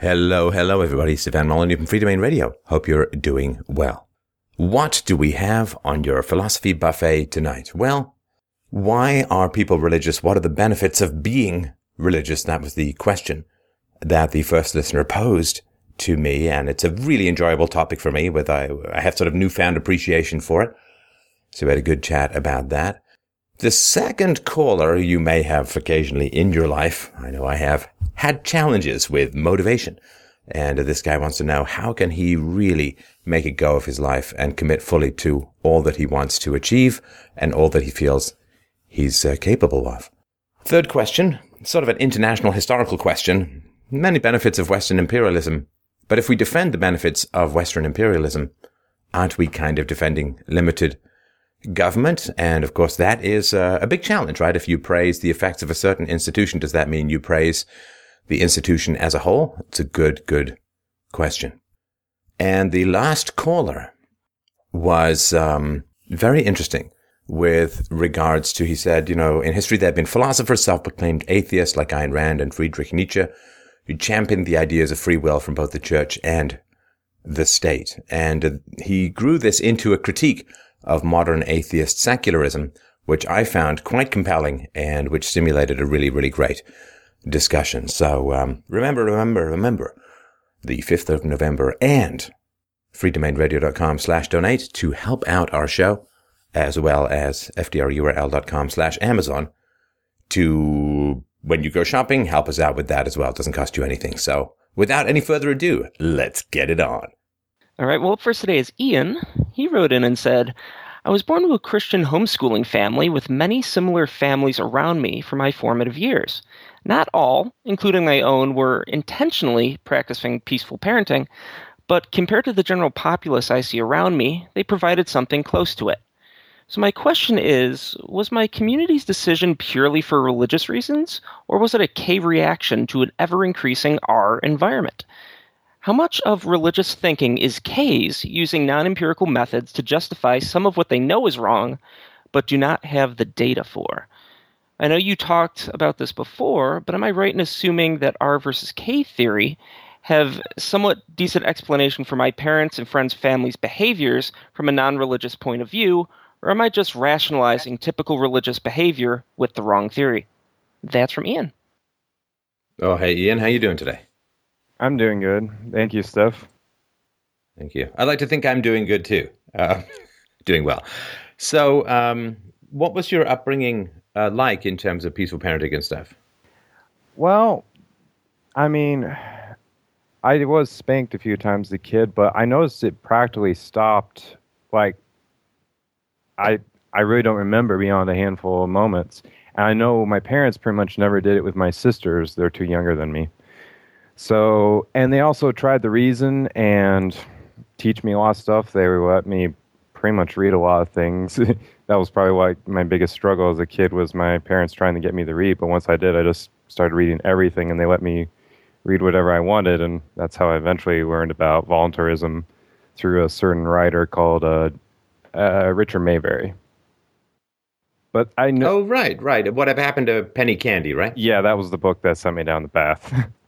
Hello, hello, everybody. Stefan Molyneux from Free Domain Radio. Hope you're doing well. What do we have on your philosophy buffet tonight? Well, why are people religious? What are the benefits of being religious? That was the question that the first listener posed to me. And it's a really enjoyable topic for me with I, I have sort of newfound appreciation for it. So we had a good chat about that. The second caller you may have occasionally in your life, I know I have, had challenges with motivation. And this guy wants to know how can he really make a go of his life and commit fully to all that he wants to achieve and all that he feels he's uh, capable of. Third question, sort of an international historical question. Many benefits of Western imperialism. But if we defend the benefits of Western imperialism, aren't we kind of defending limited government. And of course, that is a big challenge, right? If you praise the effects of a certain institution, does that mean you praise the institution as a whole? It's a good, good question. And the last caller was um, very interesting with regards to, he said, you know, in history there have been philosophers, self-proclaimed atheists like Ayn Rand and Friedrich Nietzsche, who championed the ideas of free will from both the church and the state. And he grew this into a critique of modern atheist secularism, which I found quite compelling and which stimulated a really, really great discussion. So um, remember, remember, remember the 5th of November and freedomainradio.com slash donate to help out our show, as well as fdrurl.com slash Amazon to, when you go shopping, help us out with that as well. It doesn't cost you anything. So without any further ado, let's get it on. All right, well, first today is Ian. He wrote in and said, I was born to a Christian homeschooling family with many similar families around me for my formative years. Not all, including my own, were intentionally practicing peaceful parenting, but compared to the general populace I see around me, they provided something close to it. So, my question is Was my community's decision purely for religious reasons, or was it a K reaction to an ever increasing R environment? How much of religious thinking is K's using non empirical methods to justify some of what they know is wrong, but do not have the data for? I know you talked about this before, but am I right in assuming that R versus K theory have somewhat decent explanation for my parents' and friends' families' behaviors from a non religious point of view, or am I just rationalizing typical religious behavior with the wrong theory? That's from Ian. Oh, hey, Ian, how you doing today? I'm doing good. Thank you, Steph. Thank you. I'd like to think I'm doing good too. Uh, doing well. So, um, what was your upbringing uh, like in terms of peaceful parenting and stuff? Well, I mean, I was spanked a few times as a kid, but I noticed it practically stopped. Like, I I really don't remember beyond a handful of moments. And I know my parents pretty much never did it with my sisters. They're two younger than me. So, and they also tried to reason and teach me a lot of stuff. They let me pretty much read a lot of things. that was probably why my biggest struggle as a kid was my parents trying to get me to read. But once I did, I just started reading everything, and they let me read whatever I wanted, and that's how I eventually learned about voluntarism through a certain writer called uh, uh, Richard Maybury. But I know. Oh, right, right. What happened to Penny Candy, right? Yeah, that was the book that sent me down the path.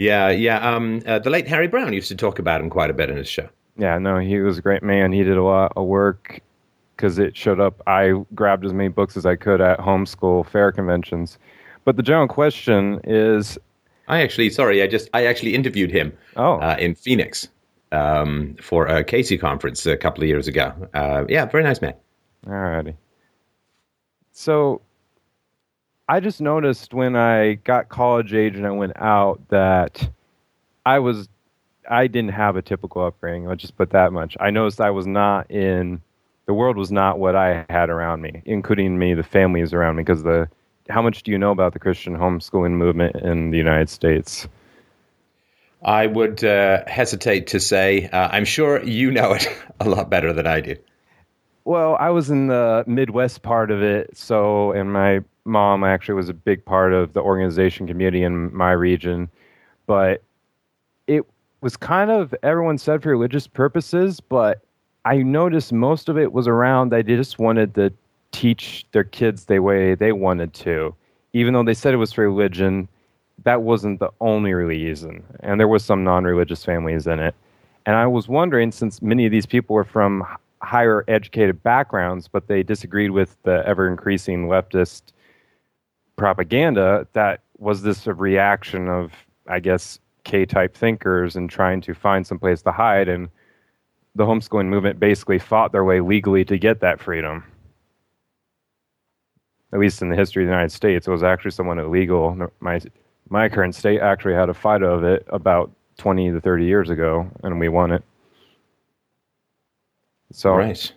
Yeah, yeah. Um, uh, the late Harry Browne used to talk about him quite a bit in his show. Yeah, no, he was a great man. He did a lot of work because it showed up. I grabbed as many books as I could at homeschool fair conventions. But the general question is, I actually, sorry, I just, I actually interviewed him. Oh. Uh, in Phoenix um, for a Casey conference a couple of years ago. Uh, yeah, very nice man. Alrighty. So I just noticed when I got college age and I went out that I was I didn't have a typical upbringing. I'll just put that much. I noticed I was not in the world was not what I had around me, including me, the families around me, because the how much do you know about the Christian homeschooling movement in the United States? I would uh, hesitate to say. Uh, I'm sure you know it a lot better than I do. Well, I was in the Midwest part of it, so and my mom actually was a big part of the organization community in my region, but it was kind of everyone said for religious purposes, but I noticed most of it was around they just wanted to teach their kids the way they wanted to, even though they said it was for religion. that wasn't the only reason, and there was some non-religious families in it. And I was wondering, since many of these people were from higher educated backgrounds, but they disagreed with the ever increasing leftist propaganda, that was this a reaction of, I guess, K type thinkers and trying to find some place to hide. And the homeschooling movement basically fought their way legally to get that freedom. At least in the history of the United States, it was actually somewhat illegal. My my current state actually had a fight of it about 20 to 30 years ago, and we won it. So, right.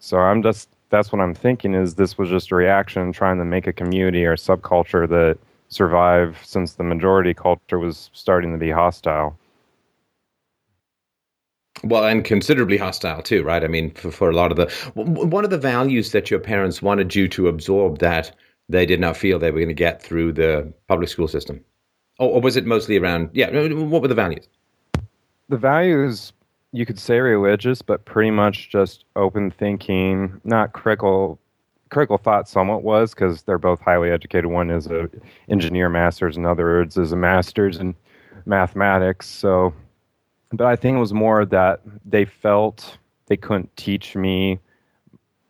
So I'm just that's what I'm thinking is this was just a reaction trying to make a community or subculture that survive since the majority culture was starting to be hostile. Well, and considerably hostile too, right? I mean, for, for a lot of the one of the values that your parents wanted you to absorb that they did not feel they were going to get through the public school system, or, or was it mostly around? Yeah, what were the values? The values you could say religious, but pretty much just open thinking, not critical. Critical thought somewhat was because they're both highly educated. One is a engineer master's, and other words is a master's in mathematics. So, but I think it was more that they felt they couldn't teach me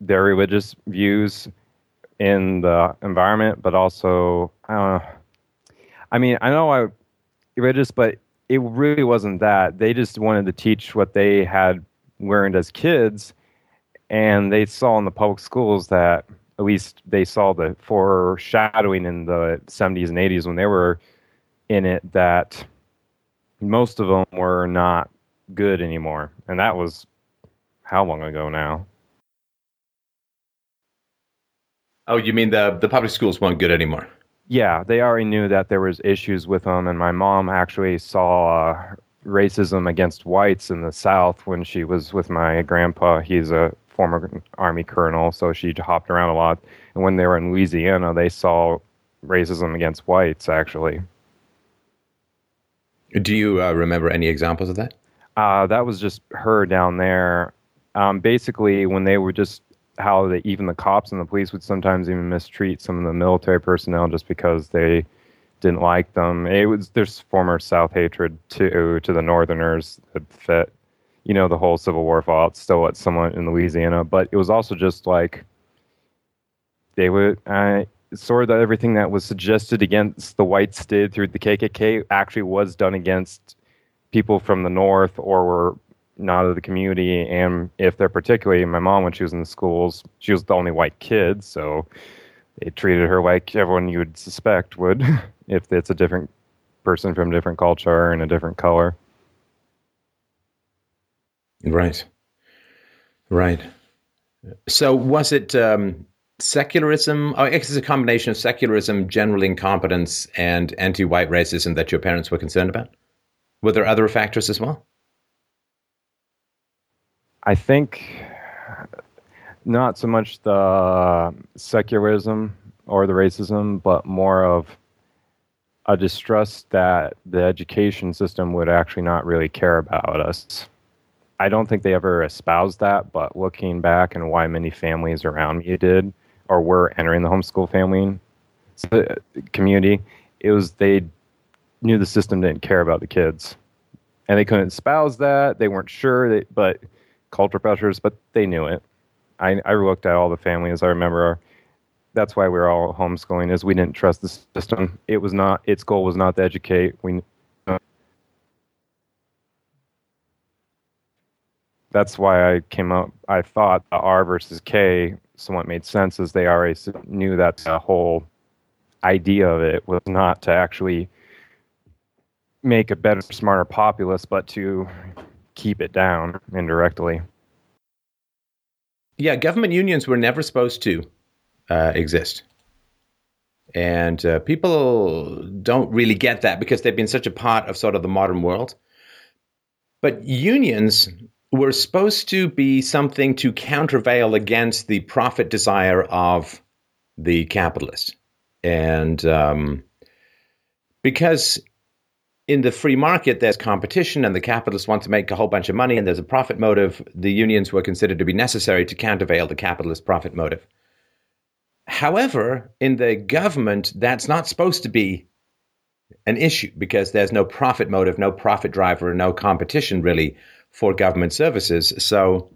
their religious views in the environment, but also I don't know. I mean, I know I religious, but it really wasn't that. They just wanted to teach what they had learned as kids, and they saw in the public schools that at least they saw the foreshadowing in the 70s and 80s when they were in it that most of them were not good anymore. And that was how long ago now? Oh, you mean the the public schools weren't good anymore? Yeah, they already knew that there was issues with them, and my mom actually saw uh, racism against whites in the South when she was with my grandpa. He's a former Army colonel, so she hopped around a lot. And when they were in Louisiana, they saw racism against whites actually. Do you uh, remember any examples of that? Uh, that was just her down there. Um, basically, when they were just how they, even the cops and the police would sometimes even mistreat some of the military personnel just because they didn't like them. It was there's former South hatred to to the Northerners that fit, you know, the whole Civil War fought still at somewhat in Louisiana, but it was also just like they would uh, sort of everything that was suggested against the whites did through the KKK actually was done against people from the North or were not of the community, and if they're particularly my mom when she was in the schools, she was the only white kid, so they treated her like everyone you would suspect would if it's a different person from a different culture and a different color. Right. Right. So was it um, secularism? Oh, I guess it's a combination of secularism, general incompetence, and anti-white racism that your parents were concerned about. Were there other factors as well? I think not so much the secularism or the racism, but more of a distrust that the education system would actually not really care about us. I don't think they ever espoused that, but looking back and why many families around me did or were entering the homeschool family uh, community, it was they knew the system didn't care about the kids. And they couldn't espouse that. They weren't sure, but culture pressures, but they knew it. I, I looked at all the families. I remember that's why we were all homeschooling is we didn't trust the system. It was not its goal was not to educate. We that's why I came up. I thought the R versus K somewhat made sense, as they already knew that the whole idea of it was not to actually make a better, smarter populace, but to keep it down indirectly. Yeah, government unions were never supposed to uh, exist. And uh, people don't really get that because they've been such a part of sort of the modern world. But unions were supposed to be something to countervail against the profit desire of the capitalist. And um, because in the free market, there's competition, and the capitalists want to make a whole bunch of money, and there's a profit motive. The unions were considered to be necessary to countervail the capitalist profit motive. However, in the government, that's not supposed to be an issue because there's no profit motive, no profit driver, no competition really for government services. So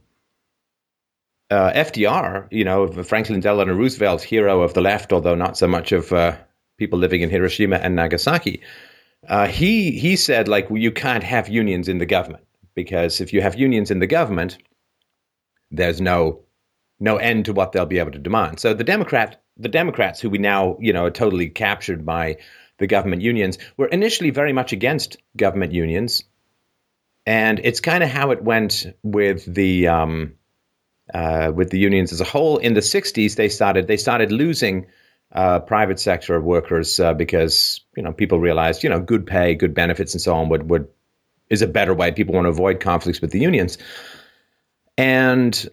uh, FDR, you know, Franklin Delano Roosevelt, hero of the left, although not so much of uh, people living in Hiroshima and Nagasaki, uh, he he said like well, you can't have unions in the government because if you have unions in the government, there's no no end to what they'll be able to demand. So the Democrat the Democrats, who we now you know are totally captured by the government unions, were initially very much against government unions, and it's kind of how it went with the um, uh, with the unions as a whole. In the '60s, they started they started losing uh, private sector workers uh, because you know people realized you know good pay, good benefits, and so on would would is a better way. People want to avoid conflicts with the unions, and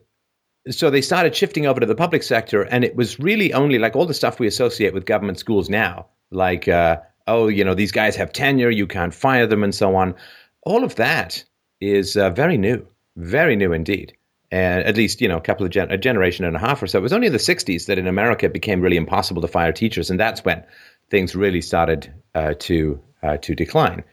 so they started shifting over to the public sector, and it was really only like all the stuff we associate with government schools now, like uh, oh you know these guys have tenure, you can't fire them, and so on. All of that is uh, very new, very new indeed and at least you know a couple of gen- a generation and a half or so. It was only in the '60s that in America it became really impossible to fire teachers, and that's when things really started uh, to uh, to decline.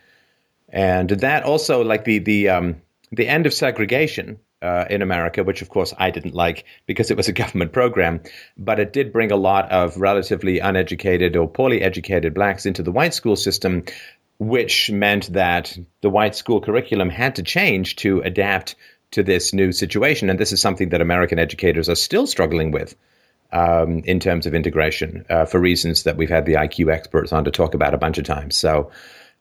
And that also, like the the um, the end of segregation uh, in America, which of course I didn't like because it was a government program, but it did bring a lot of relatively uneducated or poorly educated blacks into the white school system, which meant that the white school curriculum had to change to adapt to this new situation. And this is something that American educators are still struggling with um, in terms of integration uh, for reasons that we've had the IQ experts on to talk about a bunch of times. So,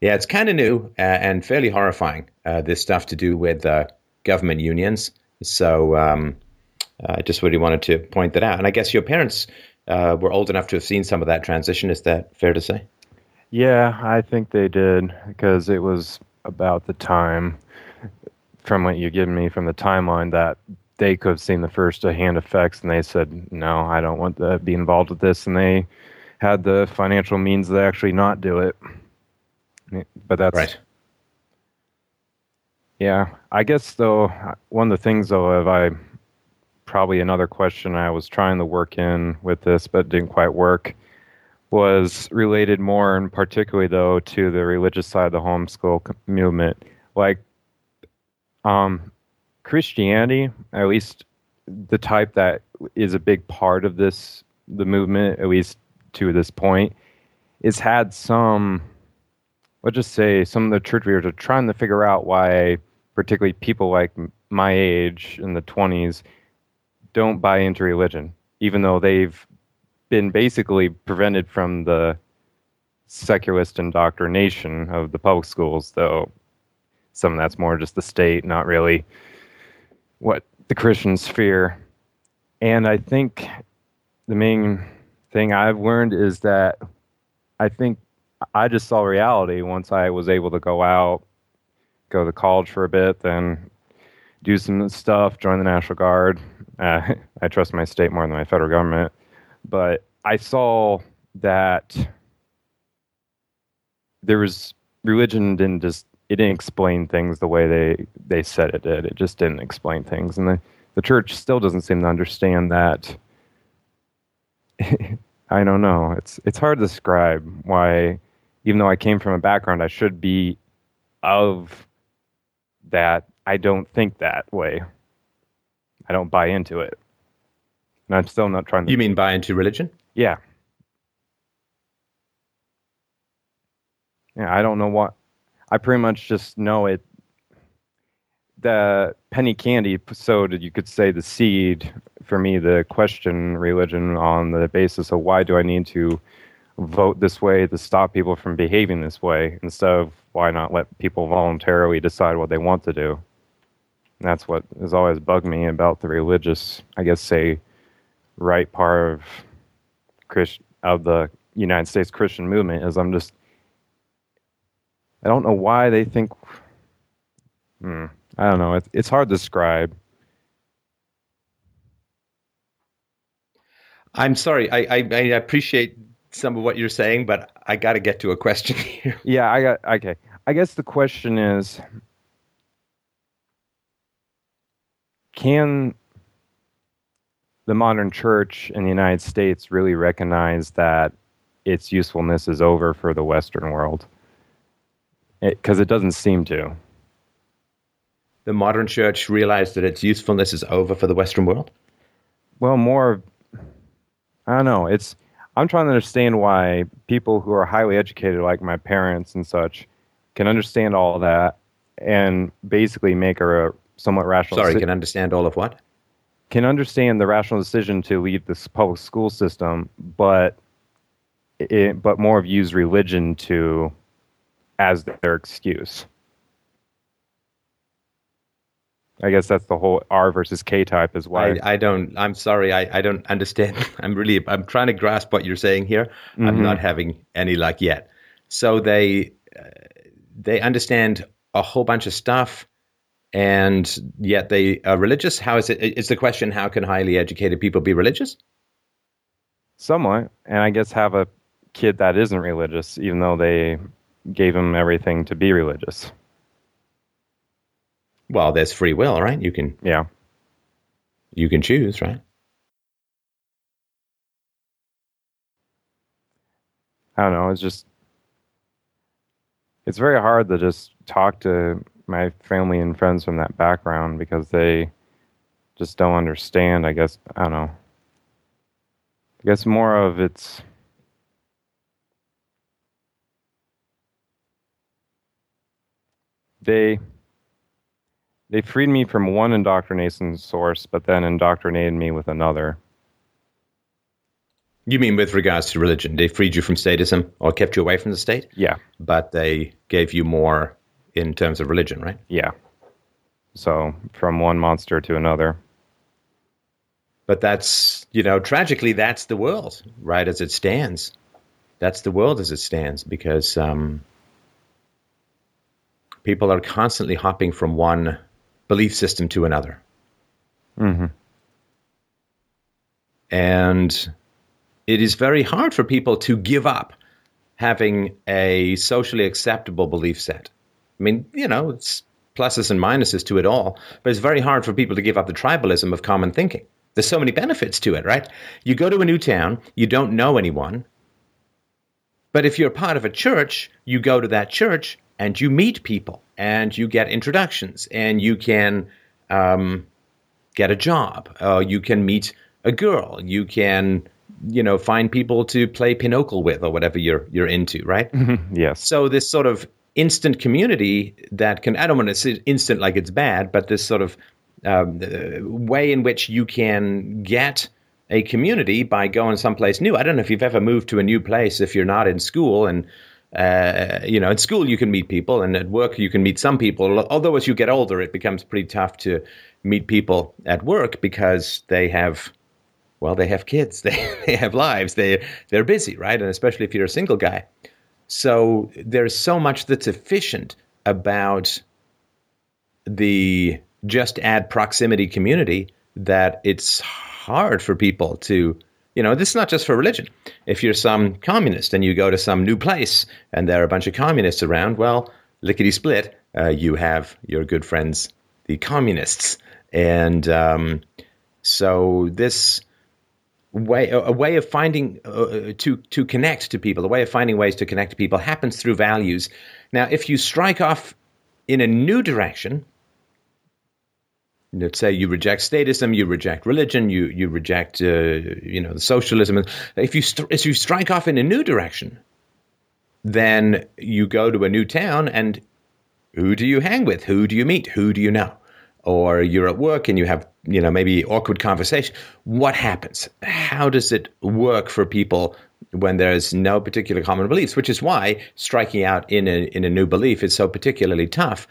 yeah, it's kind of new uh, and fairly horrifying, uh, this stuff to do with uh, government unions. So, um, I just really wanted to point that out. And I guess your parents uh, were old enough to have seen some of that transition. Is that fair to say? Yeah, I think they did because it was about the time from what you give me from the timeline that they could have seen the first hand effects and they said, no, I don't want to be involved with this. And they had the financial means to actually not do it. But that's. Right. Yeah. I guess, though, one of the things, though, of I probably another question I was trying to work in with this, but didn't quite work, was related more and particularly, though, to the religious side of the homeschool movement. Like, um, Christianity, at least the type that is a big part of this the movement, at least to this point, is had some. Let's just say some of the church leaders are trying to figure out why, particularly people like my age in the twenties, don't buy into religion, even though they've been basically prevented from the secularist indoctrination of the public schools, though some of that's more just the state, not really what the Christians fear. And I think the main thing I've learned is that I think I just saw reality once I was able to go out, go to college for a bit, then do some stuff, join the National Guard. Uh, I trust my state more than my federal government. But I saw that there was religion didn't just it didn't explain things the way they they said it did. It just didn't explain things, and the the church still doesn't seem to understand that. I don't know. It's it's hard to describe why, even though I came from a background, I should be of that. I don't think that way. I don't buy into it, and I'm still not trying to. You mean buy into religion? Yeah. Yeah, I don't know what I pretty much just know it. The penny candy sowed, you could say, the seed for me, the question religion on the basis of why do I need to vote this way to stop people from behaving this way instead of why not let people voluntarily decide what they want to do. And that's what has always bugged me about the religious, I guess, say, right part of Christ of the United States Christian movement is I'm just I don't know why they think. Hmm, I don't know. It's it's hard to describe. I'm sorry. I, I, I appreciate some of what you're saying, but I got to get to a question here. Yeah, I got okay. I guess the question is, can the modern church in the United States really recognize that its usefulness is over for the Western world? because it, doesn't seem to. The modern church realized that its usefulness is over for the Western world. Well, more. I don't know. It's. I'm trying to understand why people who are highly educated, like my parents and such, can understand all that and basically make a somewhat rational. Sorry, can understand all of what? Can understand the rational decision to leave this public school system, but it, but more of use religion to as their excuse. I guess that's the whole R versus K type is why. I, I don't. I'm sorry. I, I don't understand. I'm really. I'm trying to grasp what you're saying here. Mm-hmm. I'm not having any luck yet. So they uh, they understand a whole bunch of stuff, and yet they are religious. How is it? Is the question how can highly educated people be religious? Somewhat, and I guess have a kid that isn't religious, even though they gave him everything to be religious. Well, there's free will, right? You can yeah, you can choose, right? I don't know. It's just it's very hard to just talk to my family and friends from that background because they just don't understand. I guess I don't know. I guess more of it's they they freed me from one indoctrination source, but then indoctrinated me with another. You mean with regards to religion? They freed you from statism or kept you away from the state? Yeah. But they gave you more in terms of religion, right? Yeah. So from one monster to another. But that's, you know, tragically, that's the world, right, as it stands. That's the world as it stands because um, people are constantly hopping from one belief system to another. Mm-hmm. And it is very hard for people to give up having a socially acceptable belief set. I mean, you know, it's pluses and minuses to it all, but it's very hard for people to give up the tribalism of common thinking. There's so many benefits to it, right? You go to a new town, you don't know anyone. But if you're part of a church, you go to that church and you meet people and you get introductions and you can um, get a job. Uh, you can meet a girl. You can, you know, find people to play pinochle with or whatever you're you're into, right? yes. So this sort of instant community that can I don't want to say instant like it's bad, but this sort of um, way in which you can get a community by going someplace new. I don't know if you've ever moved to a new place if you're not in school and uh, you know, at school you can meet people, and at work you can meet some people. Although as you get older, it becomes pretty tough to meet people at work because they have, well, they have kids, they they have lives, they they're busy, right? And especially if you're a single guy, so there's so much that's efficient about the just add proximity community that it's hard for people to you know, this is not just for religion. If you're some communist and you go to some new place and there are a bunch of communists around, well, lickety split, uh, you have your good friends, the communists. And um, so this way, a, way of finding uh, to to connect to people, a way of finding ways to connect to people happens through values. Now, if you strike off in a new direction, let's say you reject statism, you reject religion, you you reject uh, you know socialism. If you st- if you strike off in a new direction, then you go to a new town, and who do you hang with? Who do you meet? Who do you know? Or you're at work and you have you know maybe awkward conversation. What happens? How does it work for people when there's no particular common beliefs? Which is why striking out in a in a new belief is so particularly tough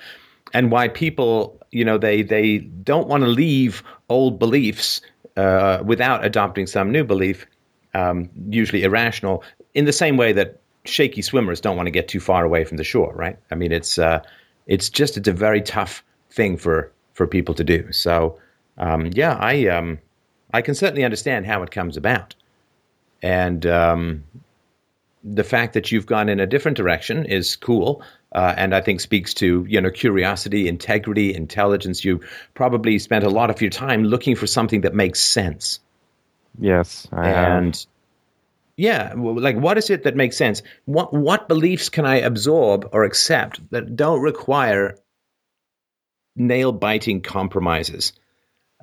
and why people, you know, they they don't want to leave old beliefs uh, without adopting some new belief, um, usually irrational, in the same way that shaky swimmers don't want to get too far away from the shore, right? I mean, it's uh, it's just it's a very tough thing for for people to do. So, um, yeah, I um, I can certainly understand how it comes about, and um, the fact that you've gone in a different direction is cool uh, and I think speaks to you know curiosity, integrity, intelligence. You probably spent a lot of your time looking for something that makes sense. Yes, I and have. Yeah, like what is it that makes sense? What what beliefs can I absorb or accept that don't require nail biting compromises?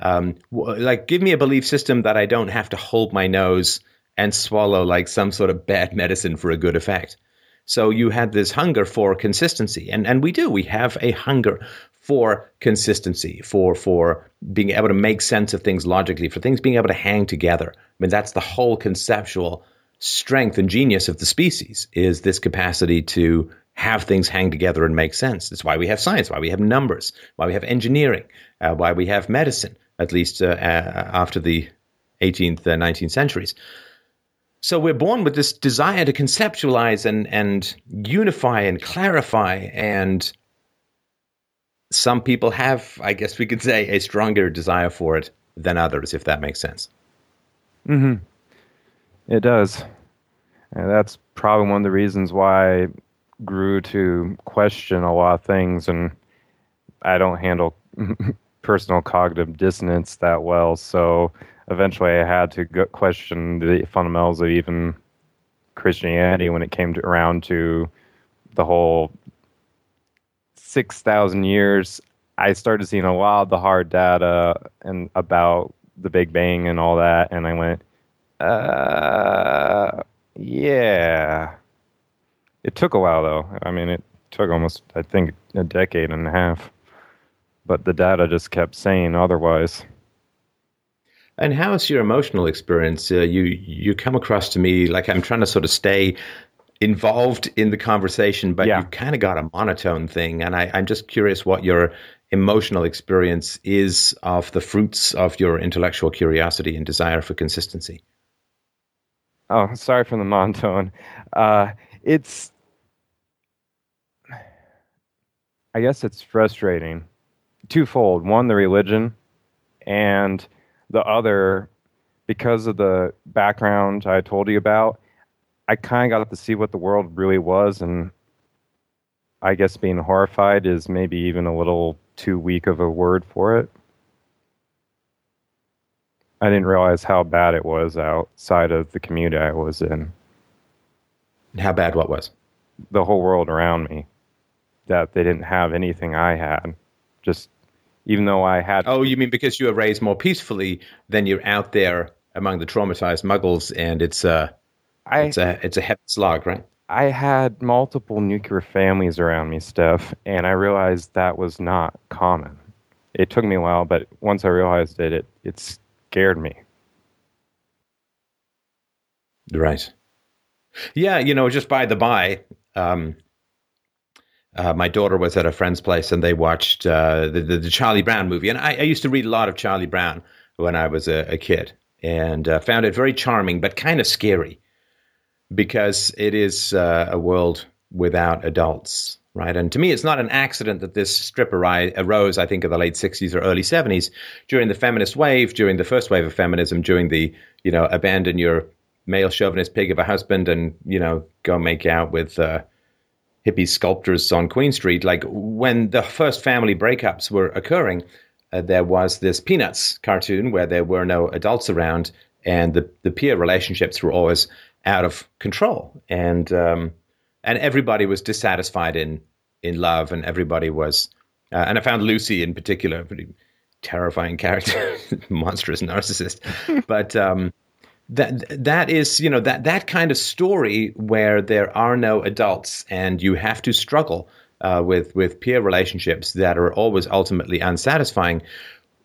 Um, like, give me a belief system that I don't have to hold my nose and swallow like some sort of bad medicine for a good effect. So you had this hunger for consistency, and and we do. We have a hunger for consistency, for for being able to make sense of things logically, for things being able to hang together. I mean, that's the whole conceptual strength and genius of the species is this capacity to have things hang together and make sense. That's why we have science, why we have numbers, why we have engineering, uh, why we have medicine, at least uh, uh, after the 18th, 19th uh, centuries. So we're born with this desire to conceptualize and, and unify and clarify. And some people have, I guess we could say, a stronger desire for it than others, if that makes sense. hmm It does. And that's probably one of the reasons why grew to question a lot of things. And I don't handle personal cognitive dissonance that well. So eventually I had to question the fundamentals of even Christianity when it came to, around to the whole 6,000 years. I started seeing a lot of the hard data and about the Big Bang and all that, and I went, uh, yeah. It took a while though. I mean, it took almost, I think, a decade and a half. But the data just kept saying otherwise. And how is your emotional experience? Uh, you you come across to me like I'm trying to sort of stay involved in the conversation, but yeah. you've kind of got a monotone thing. And I, I'm just curious what your emotional experience is of the fruits of your intellectual curiosity and desire for consistency. Oh, sorry for the monotone. Uh, it's, I guess it's frustrating. Twofold. One, the religion, and the other, because of the background I told you about, I kind of got to see what the world really was, and I guess being horrified is maybe even a little too weak of a word for it. I didn't realize how bad it was outside of the community I was in. How bad what was? The whole world around me. That they didn't have anything I had. Just even though I had. Oh, you mean because you were raised more peacefully than you're out there among the traumatized muggles, and it's a, I, it's a, it's a heavy slog, right? I had multiple nuclear families around me, Steph, and I realized that was not common. It took me a while, but once I realized it, it, it scared me. Right. Yeah, you know, just by the by, um, uh, my daughter was at a friend's place and they watched uh, the, the, the Charlie Brown movie, and I, I, used to read a lot of Charlie Brown when I was a, a kid, and uh, found it very charming but kind of scary because it is uh, a world without adults, right? And to me, it's not an accident that this strip arose, I think, in the late '60s or early '70s during the feminist wave, during the first wave of feminism, during the you know abandon your male chauvinist pig of a husband and you know go make out with uh, hippie sculptors on Queen Street, like when the first family breakups were occurring, uh, there was this Peanuts cartoon where there were no adults around, and the the peer relationships were always out of control, and um, and everybody was dissatisfied in in love, and everybody was, uh, and I found Lucy in particular a pretty terrifying character, monstrous narcissist, but. Um, that that is you know that that kind of story where there are no adults and you have to struggle uh, with with peer relationships that are always ultimately unsatisfying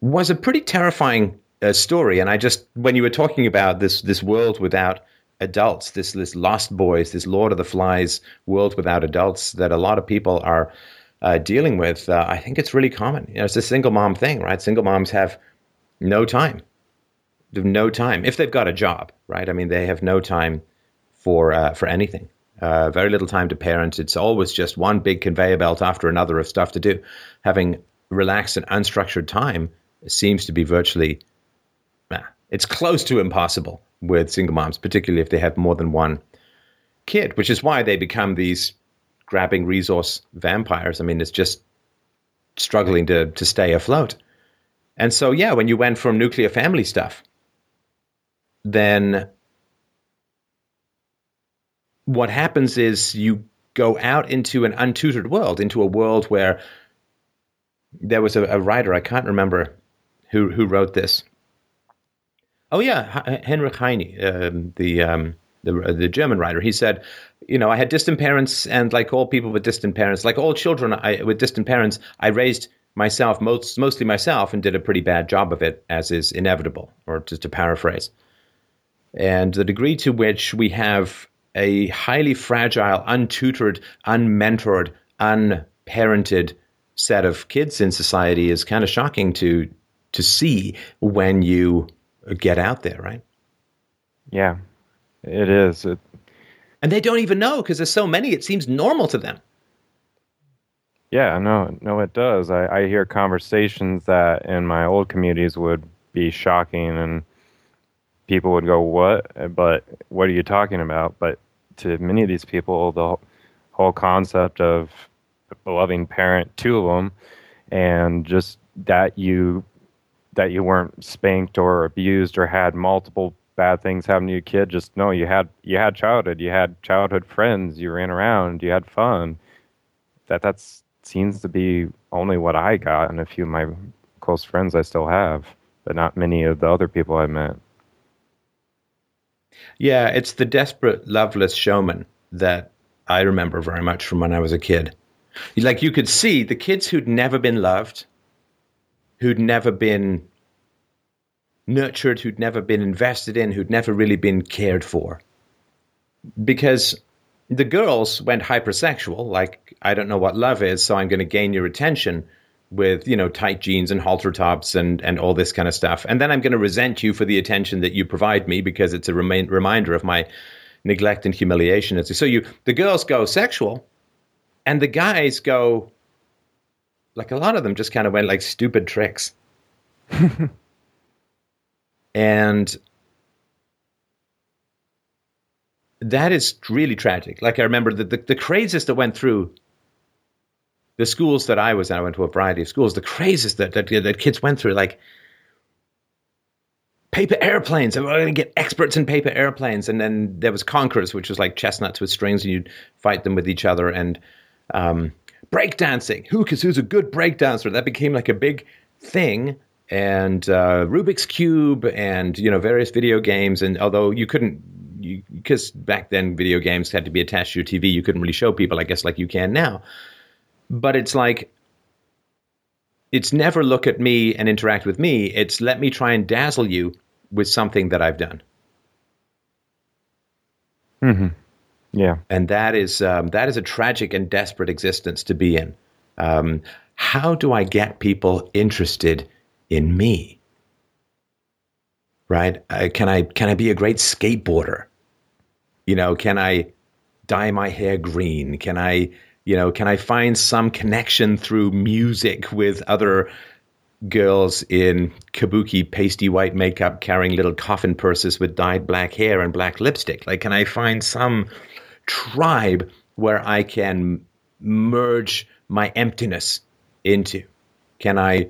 was a pretty terrifying uh, story. And I just when you were talking about this this world without adults, this this Lost Boys, this Lord of the Flies world without adults that a lot of people are uh, dealing with, uh, I think it's really common. You know, it's a single mom thing, right? Single moms have no time no time if they've got a job, right? I mean, they have no time for uh, for anything. Uh, very little time to parent. It's always just one big conveyor belt after another of stuff to do. Having relaxed and unstructured time seems to be virtually, it's close to impossible with single moms, particularly if they have more than one kid, which is why they become these grabbing resource vampires. I mean, it's just struggling to to stay afloat. And so, yeah, when you went from nuclear family stuff then what happens is you go out into an untutored world, into a world where there was a, a writer, I can't remember who, who wrote this. Oh, yeah, Heinrich Heine, um, the, um, the, the German writer. He said, you know, I had distant parents, and like all people with distant parents, like all children I, with distant parents, I raised myself, most, mostly myself, and did a pretty bad job of it, as is inevitable, or just to paraphrase. And the degree to which we have a highly fragile, untutored, unmentored, unparented set of kids in society is kind of shocking to to see when you get out there, right? Yeah, it is. It, and they don't even know because there's so many. It seems normal to them. Yeah, no, no, it does. I, I hear conversations that in my old communities would be shocking, and people would go, "What?" But what are you talking about? But to many of these people, the whole concept of a loving parent to them, and just that you that you weren't spanked or abused or had multiple bad things happen to your kid. Just no, you had you had childhood, you had childhood friends, you ran around, you had fun. That that seems to be only what I got, and a few of my close friends I still have, but not many of the other people I met. Yeah, it's the desperate, loveless showman that I remember very much from when I was a kid. Like you could see the kids who'd never been loved, who'd never been nurtured, who'd never been invested in, who'd never really been cared for. Because the girls went hypersexual, like, I don't know what love is, so I'm going to gain your attention with, you know, tight jeans and halter tops and, and all this kind of stuff. And then I'm going to resent you for the attention that you provide me because it's a remain, reminder of my neglect and humiliation. So you, the girls go sexual and the guys go, like a lot of them just kind of went like stupid tricks. and that is really tragic. Like I remember the, the, the crazes that went through the schools that I was in, I went to a variety of schools, the crazes that, that, that kids went through, like paper airplanes. I'm going to get experts in paper airplanes. And then there was Conquerors, which was like chestnuts with strings, and you'd fight them with each other. And um, breakdancing. Who, who's a good breakdancer? That became like a big thing. And uh, Rubik's Cube and, you know, various video games. And although you couldn't because back then video games had to be attached to your TV. You couldn't really show people, I guess, like you can now. But it's like, it's never look at me and interact with me. It's let me try and dazzle you with something that I've done. Mm-hmm. Yeah, and that is um, that is a tragic and desperate existence to be in. Um, how do I get people interested in me? Right? Uh, can I can I be a great skateboarder? You know, can I dye my hair green? Can I, you know, can I find some connection through music with other girls in kabuki pasty white makeup carrying little coffin purses with dyed black hair and black lipstick? Like, can I find some tribe where I can merge my emptiness into? Can I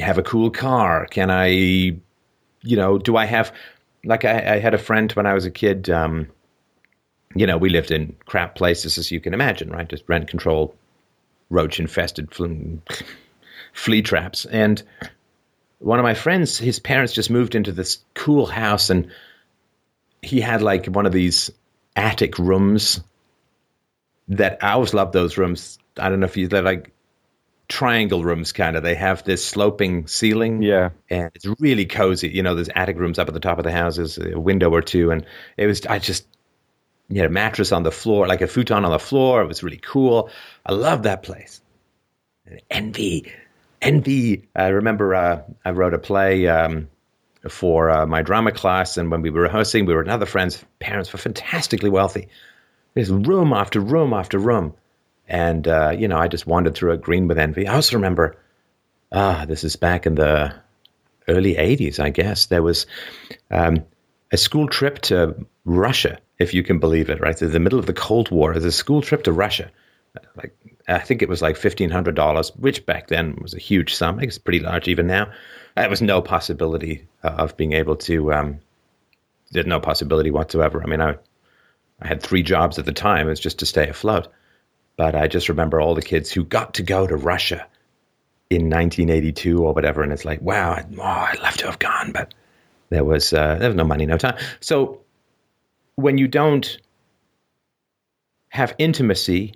have a cool car? Can I, you know, do I have like I, I, had a friend when I was a kid. Um, you know, we lived in crap places, as you can imagine, right? Just rent control, roach infested flea traps. And one of my friends, his parents just moved into this cool house, and he had like one of these attic rooms that I always loved those rooms. I don't know if you they're like triangle rooms kind of. They have this sloping ceiling. Yeah. And it's really cozy. You know, there's attic rooms up at the top of the houses, a window or two. And it was, I just, you had a mattress on the floor, like a futon on the floor. It was really cool. I love that place. Envy. Envy. I remember uh, I wrote a play um, for uh, my drama class. And when we were rehearsing, we were another friend's parents were fantastically wealthy. There's room after room after room. And, uh, you know, I just wandered through it green with envy. I also remember, ah, this is back in the early 80s, I guess. There was um, a school trip to Russia, if you can believe it, right? In the middle of the Cold War, there's a school trip to Russia. Like, I think it was like $1,500, which back then was a huge sum. It's pretty large even now. There was no possibility uh, of being able to, um, there's no possibility whatsoever. I mean, I I had three jobs at the time. It was just to stay afloat. But I just remember all the kids who got to go to Russia in 1982 or whatever, and it's like, wow, oh, I'd love to have gone, but there was uh, there was no money, no time. So when you don't have intimacy,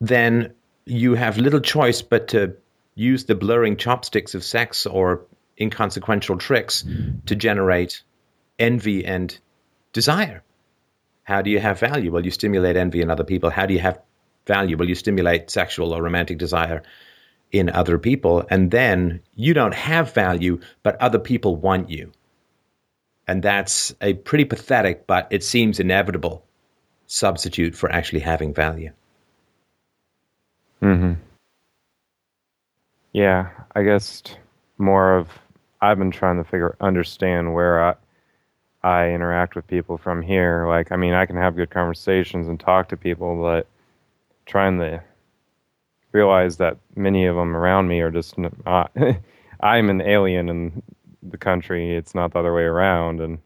then you have little choice but to use the blurring chopsticks of sex or inconsequential tricks to generate envy and desire. How do you have value? Well, you stimulate envy in other people. How do you have value? Well, you stimulate sexual or romantic desire in other people. And then you don't have value, but other people want you. And that's a pretty pathetic, but it seems inevitable substitute for actually having value. Mm-hmm. Yeah, I guess more of I've been trying to figure understand where I I interact with people from here. Like, I mean, I can have good conversations and talk to people, but trying to realize that many of them around me are just not. Uh, I'm an alien in the country. It's not the other way around, and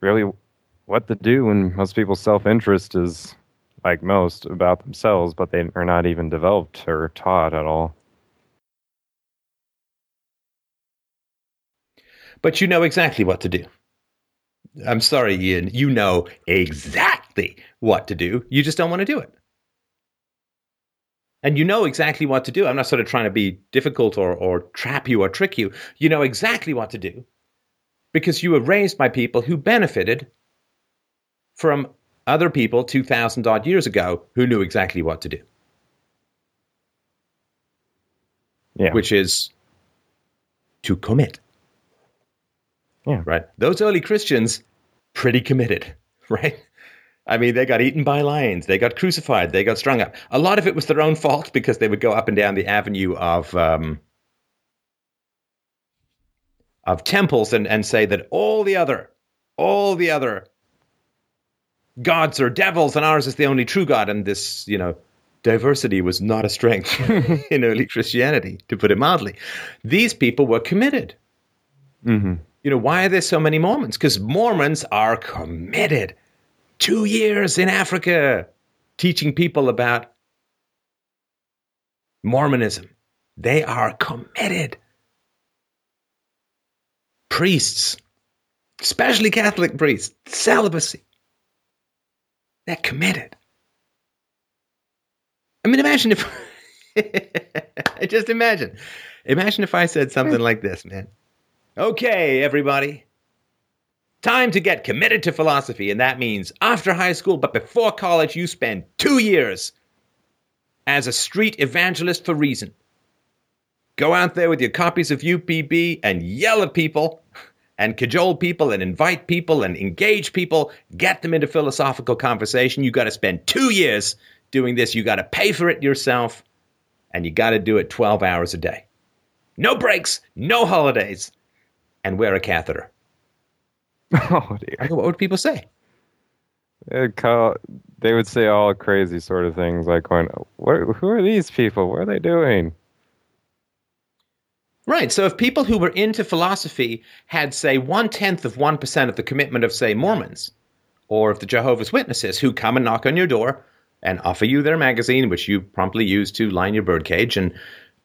really, what to do when most people's self-interest is like most about themselves, but they are not even developed or taught at all. But you know exactly what to do. I'm sorry, Ian. You know exactly what to do. You just don't want to do it. And you know exactly what to do. I'm not sort of trying to be difficult or, or trap you or trick you. You know exactly what to do because you were raised by people who benefited from other people 2,000 odd years ago who knew exactly what to do. Yeah. Which is to commit. Yeah. Right. Those early Christians, pretty committed, right? I mean, they got eaten by lions. They got crucified. They got strung up. A lot of it was their own fault because they would go up and down the avenue of um, of temples and, and say that all the other, all the other gods are devils and ours is the only true God. And this, you know, diversity was not a strength in early Christianity, to put it mildly. These people were committed. Mm-hmm you know, why are there so many Mormons? Because Mormons are committed. Two years in Africa teaching people about Mormonism. They are committed. Priests, especially Catholic priests, celibacy. They're committed. I mean, imagine if. just imagine. Imagine if I said something hmm. like this, man. Okay, everybody. Time to get committed to philosophy, and that means after high school, but before college, you spend two years as a street evangelist for reason. Go out there with your copies of UPB and yell at people and cajole people and invite people and engage people, get them into philosophical conversation. You got to spend two years doing this. You got to pay for it yourself, and you got to do it 12 hours a day. No breaks, no holidays and wear a catheter. Oh dear. What would people say? Call, they would say all crazy sort of things like going, who are these people? What are they doing? Right. So if people who were into philosophy had, say, one tenth of 1% of the commitment of, say, Mormons or of the Jehovah's Witnesses who come and knock on your door and offer you their magazine, which you promptly use to line your birdcage, and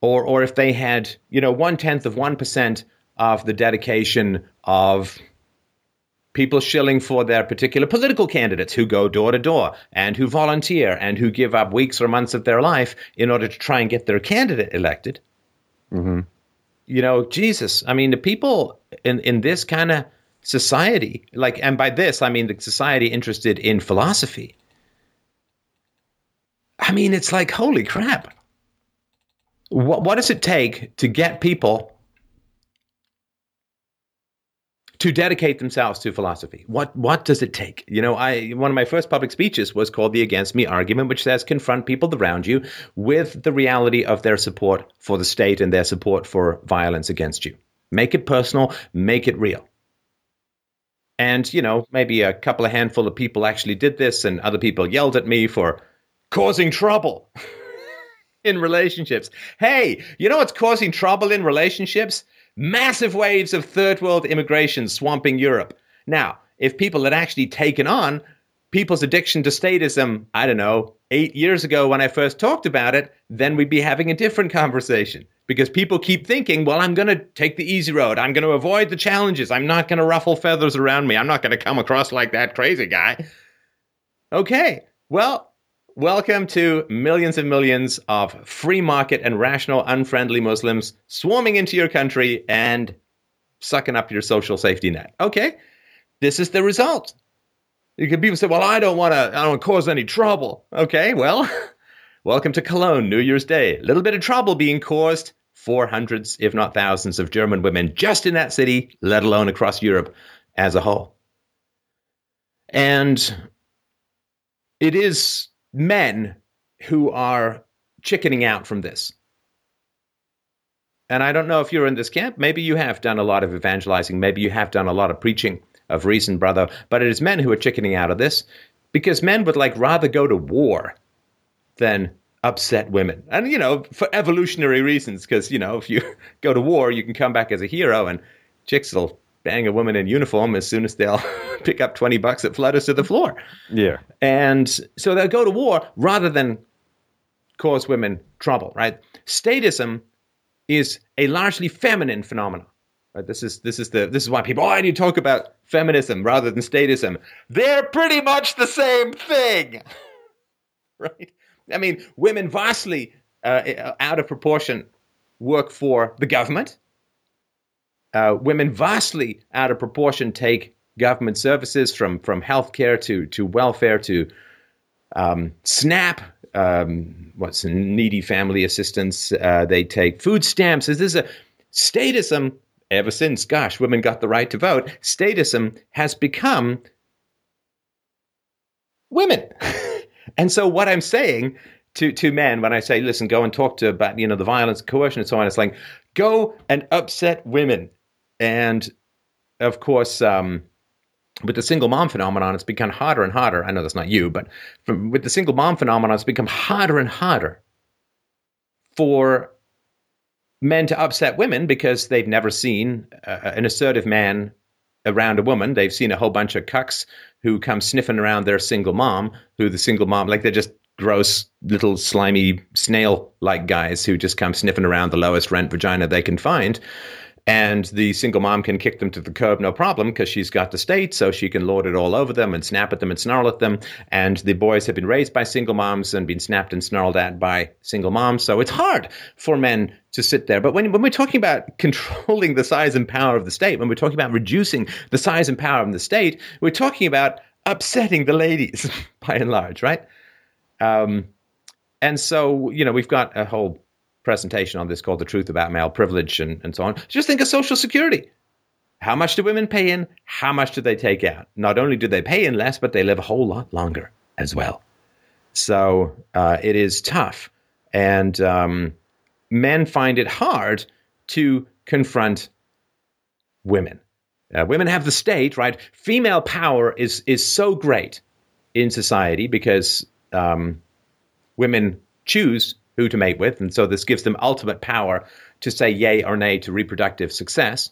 or or if they had, you know, one tenth of 1% of the dedication of people shilling for their particular political candidates who go door to door and who volunteer and who give up weeks or months of their life in order to try and get their candidate elected. Mm-hmm. You know, Jesus, I mean, the people in, in this kind of society, like, and by this, I mean the society interested in philosophy. I mean, it's like, holy crap. What, what does it take to get people to dedicate themselves to philosophy. What what does it take? You know, I one of my first public speeches was called the Against Me argument, which says confront people around you with the reality of their support for the state and their support for violence against you. Make it personal, make it real. And, you know, maybe a couple of handful of people actually did this and other people yelled at me for causing trouble in relationships. Hey, you know what's causing trouble in relationships? Massive waves of third world immigration swamping Europe. Now, if people had actually taken on people's addiction to statism, I don't know, eight years ago when I first talked about it, then we'd be having a different conversation. Because people keep thinking, well, I'm going to take the easy road. I'm going to avoid the challenges. I'm not going to ruffle feathers around me. I'm not going to come across like that crazy guy. Okay, well, welcome to millions and millions of free market and rational, unfriendly Muslims swarming into your country and sucking up your social safety net. Okay, this is the result. You can people say, "Well, I don't want to. I don't cause any trouble." Okay, well, welcome to Cologne, New Year's Day. A little bit of trouble being caused for hundreds, if not thousands, of German women just in that city, let alone across Europe as a whole. And it is men who are chickening out from this. And I don't know if you're in this camp. Maybe you have done a lot of evangelizing. Maybe you have done a lot of preaching of reason, brother. But it is men who are chickening out of this because men would like rather go to war than upset women. And, you know, for evolutionary reasons, because, you know, if you go to war, you can come back as a hero and chicks will bang a woman in uniform as soon as they'll pick up 20 bucks that flutters to the floor. Yeah. And so they'll go to war rather than cause women trouble, right? Statism is a largely feminine phenomenon. Right? This is this is the this is why people oh, I need to talk about feminism rather than statism. They're pretty much the same thing, right? I mean, women vastly uh, out of proportion work for the government. Uh, women vastly out of proportion take government services from from healthcare to to welfare to um, SNAP. Um, what's needy family assistance? Uh, they take food stamps. This is a statism ever since, gosh, women got the right to vote, statism has become women. and so what I'm saying to, to men when I say, listen, go and talk to about, you know, the violence, coercion, and so on, it's like, go and upset women. And of course, um, with the single mom phenomenon, it's become harder and harder. I know that's not you, but from, with the single mom phenomenon, it's become harder and harder for men to upset women because they've never seen uh, an assertive man around a woman. They've seen a whole bunch of cucks who come sniffing around their single mom, who the single mom, like they're just gross little slimy snail like guys who just come sniffing around the lowest rent vagina they can find. And the single mom can kick them to the curb no problem because she's got the state, so she can lord it all over them and snap at them and snarl at them. And the boys have been raised by single moms and been snapped and snarled at by single moms. So it's hard for men to sit there. But when, when we're talking about controlling the size and power of the state, when we're talking about reducing the size and power of the state, we're talking about upsetting the ladies by and large, right? Um, and so, you know, we've got a whole presentation on this called The Truth About Male Privilege and, and so on. Just think of Social Security. How much do women pay in? How much do they take out? Not only do they pay in less, but they live a whole lot longer as well. So uh, it is tough. And um, men find it hard to confront women. Uh, women have the state, right? Female power is is so great in society because um, women choose who to mate with. And so this gives them ultimate power to say yay or nay to reproductive success.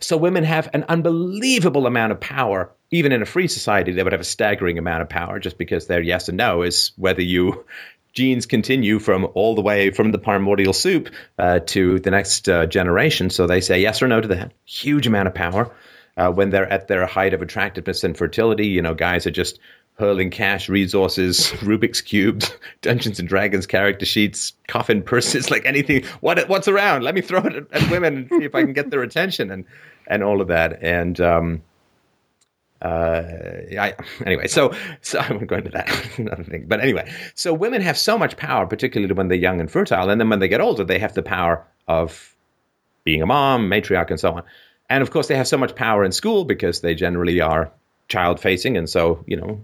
So women have an unbelievable amount of power. Even in a free society, they would have a staggering amount of power just because their yes and no is whether you genes continue from all the way from the primordial soup uh, to the next uh, generation. So they say yes or no to that. Huge amount of power. Uh, when they're at their height of attractiveness and fertility, you know, guys are just hurling cash, resources, Rubik's cubes, Dungeons and Dragons character sheets, coffin purses, like anything. What what's around? Let me throw it at, women and see if I can get their attention and and all of that. And um, uh, I, anyway, so so I won't go into that another thing. But anyway, so women have so much power, particularly when they're young and fertile, and then when they get older, they have the power of being a mom, matriarch, and so on. And of course, they have so much power in school because they generally are child facing. And so, you know,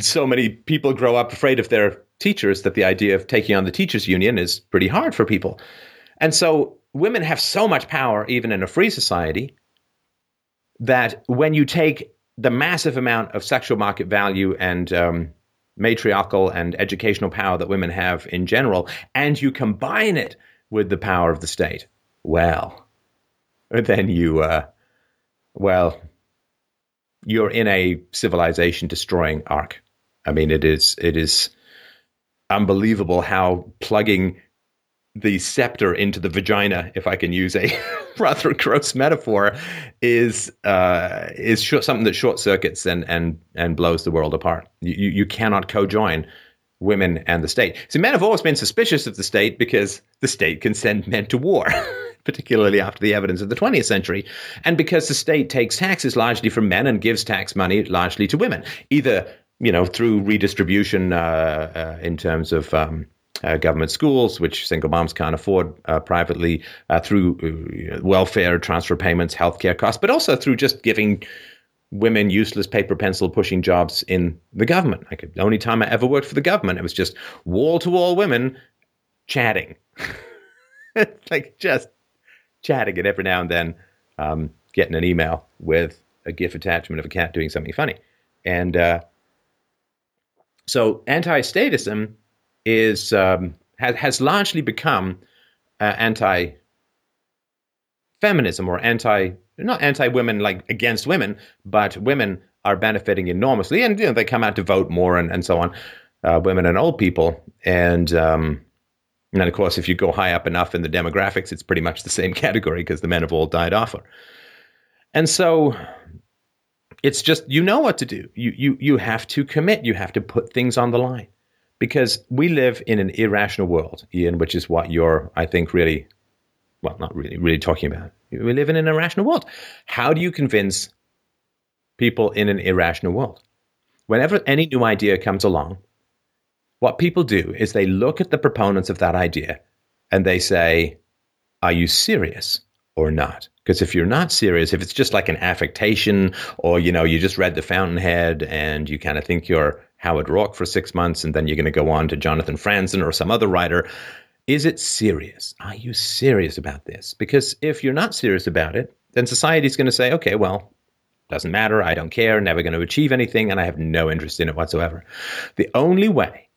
so many people grow up afraid of their teachers that the idea of taking on the teachers union is pretty hard for people. And so women have so much power, even in a free society, that when you take the massive amount of sexual market value and um, matriarchal and educational power that women have in general, and you combine it with the power of the state, well, then you, uh, well, you're in a civilization destroying arc. I mean, it is it is unbelievable how plugging the scepter into the vagina, if I can use a rather gross metaphor, is uh, is sh- something that short circuits and and and blows the world apart. You you cannot co-join women and the state. So men have always been suspicious of the state because the state can send men to war. particularly after the evidence of the 20th century, and because the state takes taxes largely from men and gives tax money largely to women, either you know through redistribution uh, uh, in terms of um, uh, government schools, which single moms can't afford uh, privately, uh, through uh, welfare transfer payments, healthcare costs, but also through just giving women useless paper pencil pushing jobs in the government. Like the only time I ever worked for the government, it was just wall to wall women chatting, like just chatting, and every now and then um, getting an email with a GIF attachment of a cat doing something funny, and uh, so anti-statism is um, has, has largely become uh, anti feminism or anti not anti women like against women, but women are benefiting enormously, and you know they come out to vote more and, and so on, uh, women and old people, and um, and then of course if you go high up enough in the demographics, it's pretty much the same category because the men have all died off and so it's just you know what to do. You you you have to commit. You have to put things on the line because we live in an irrational world, Ian, which is what you're, I think, really, well, not really, really talking about. We live in an irrational world. How do you convince people in an irrational world? Whenever any new idea comes along, what people do is they look at the proponents of that idea and they say, Are you serious or not? Because if you're not serious, if it's just like an affectation or, you know, you just read The Fountainhead and you kind of think you're Howard Roark for six months, and then you're going to go on to Jonathan Franzen or some other writer. Is it serious? Are you serious about this? Because if you're not serious about it, then society's going to say, okay, well, doesn't matter. I don't care. Never going to achieve anything, and I have no interest in it whatsoever. The only way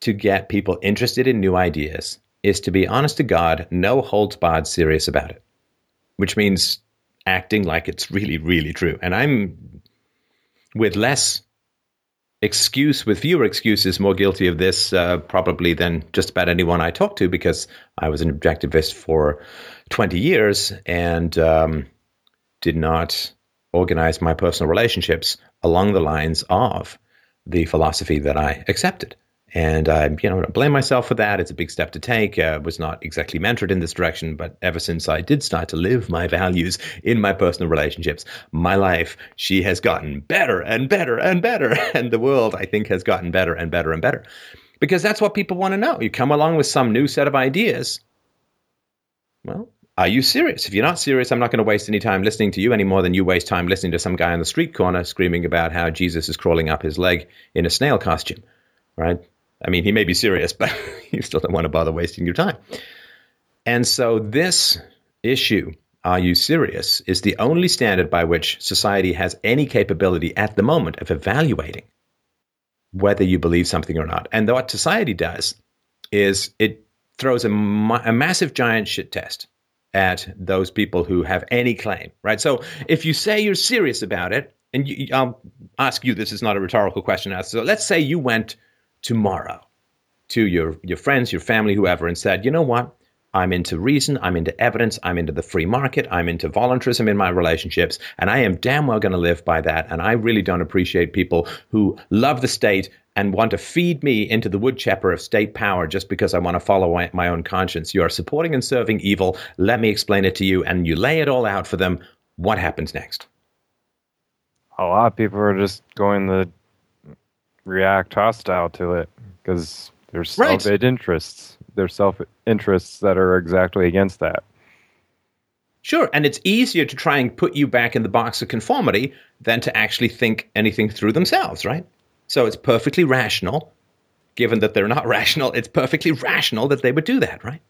to get people interested in new ideas is to be honest to God, no holds barred serious about it, which means acting like it's really, really true. And I'm with less excuse with fewer excuses more guilty of this uh, probably than just about anyone I talk to because I was an objectivist for 20 years and um, did not organize my personal relationships along the lines of the philosophy that I accepted. And I, you know, blame myself for that. It's a big step to take. Uh, was not exactly mentored in this direction, but ever since I did start to live my values in my personal relationships, my life she has gotten better and better and better, and the world I think has gotten better and better and better, because that's what people want to know. You come along with some new set of ideas. Well, are you serious? If you're not serious, I'm not going to waste any time listening to you any more than you waste time listening to some guy on the street corner screaming about how Jesus is crawling up his leg in a snail costume, right? I mean, he may be serious, but you still don't want to bother wasting your time. And so, this issue, are you serious, is the only standard by which society has any capability at the moment of evaluating whether you believe something or not. And what society does is it throws a, a massive giant shit test at those people who have any claim, right? So if you say you're serious about it, and you, I'll ask you this is not a rhetorical question. So let's say you went tomorrow to your, your friends, your family, whoever, and said, you know what? I'm into reason, I'm into evidence, I'm into the free market, I'm into voluntarism in my relationships, and I am damn well going to live by that. And I really don't appreciate people who love the state and want to feed me into the woodchopper of state power just because I want to follow my own conscience. You are supporting and serving evil. Let me explain it to you. And you lay it all out for them. What happens next? A lot of people are just going the react hostile to it because there's self right. interests. There's self interests that are exactly against that. Sure, and it's easier to try and put you back in the box of conformity than to actually think anything through themselves, right? So it's perfectly rational, given that they're not rational, it's perfectly rational that they would do that, right?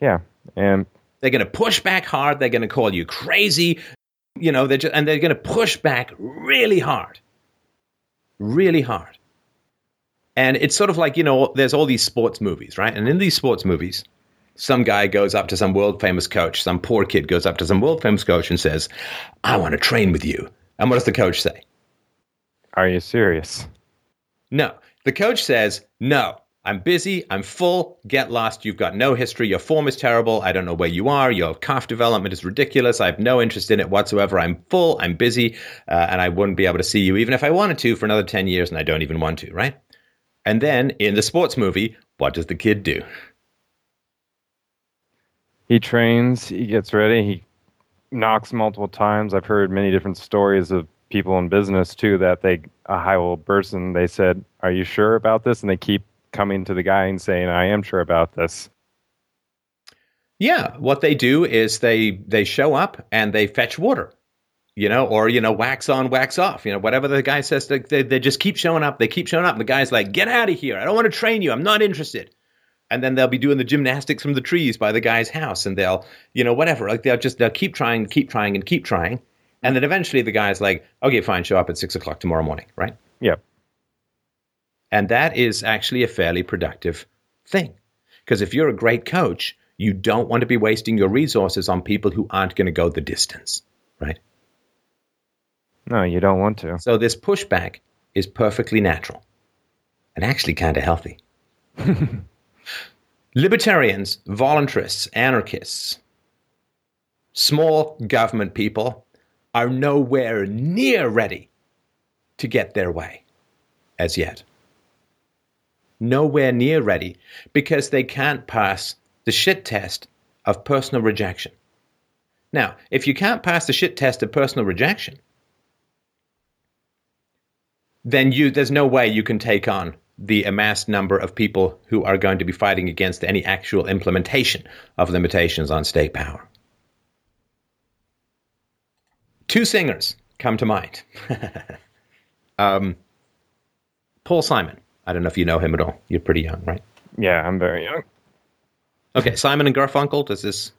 Yeah, and they're going to push back hard. They're going to call you crazy, you know. They're just, and they're going to push back really hard, really hard. And it's sort of like, you know, there's all these sports movies, right? And in these sports movies, some guy goes up to some world famous coach, some poor kid goes up to some world famous coach and says, I want to train with you. And what does the coach say? Are you serious? No. The coach says, no, I'm busy. I'm full. Get lost. You've got no history. Your form is terrible. I don't know where you are. Your calf development is ridiculous. I have no interest in it whatsoever. I'm full. I'm busy. Uh, and I wouldn't be able to see you even if I wanted to for another 10 years. And I don't even want to, right? And then in the sports movie, what does the kid do? He trains. He gets ready. He knocks multiple times. I've heard many different stories of people in business too that they a high level person they said, "Are you sure about this?" and they keep coming to the guy and saying, "I am sure about this." Yeah, what they do is they they show up and they fetch water, you know, or you know, wax on, wax off, you know, whatever the guy says. They they, they just keep showing up. They keep showing up. And the guy's like, "Get out of here! I don't want to train you. I'm not interested." And then they'll be doing the gymnastics from the trees by the guy's house, and they'll, you know, whatever. Like they'll just they'll keep trying, keep trying, and keep trying, and then eventually the guy's like, "Okay, fine, show up at six o'clock tomorrow morning," right? Yep. And that is actually a fairly productive thing. Because if you're a great coach, you don't want to be wasting your resources on people who aren't going to go the distance, right? No, you don't want to. So this pushback is perfectly natural and actually kind of healthy. Libertarians, voluntarists, anarchists, small government people are nowhere near ready to get their way as yet nowhere near ready because they can't pass the shit test of personal rejection. Now, if you can't pass the shit test of personal rejection, then you there's no way you can take on the amassed number of people who are going to be fighting against any actual implementation of limitations on state power. Two singers come to mind. um, Paul Simon I don't know if you know him at all. You're pretty young, right? Yeah, I'm very young. Okay, Simon and Garfunkel. Does this?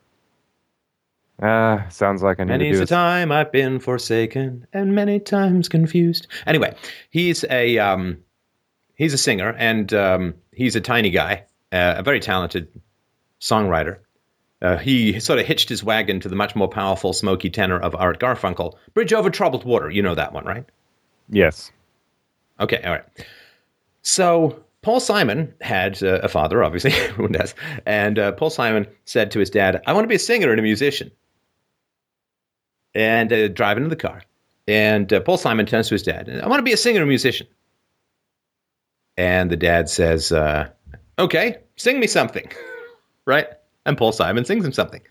Ah, uh, sounds like I need Many's to do the time I've been forsaken and many times confused. Anyway, he's a um, he's a singer and um, he's a tiny guy, uh, a very talented songwriter. Uh, he sort of hitched his wagon to the much more powerful, smoky tenor of Art Garfunkel. Bridge over troubled water. You know that one, right? Yes. Okay. All right. So Paul Simon had uh, a father, obviously, everyone does, and uh, Paul Simon said to his dad, "I want to be a singer and a musician." And uh, driving in the car, and uh, Paul Simon turns to his dad, "I want to be a singer and a musician." And the dad says, uh, "Okay, sing me something," right? And Paul Simon sings him something,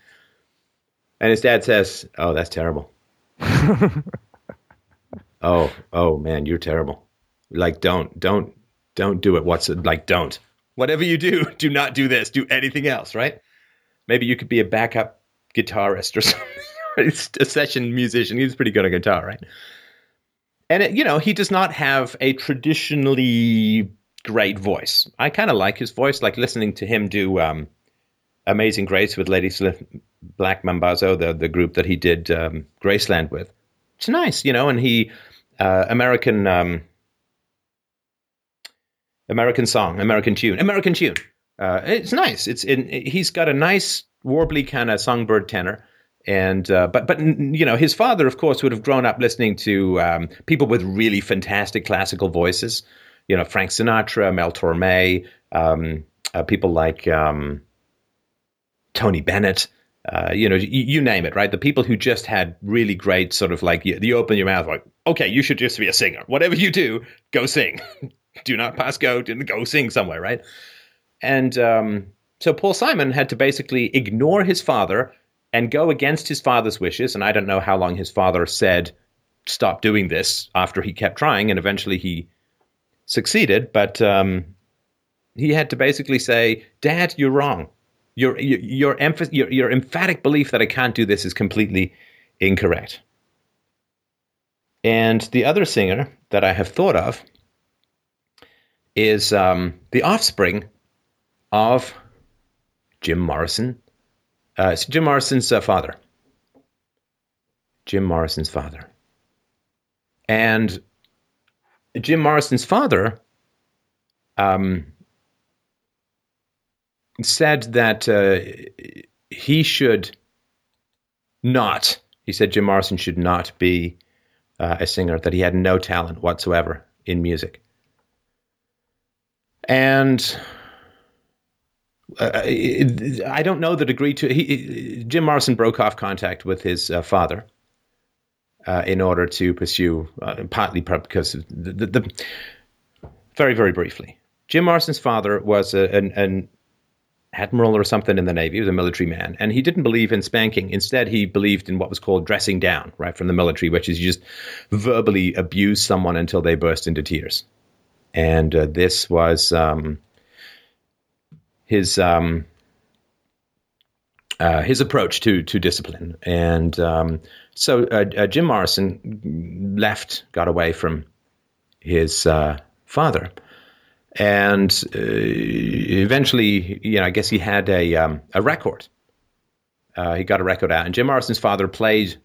and his dad says, "Oh, that's terrible." oh, oh man, you're terrible. Like, don't, don't, don't do it. What's it like? Don't. Whatever you do, do not do this. Do anything else, right? Maybe you could be a backup guitarist or something, a session musician. He's pretty good on guitar, right? And, it, you know, he does not have a traditionally great voice. I kind of like his voice, like listening to him do um, Amazing Grace with Lady Black Mambazo, the, the group that he did um, Graceland with. It's nice, you know, and he, uh, American. Um, American song, American tune, American tune. Uh, it's nice. It's in, he's got a nice warbly kind of songbird tenor, and uh, but but you know his father, of course, would have grown up listening to um, people with really fantastic classical voices. You know, Frank Sinatra, Mel Torme, um, uh, people like um, Tony Bennett. Uh, you know, you, you, name it, right? The people who just had really great sort of like you, you open your mouth like, okay, you should just be a singer. Whatever you do, go sing. do not pass go, and go sing somewhere, right? And um, so Paul Simon had to basically ignore his father and go against his father's wishes. And I don't know how long his father said, stop doing this after he kept trying. And eventually he succeeded. But um, he had to basically say, Dad, you're wrong. Your, your, your, emph- your, your emphatic belief that I can't do this is completely incorrect. And the other singer that I have thought of is um, the offspring of Jim Morrison. Uh, it's Jim Morrison's uh, father. Jim Morrison's father. And Jim Morrison's father um, said that uh, he should not, he said Jim Morrison should not be uh, a singer, that he had no talent whatsoever in music. And uh, I don't know the degree to. He, Jim Morrison broke off contact with his uh, father uh, in order to pursue, uh, partly because the, the, the, very, very briefly. Jim Morrison's father was a, an, an admiral or something in the Navy. He was a military man, and he didn't believe in spanking. Instead, he believed in what was called dressing down, right from the military, which is you just verbally abuse someone until they burst into tears. And uh, this was um, his um, uh, his approach to to discipline. And um, so uh, uh Jim Morrison left, got away from his uh, father and uh, eventually, you know, I guess he had a um, a record. Uh, he got a record out, and Jim Morrison's father played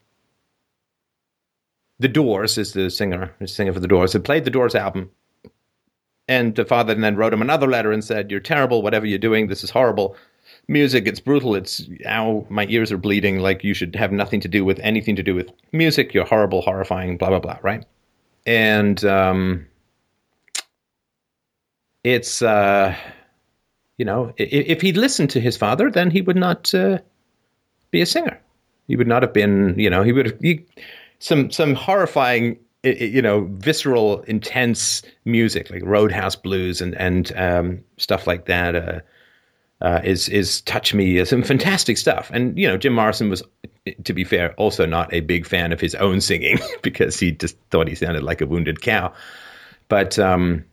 the Doors, is the singer, the singer for the Doors, had played the Doors album, and the father then wrote him another letter and said, "You're terrible. Whatever you're doing, this is horrible." Music, it's brutal. It's ow, my ears are bleeding. Like you should have nothing to do with anything to do with music. You're horrible, horrifying, blah blah blah. Right? And um, it's uh, you know, if, if, he'd listened to his father, then he would not uh, be a singer. He would not have been, you know, he would have he, some some horrifying, you know, visceral, intense music like Roadhouse Blues and and um, stuff like that. Uh, uh, is is touch me some fantastic stuff and you know Jim Morrison was to be fair also not a big fan of his own singing because he just thought he sounded like a wounded cow but um,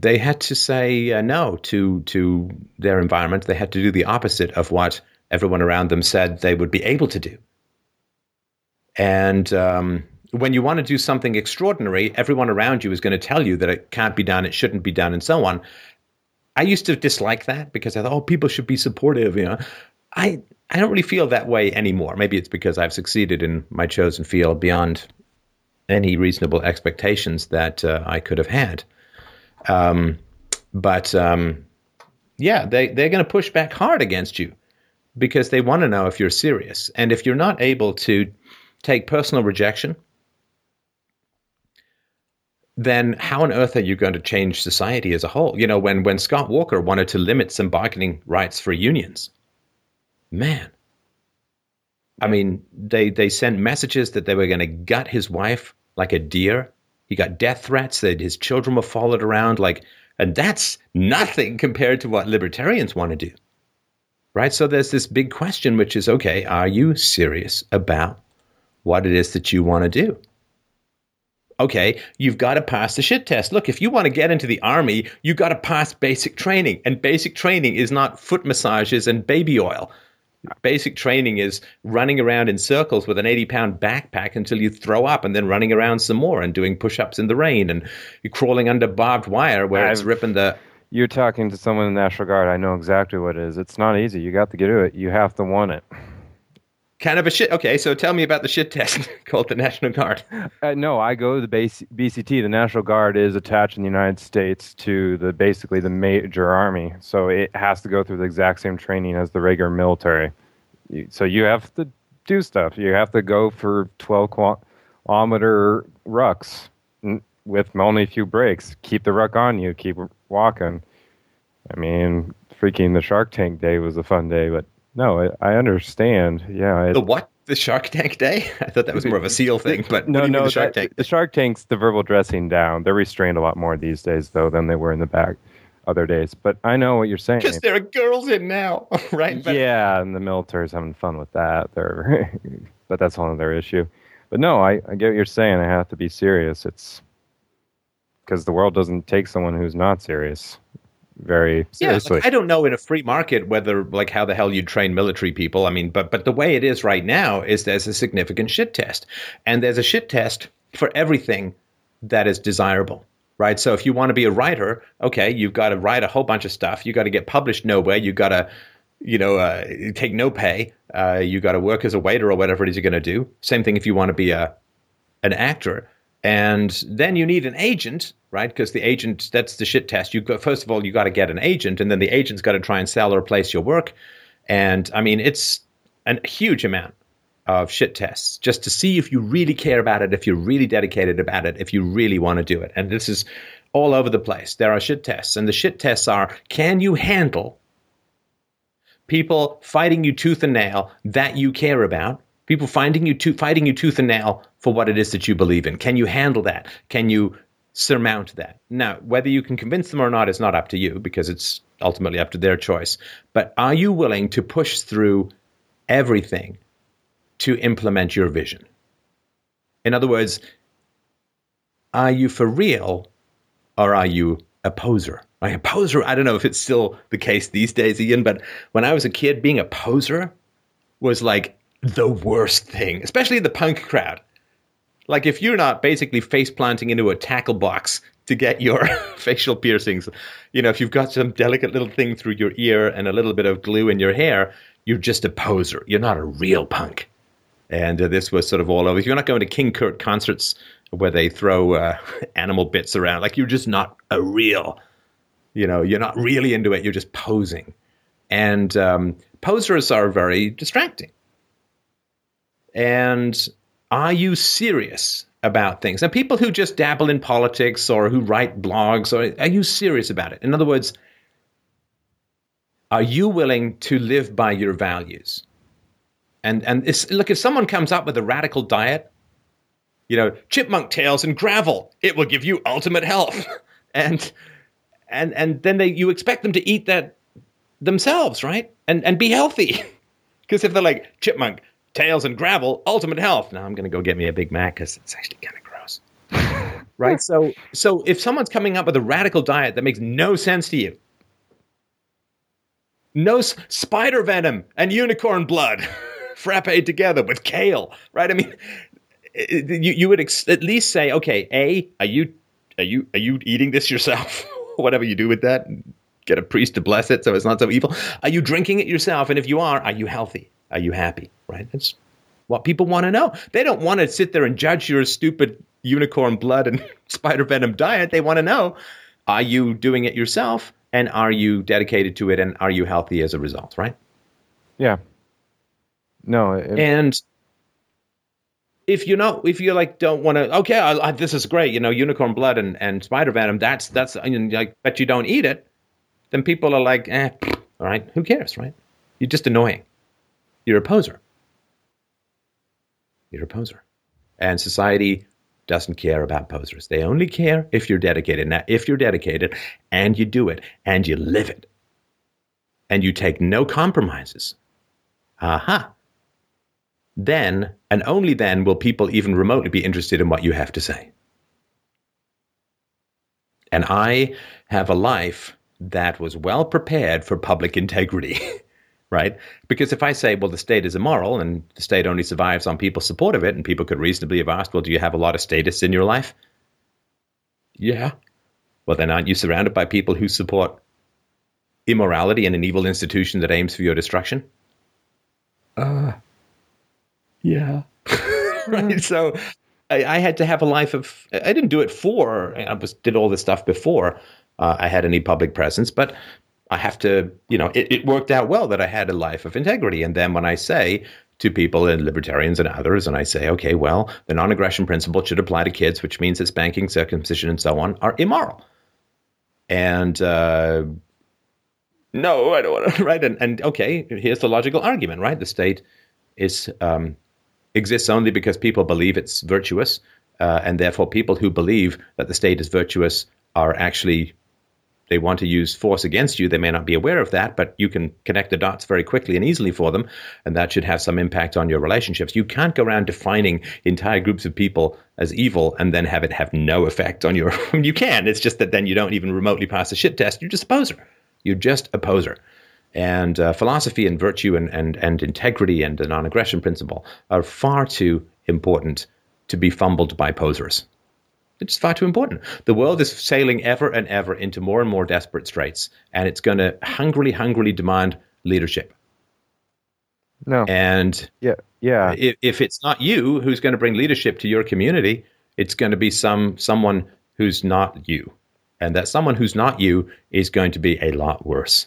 they had to say uh, no to to their environment. They had to do the opposite of what everyone around them said they would be able to do. And um, when you want to do something extraordinary, everyone around you is going to tell you that it can't be done, it shouldn't be done, and so on. I used to dislike that because I thought, oh, people should be supportive. You know, I I don't really feel that way anymore. Maybe it's because I've succeeded in my chosen field beyond any reasonable expectations that uh, I could have had. Um, but um, yeah, they, they're going to push back hard against you because they want to know if you're serious. And if you're not able to take personal rejection, then how on earth are you going to change society as a whole? You know, when, when Scott Walker wanted to limit some bargaining rights for unions, man. I mean, they, they sent messages that they were going to gut his wife like a deer he got death threats that his children were followed around. Like, and that's nothing compared to what libertarians want to do. Right? So there's this big question, which is okay, are you serious about what it is that you want to do? Okay, you've got to pass the shit test. Look, if you want to get into the army, you've got to pass basic training. And basic training is not foot massages and baby oil. Basic training is running around in circles with an 80 pound backpack until you throw up and then running around some more and doing push ups in the rain and you're crawling under barbed wire where I've, it's ripping the. You're talking to someone in the National Guard. I know exactly what it is. It's not easy. You got to get to it. You have to want it. Kind of a shit. Okay, so tell me about the shit test called the National Guard. Uh, no, I go to the base, BCT. The National Guard is attached in the United States to the basically the major army, so it has to go through the exact same training as the regular military. So you have to do stuff. You have to go for 12 kilometer rucks with only a few breaks. Keep the ruck on you. Keep walking. I mean, freaking the Shark Tank day was a fun day, but no, I, I understand. Yeah. It, the what? The Shark Tank Day? I thought that was more of a SEAL thing, but no, no. The Shark that, Tank. The Shark Tank's the verbal dressing down. They're restrained a lot more these days, though, than they were in the back other days. But I know what you're saying. Because there are girls in now, right? But, yeah, and the military's having fun with that. They're, but that's of issue. But no, I, I get what you're saying. I have to be serious. It's because the world doesn't take someone who's not serious very seriously. Yeah, like, I don't know in a free market whether like how the hell you train military people. I mean, but but the way it is right now is there's a significant shit test, and there's a shit test for everything that is desirable. Right. So if you want to be a writer, okay, you've got to write a whole bunch of stuff. You got to get published nowhere. You got to, you know, uh, take no pay. Uh, you got to work as a waiter or whatever it is you're going to do. Same thing if you want to be a an actor. And then you need an agent, right? Because the agent, that's the shit test. You got, first of all, you got to get an agent, and then the agent's got to try and sell or replace your work. And I mean, it's a huge amount of shit tests just to see if you really care about it, if you're really dedicated about it, if you really want to do it. And this is all over the place. There are shit tests, and the shit tests are can you handle people fighting you tooth and nail that you care about? People finding you to, fighting you tooth and nail for what it is that you believe in. Can you handle that? Can you surmount that? Now, whether you can convince them or not is not up to you because it's ultimately up to their choice. But are you willing to push through everything to implement your vision? In other words, are you for real or are you a poser? A poser, I don't know if it's still the case these days, Ian, but when I was a kid, being a poser was like the worst thing, especially the punk crowd. Like if you're not basically face planting into a tackle box to get your facial piercings, you know, if you've got some delicate little thing through your ear and a little bit of glue in your hair, you're just a poser. You're not a real punk. And uh, this was sort of all over. If you're not going to King Kurt concerts where they throw uh, animal bits around, like you're just not a real, you know, you're not really into it. You're just posing. And um, posers are very distracting and are you serious about things? And people who just dabble in politics or who write blogs, or are you serious about it? In other words, are you willing to live by your values? And and look, if someone comes up with a radical diet, you know, chipmunk tails and gravel, it will give you ultimate health. and and and then they you expect them to eat that themselves, right? And and be healthy. Because if they're like chipmunk, tails and gravel, ultimate health. Now I'm going to go get me a Big Mac because it's actually kind of gross. right? So, so if someone's coming up with a radical diet that makes no sense to you, no s- spider venom and unicorn blood frappe together with kale, right? I mean, you, you would ex- at least say, okay, A, are you, are you, are you eating this yourself? Whatever you do with that, get a priest to bless it so it's not so evil. Are you drinking it yourself? And if you are, are you healthy? Are you happy? Right? That's what people want to know. They don't want to sit there and judge your stupid unicorn blood and spider venom diet. They want to know are you doing it yourself and are you dedicated to it and are you healthy as a result, right? Yeah. No. It, and if you know, if you like, don't want to, okay, I, I, this is great, you know, unicorn blood and, and spider venom. That's that's I mean, like, but you don't eat it. Then people are like, eh, all right, who cares, right? You're just annoying. You're a poser. You're a poser. And society doesn't care about posers. They only care if you're dedicated. Now, if you're dedicated and you do it and you live it and you take no compromises, aha, then and only then will people even remotely be interested in what you have to say. And I have a life that was well prepared for public integrity. right? Because if I say, well, the state is immoral and the state only survives on people's support of it, and people could reasonably have asked, well, do you have a lot of status in your life? Yeah. Well, then aren't you surrounded by people who support immorality and an evil institution that aims for your destruction? Uh, yeah. right. So I, I, had to have a life of, I didn't do it for, I was, did all this stuff before uh, I had any public presence, but I have to, you know, it, it worked out well that I had a life of integrity. And then when I say to people and libertarians and others, and I say, okay, well, the non aggression principle should apply to kids, which means that spanking, circumcision, and so on are immoral. And uh, no, I don't want to, right? And, and okay, here's the logical argument, right? The state is um, exists only because people believe it's virtuous, uh, and therefore people who believe that the state is virtuous are actually they want to use force against you, they may not be aware of that, but you can connect the dots very quickly and easily for them, and that should have some impact on your relationships. You can't go around defining entire groups of people as evil and then have it have no effect on your. you can. It's just that then you don't even remotely pass the shit test. You're just a poser. You're just a poser. And uh, philosophy and virtue and, and, and integrity and the non aggression principle are far too important to be fumbled by posers. It's far too important. The world is sailing ever and ever into more and more desperate straits, and it's going to hungrily, hungrily demand leadership. No. And yeah, yeah. If, if it's not you who's going to bring leadership to your community, it's going to be some someone who's not you, and that someone who's not you is going to be a lot worse.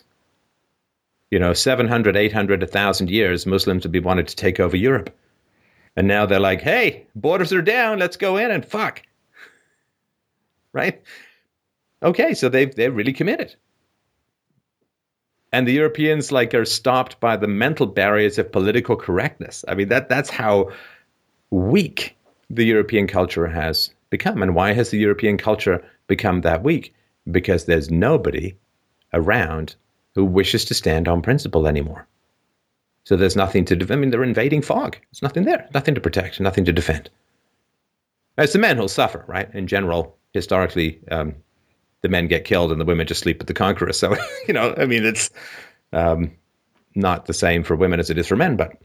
You know, 700, 800, 1,000 years, Muslims have been wanted to take over Europe And now they're like, hey, borders are down. Let's go in and fuck. Right? Okay, so they've, they're really committed. And the Europeans like are stopped by the mental barriers of political correctness. I mean, that that's how weak the European culture has become. And why has the European culture become that weak? Because there's nobody around who wishes to stand on principle anymore. So there's nothing to. I mean, they're invading fog. There's nothing there. Nothing to protect. Nothing to defend. It's the men who'll suffer, right? In general, historically, um, the men get killed and the women just sleep with the conqueror. So you know, I mean, it's um, not the same for women as it is for men. But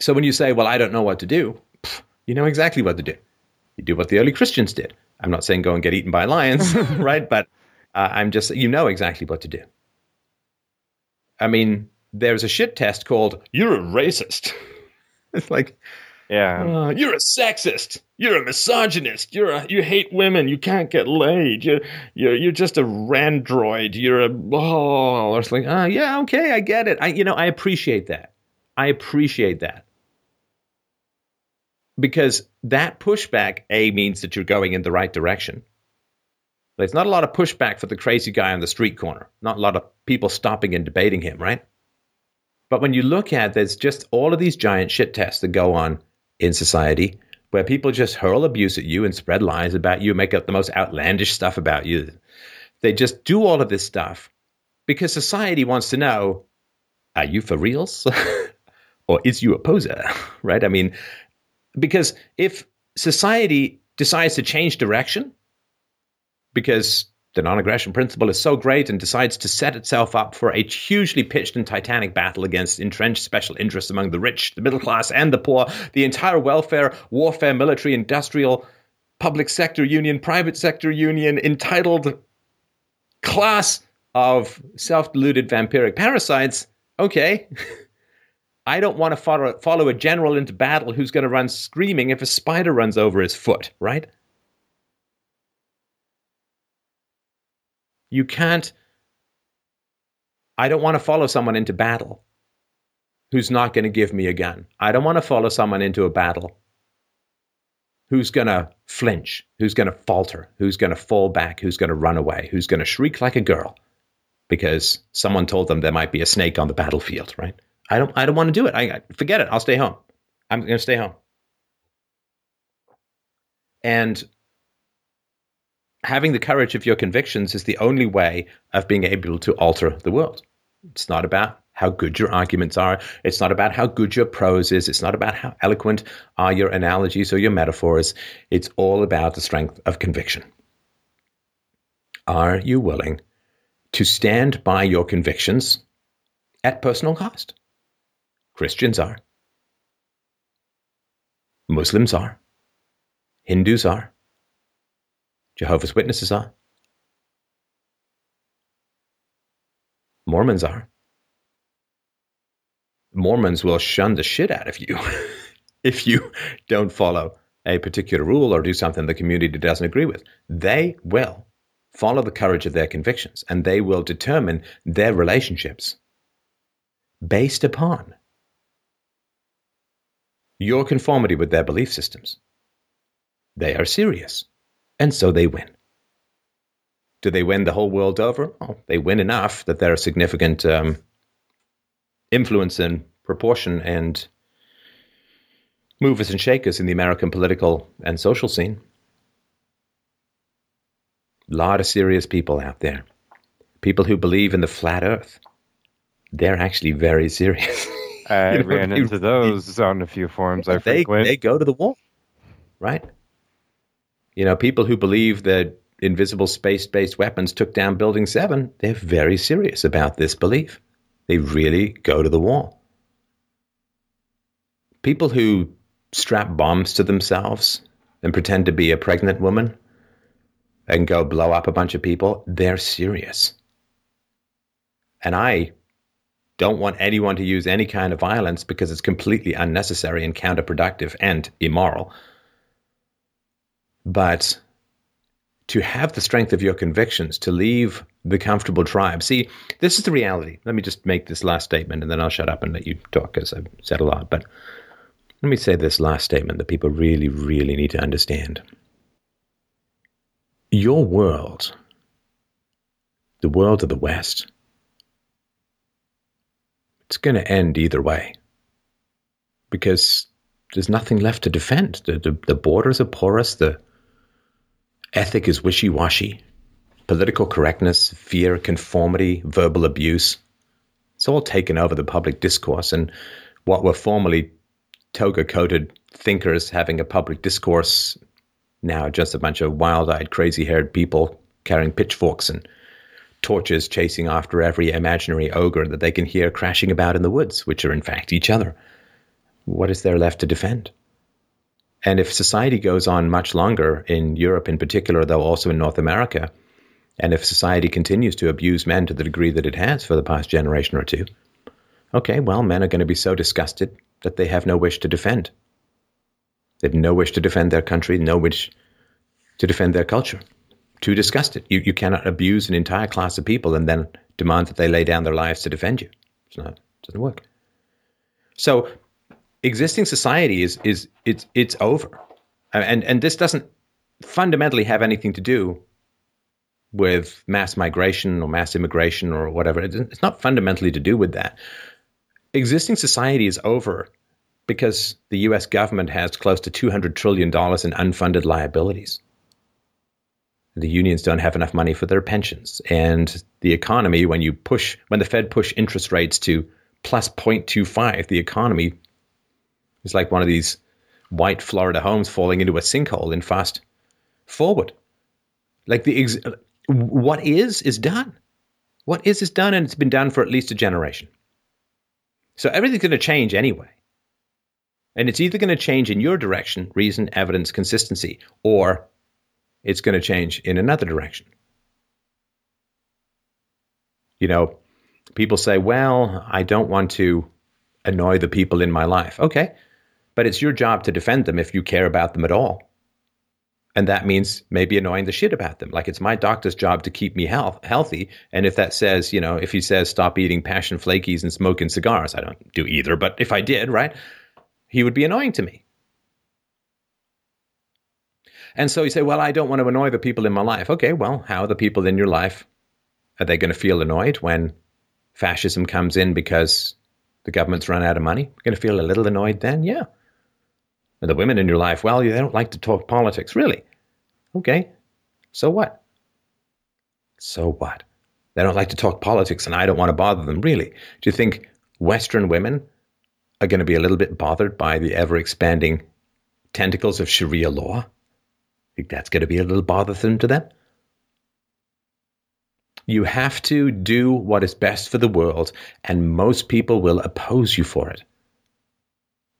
so when you say, "Well, I don't know what to do," pff, you know exactly what to do. You do what the early Christians did. I'm not saying go and get eaten by lions, right? But uh, I'm just you know exactly what to do. I mean, there's a shit test called "You're a racist." it's like, Yeah. uh, you're a sexist. You're a misogynist. You're a you hate women. You can't get laid. You're you're you're just a randroid. You're a oh. It's like, ah, yeah, okay, I get it. I you know I appreciate that. I appreciate that because that pushback a means that you're going in the right direction. There's not a lot of pushback for the crazy guy on the street corner. Not a lot of people stopping and debating him, right? But when you look at there's just all of these giant shit tests that go on in society where people just hurl abuse at you and spread lies about you, make up the most outlandish stuff about you. They just do all of this stuff because society wants to know are you for reals? or is you a poser? Right? I mean, because if society decides to change direction because the non aggression principle is so great and decides to set itself up for a hugely pitched and titanic battle against entrenched special interests among the rich, the middle class, and the poor, the entire welfare, warfare, military, industrial, public sector union, private sector union, entitled class of self deluded vampiric parasites. Okay. I don't want to follow, follow a general into battle who's going to run screaming if a spider runs over his foot, right? You can't. I don't want to follow someone into battle who's not going to give me a gun. I don't want to follow someone into a battle who's going to flinch, who's going to falter, who's going to fall back, who's going to run away, who's going to shriek like a girl because someone told them there might be a snake on the battlefield, right? I don't I don't want to do it. I forget it. I'll stay home. I'm going to stay home. And having the courage of your convictions is the only way of being able to alter the world. It's not about how good your arguments are. It's not about how good your prose is. It's not about how eloquent are your analogies or your metaphors. It's all about the strength of conviction. Are you willing to stand by your convictions at personal cost? Christians are. Muslims are. Hindus are. Jehovah's Witnesses are. Mormons are. Mormons will shun the shit out of you if you don't follow a particular rule or do something the community doesn't agree with. They will follow the courage of their convictions and they will determine their relationships based upon your conformity with their belief systems. They are serious, and so they win. Do they win the whole world over? Oh, they win enough that they're a significant um, influence and proportion and movers and shakers in the American political and social scene. A lot of serious people out there. People who believe in the flat earth. They're actually very serious. I You know, ran into those on a few forums I they, frequent. they go to the wall, right? You know, people who believe that invisible space based weapons took down Building 7, they're very serious about this belief. They really go to the wall. People who strap bombs to themselves and pretend to be a pregnant woman and go blow up a bunch of people, they're serious. And I don't want anyone to use any kind of violence because it's completely unnecessary and counterproductive and immoral. But to have the strength of your convictions, to leave the comfortable tribe. See, this is the reality. Let me just make this last statement and then I'll shut up and let you talk because I've said a lot. But Let me say this last statement that people really, really need to understand. Your world, the world of the West, it's going to end either way because there's nothing left to defend. The, the, the borders are porous, the ethic is wishy washy, political correctness, fear, conformity, verbal abuse. It's all taken over the public discourse. And what were formerly toga coated thinkers having a public discourse. Now, just a bunch of wild eyed, crazy haired people carrying pitchforks and torches chasing after every imaginary ogre that they can hear crashing about in the woods, which are in fact each other. What is there left to defend? And if society goes on much longer, in Europe in particular, though also in North America, and if society continues to abuse men to the degree that it has for the past generation or two, okay, well, men are going to be so disgusted that they have no wish to defend. They have no wish to defend their country, no wish to defend their culture. Too disgusted. You, you cannot abuse an entire class of people and then demand that they lay down their lives to defend you. It's not, it doesn't work. So existing society is is it's it's over. And and this doesn't fundamentally have anything to do with mass migration or mass immigration or whatever. It's not fundamentally to do with that existing society is over because the US government has close to $200 trillion in unfunded liabilities. The unions don't have enough money for their pensions. And the economy, when you push, when the Fed push interest rates to plus 0.25, the economy is like one of these white Florida homes falling into a sinkhole in fast forward. Like the, ex- what is, is done. What is, is done, and it's been done for at least a generation. So everything's going to change anyway. And it's either going to change in your direction, reason, evidence, consistency, or it's going to change in another direction. You know, people say, well, I don't want to annoy the people in my life. Okay, but it's your job to defend them if you care about them at all. And that means maybe annoying the shit about them. Like it's my doctor's job to keep me health, healthy. And if that says, you know, if he says stop eating passion flakies and smoking cigars, I don't do either. But if I did, right, he would be annoying to me. And so you say, well, I don't want to annoy the people in my life. Okay, well, how are the people in your life? Are they going to feel annoyed when fascism comes in because the government's run out of money? Going to feel a little annoyed then? Yeah. And the women in your life, well, they don't like to talk politics. Really? Okay. So what? So what? They don't like to talk politics and I don't want to bother them. Really? Do you think Western women are going to be a little bit bothered by the ever expanding tentacles of Sharia law? Think that's going to be a little bothersome to them? You have to do what is best for the world, and most people will oppose you for it.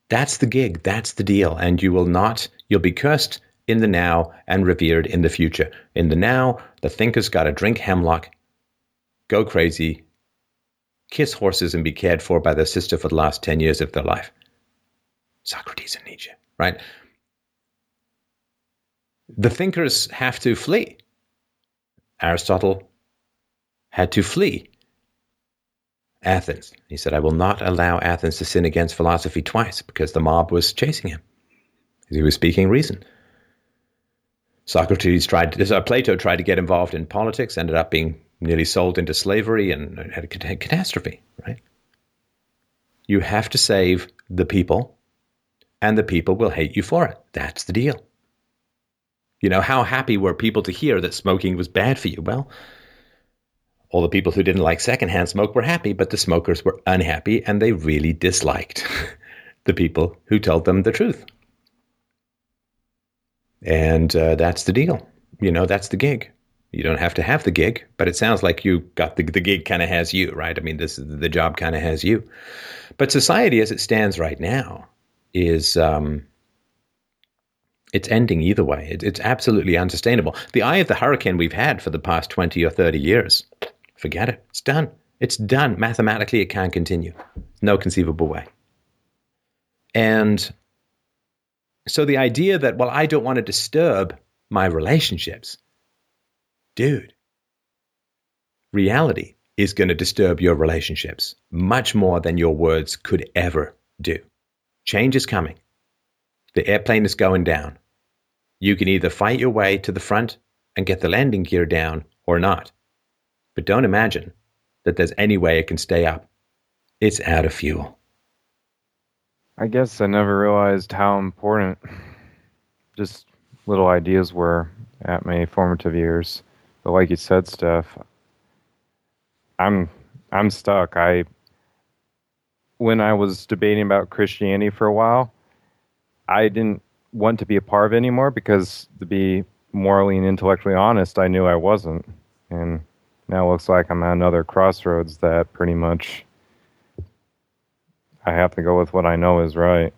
That's the gig. That's the deal. And you will not, you'll be cursed in the now and revered in the future. In the now, the thinker's got to drink hemlock, go crazy, kiss horses, and be cared for by their sister for the last 10 years of their life. Socrates and Nietzsche, right? The thinkers have to flee. Aristotle had to flee Athens. He said, I will not allow Athens to sin against philosophy twice because the mob was chasing him. He was speaking reason. Socrates tried, to, Plato tried to get involved in politics, ended up being nearly sold into slavery and had a catastrophe, right? You have to save the people, and the people will hate you for it. That's the deal. You know, how happy were people to hear that smoking was bad for you? Well, all the people who didn't like secondhand smoke were happy, but the smokers were unhappy and they really disliked the people who told them the truth. And uh, that's the deal. You know, that's the gig. You don't have to have the gig, but it sounds like you got the, the gig kind of has you, right? I mean, this the job kind of has you. But society as it stands right now is um, it's ending either way. It, it's absolutely unsustainable. The eye of the hurricane we've had for the past 20 or 30 years Forget it. It's done. It's done. Mathematically, it can't continue. No conceivable way. And so the idea that, well, I don't want to disturb my relationships, dude, reality is going to disturb your relationships much more than your words could ever do. Change is coming. The airplane is going down. You can either fight your way to the front and get the landing gear down or not. But don't imagine that there's any way it can stay up. It's out of fuel. I guess I never realized how important just little ideas were at my formative years. But like you said, Steph, I'm I'm stuck. I when I was debating about Christianity for a while, I didn't want to be a part of it anymore because to be morally and intellectually honest, I knew I wasn't. And now it looks like I'm at another crossroads that pretty much I have to go with what I know is right.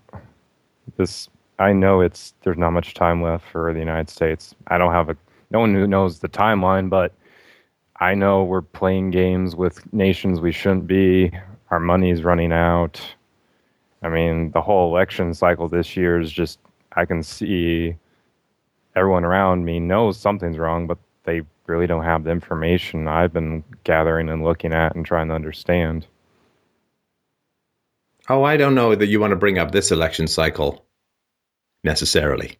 This I know it's there's not much time left for the United States. I don't have a no one who knows the timeline, but I know we're playing games with nations we shouldn't be. Our money's running out. I mean, the whole election cycle this year is just I can see everyone around me knows something's wrong, but they really don't have the information I've been gathering and looking at and trying to understand. Oh, I don't know that you want to bring up this election cycle necessarily.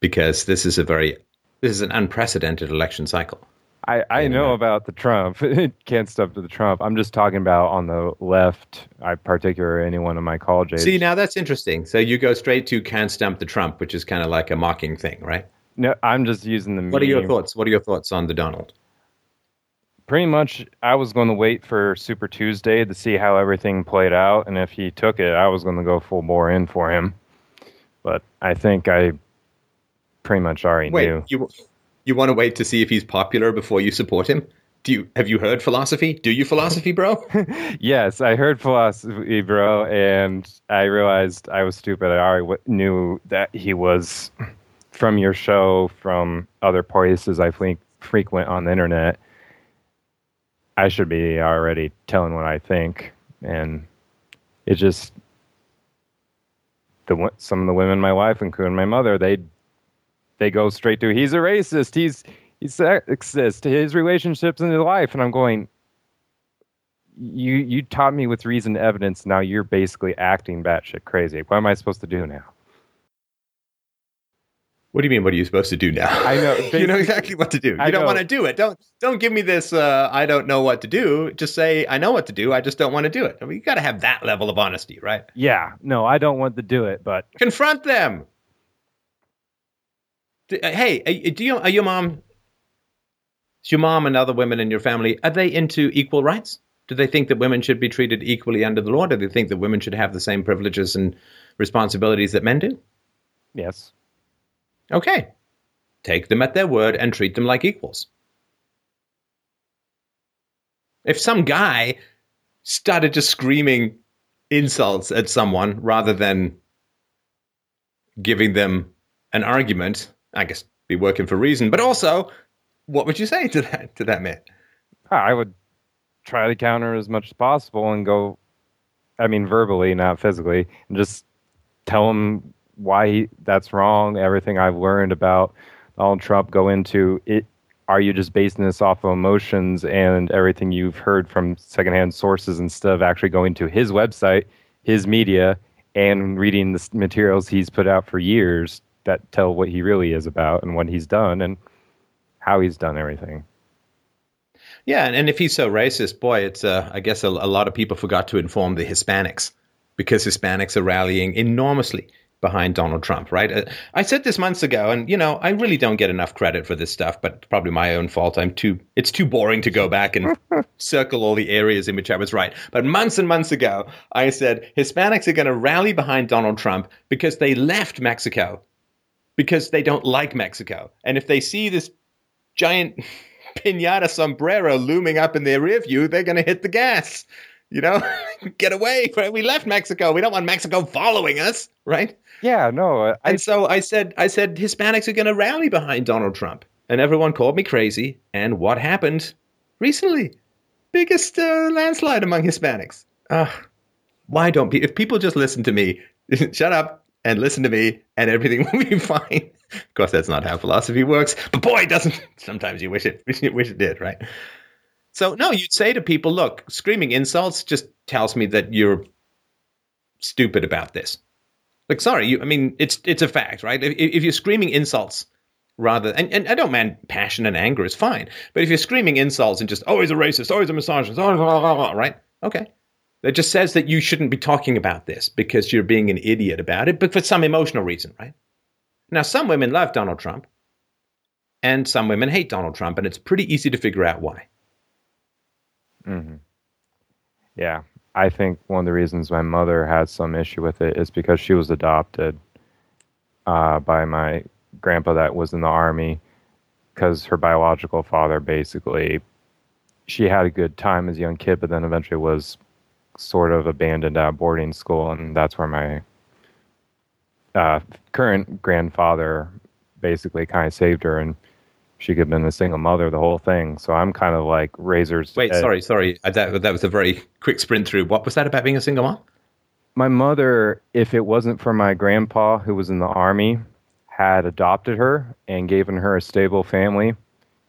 Because this is a very this is an unprecedented election cycle. I, I know about the Trump. Can't stop to the Trump. I'm just talking about on the left, I particularly anyone in my college age. See, now that's interesting. So you go straight to can't stump the Trump, which is kind of like a mocking thing, right? No, I'm just using the. What are your thoughts? What are your thoughts on the Donald? Pretty much, I was going to wait for Super Tuesday to see how everything played out, and if he took it, I was going to go full bore in for him. But I think I pretty much already Wait, knew. you you want to wait to see if he's popular before you support him? Do you have you heard philosophy? Do you philosophy, bro? yes, I heard philosophy, bro, and I realized I was stupid. I already w- knew that he was from your show, from other places I frequent on the internet. I should be already telling what I think, and it just the some of the women my life, including my mother, they they go straight to he's a racist, he's he's sexist, his relationships in his life, and I'm going. You you taught me with reason evidence. Now you're basically acting batshit crazy. What am I supposed to do now? What do you mean? What are you supposed to do now? I know. you know exactly what to do. You I don't know. want to do it. Don't don't give me this. Uh, I don't know what to do. Just say I know what to do. I just don't want to do it. I mean, you got to have that level of honesty, right? Yeah, no, I don't want to do it, but Confront them. Uh, Hey, uh, do you are your mom? Is your mom and other women in your family are they into equal rights? Do they think that women should be treated equally under the law? Do they think that women should have the same privileges and responsibilities that men do? yes, Okay. Take them at their word and treat them like equals. If some guy started just screaming insults at someone rather than giving them an argument, I guess be working for reason, but also what would you say to that to that man? Ah, I would try to counter as much as possible and go. I mean, verbally, not physically, and just tell him why that's wrong. Everything I've learned about Donald Trump go into it. Are you just basing this off of emotions and everything you've heard from secondhand sources instead of actually going to his website, his media, and reading the materials he's put out for years that tell what he really is about and what he's done and how he's done everything? Yeah, and, and if he's so racist, boy, it's uh, I guess a, a lot of people forgot to inform the Hispanics because Hispanics are rallying enormously behind Donald Trump, right? Uh, I said this months ago, and you know, I really don't get enough credit for this stuff, but probably my own fault. I'm too it's too boring to go back and circle all the areas in which I was right. But months and months ago, I said Hispanics are going to rally behind Donald Trump because they left Mexico because they don't like Mexico. And if they see this giant pinata sombrero looming up in their rear view, they're going to hit the gas. You know, get away. We left Mexico. We don't want Mexico following us, right? Yeah, no, I, And so I said, I said, Hispanics are going to rally behind Donald Trump, and everyone called me crazy. And what happened recently? Biggest uh, landslide among Hispanics. Uh, why don't if people just listen to me, shut up and listen to me, and everything will be fine. Of course, that's not how philosophy works, but boy, it doesn't. Sometimes you wish it, wish it, wish it did, right? So no, you'd say to people, look, screaming insults just tells me that you're stupid about this Like, sorry, you, I mean, it's it's a fact, right? If, if you're screaming insults rather, and, and I don't mind passion and anger is fine, but if you're screaming insults and just, oh, he's a racist, oh, he's a misogynist, oh, blah, blah, blah, right? Okay. It just says that you shouldn't be talking about this because you're being an idiot about it, but for some emotional reason, right? Now, some women love Donald Trump, and some women hate Donald Trump, and it's pretty easy to figure out why. Mm-hmm. Yeah, I think one of the reasons my mother had some issue with it is because she was adopted uh, by my grandpa that was in the army. Because her biological father basically, she had a good time as a young kid, but then eventually was sort of abandoned at boarding school, and that's where my uh, current grandfather basically kind of saved her, and she could have been a single mother the whole thing. So I'm kind of like razors. Wait, edge. sorry, sorry. Uh, that, that was a very quick sprint through. What was that about being a single mom? My mother, if it wasn't for my grandpa who was in the army, had adopted her and given her a stable family.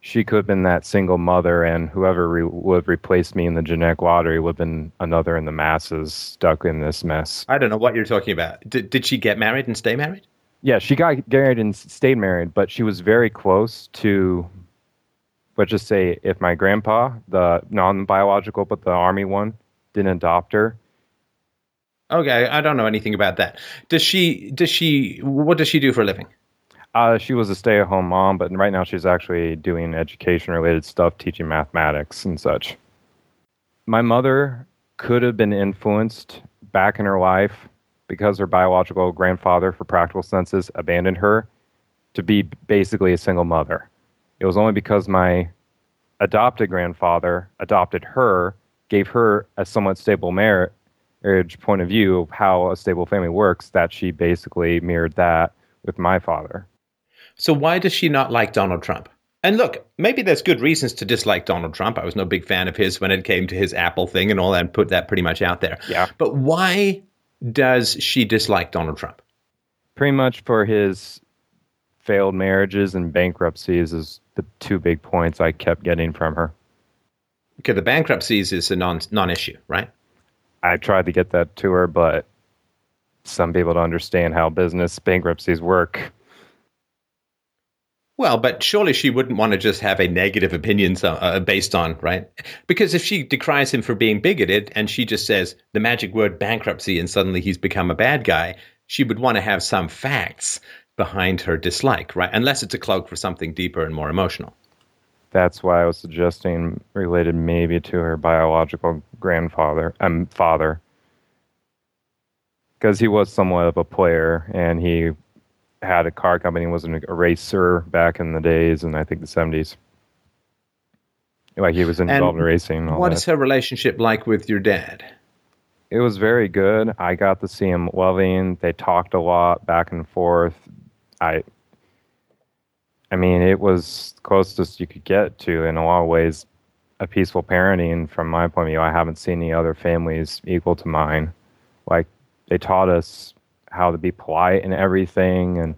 She could have been that single mother, and whoever re- would have replaced me in the genetic lottery would have been another in the masses stuck in this mess. I don't know what you're talking about. Did, did she get married and stay married? Yeah, she got married and stayed married, but she was very close to, let's just say, if my grandpa, the non biological but the army one, didn't adopt her. Okay, I don't know anything about that. Does she? Does she? What does she do for a living? Uh, she was a stay at home mom, but right now she's actually doing education related stuff, teaching mathematics and such. My mother could have been influenced back in her life because her biological grandfather, for practical senses, abandoned her to be basically a single mother. It was only because my adopted grandfather adopted her, gave her a somewhat stable marriage point of view of how a stable family works, that she basically mirrored that with my father. So why does she not like Donald Trump? And look, maybe there's good reasons to dislike Donald Trump. I was no big fan of his when it came to his Apple thing and all that, and put that pretty much out there. Yeah. But why does she dislike Donald Trump? Pretty much for his failed marriages and bankruptcies is the two big points I kept getting from her. Okay, the bankruptcies is a non non issue, right? I tried to get that to her, but some people don't understand how business bankruptcies work. Well, but surely she wouldn't want to just have a negative opinion uh, based on, right? Because if she decries him for being bigoted and she just says the magic word bankruptcy and suddenly he's become a bad guy, she would want to have some facts behind her dislike, right? Unless it's a cloak for something deeper and more emotional. That's why I was suggesting related maybe to her biological grandfather, um, father, because he was somewhat of a player and he had a car company, was an racer back in the days, and I think the seventies. Like he was involved and in racing. What is her relationship like with your dad? It was very good. I got to see him loving. They talked a lot back and forth. I, I mean, it was closest you could get to, in a lot of ways, a peaceful parenting. From my point of view, I haven't seen any other families equal to mine. Like they taught us how to be polite and everything. And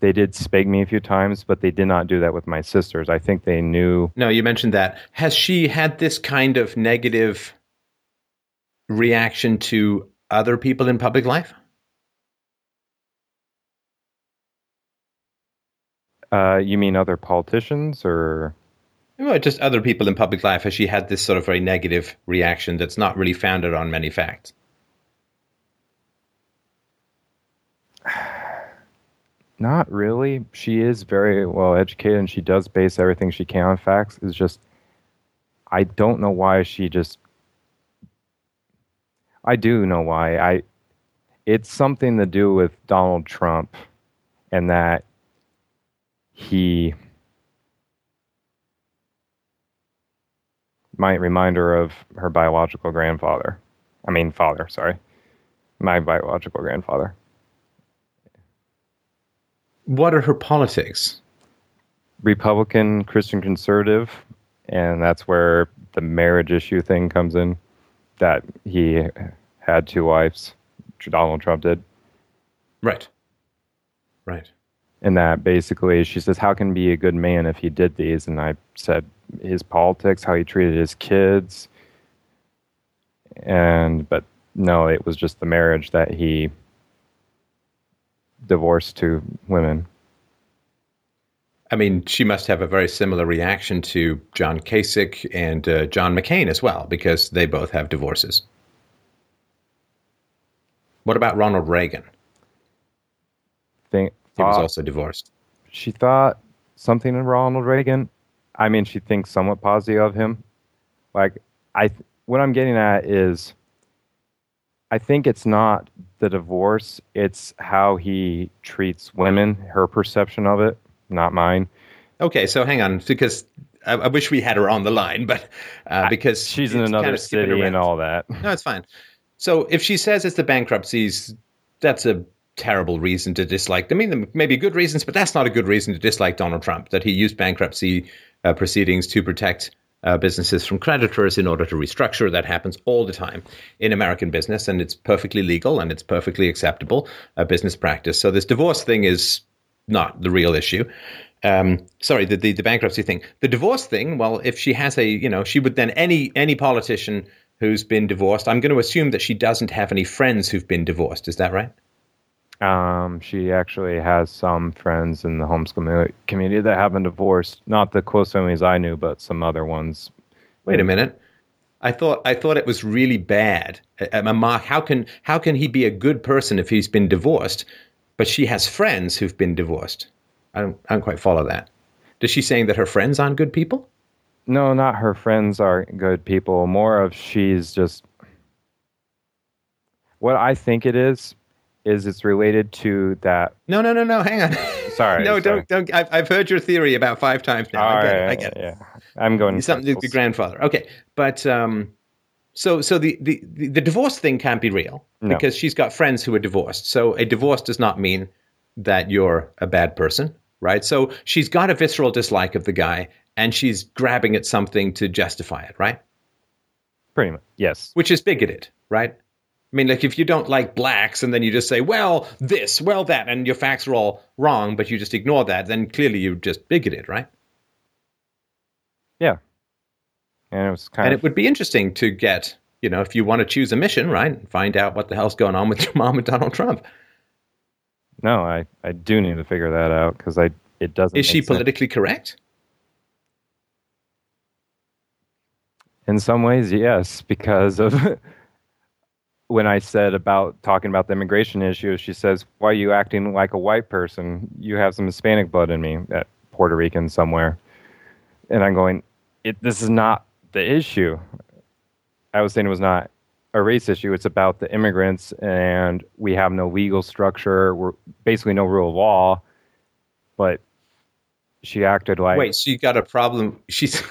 they did spank me a few times, but they did not do that with my sisters. I think they knew. No, you mentioned that. Has she had this kind of negative reaction to other people in public life? Uh, you mean other politicians or? Well, just other people in public life. Has she had this sort of very negative reaction that's not really founded on many facts? Not really. She is very well educated and she does base everything she can on facts. It's just, I don't know why she just. I do know why. I. It's something to do with Donald Trump and that he might remind her of her biological grandfather. I mean, father, sorry. My biological grandfather. What are her politics? Republican, Christian conservative, and that's where the marriage issue thing comes in. That he had two wives, Donald Trump did. Right. Right. And that basically, she says, How can he be a good man if he did these? And I said, His politics, how he treated his kids. And, but no, it was just the marriage that he divorce to women. I mean, she must have a very similar reaction to John Kasich and uh, John McCain as well, because they both have divorces. What about Ronald Reagan? Think He was also divorced. she thought something of Ronald Reagan. I mean, she thinks somewhat positive of him. Like I, th- what I'm getting at is, I think it's not the divorce; it's how he treats women. Her perception of it, not mine. Okay, so hang on, because I, I wish we had her on the line, but uh, because She's in another kinda city and all that. No, it's fine. So if she says it's the bankruptcies, that's a terrible reason to dislike. I mean, there may be good reasons, but that's not a good reason to dislike Donald Trump. That he used bankruptcy uh, proceedings to protect uh, businesses from creditors in order to restructure. That happens all the time in American business, and it's perfectly legal and it's perfectly acceptable uh, business practice. So this divorce thing is not the real issue. Um, sorry, the, the the bankruptcy thing, the divorce thing. Well, if she has a, you know, she would then any any politician who's been divorced. I'm going to assume that she doesn't have any friends who've been divorced. Is that right? Um, she actually has some friends in the homeschool community that have been divorced. Not the close families I knew, but some other ones. Wait a minute. I thought I thought it was really bad. Mark, how can how can he be a good person if he's been divorced, but she has friends who've been divorced? I don't I don't quite follow that. Does she saying that her friends aren't good people? No, not her friends are good people. More of she's just. What I think it is, is it's related to that. No, no, no, no. Hang on. Sorry, no, sorry. don't don't. I've, I've heard your theory about five times now. I get it. I get it. Yeah, I'm going. in something to the grandfather. Okay, but um, so so the, the the the divorce thing can't be real No. because she's got friends who are divorced. So a divorce does not mean that you're a bad person, right? So she's got a visceral dislike of the guy, and she's grabbing at something to justify it, right? Pretty much, yes. Which is bigoted, right? I mean, like if you don't like blacks and then you just say, well, this, well, that, and your facts are all wrong, but you just ignore that, then clearly you're just bigoted, right? Yeah, and it was kind And of it would be interesting to get, you know, if you want to choose a mission, right? Find out what the hell's going on with your mom and Donald Trump. no. I I do need to figure that out because I it doesn't. Is she make sense. politically correct? In some ways, yes, because of when I said about talking about the immigration issue, she says, "Why are you acting like a white person? You have some Hispanic blood in me, that Puerto Rican somewhere." And I'm going, "This is not the issue." I was saying it was not a race issue. It's about the immigrants, and we have no legal structure. We're basically no rule of law. But she acted like Wait, she got a problem. She's.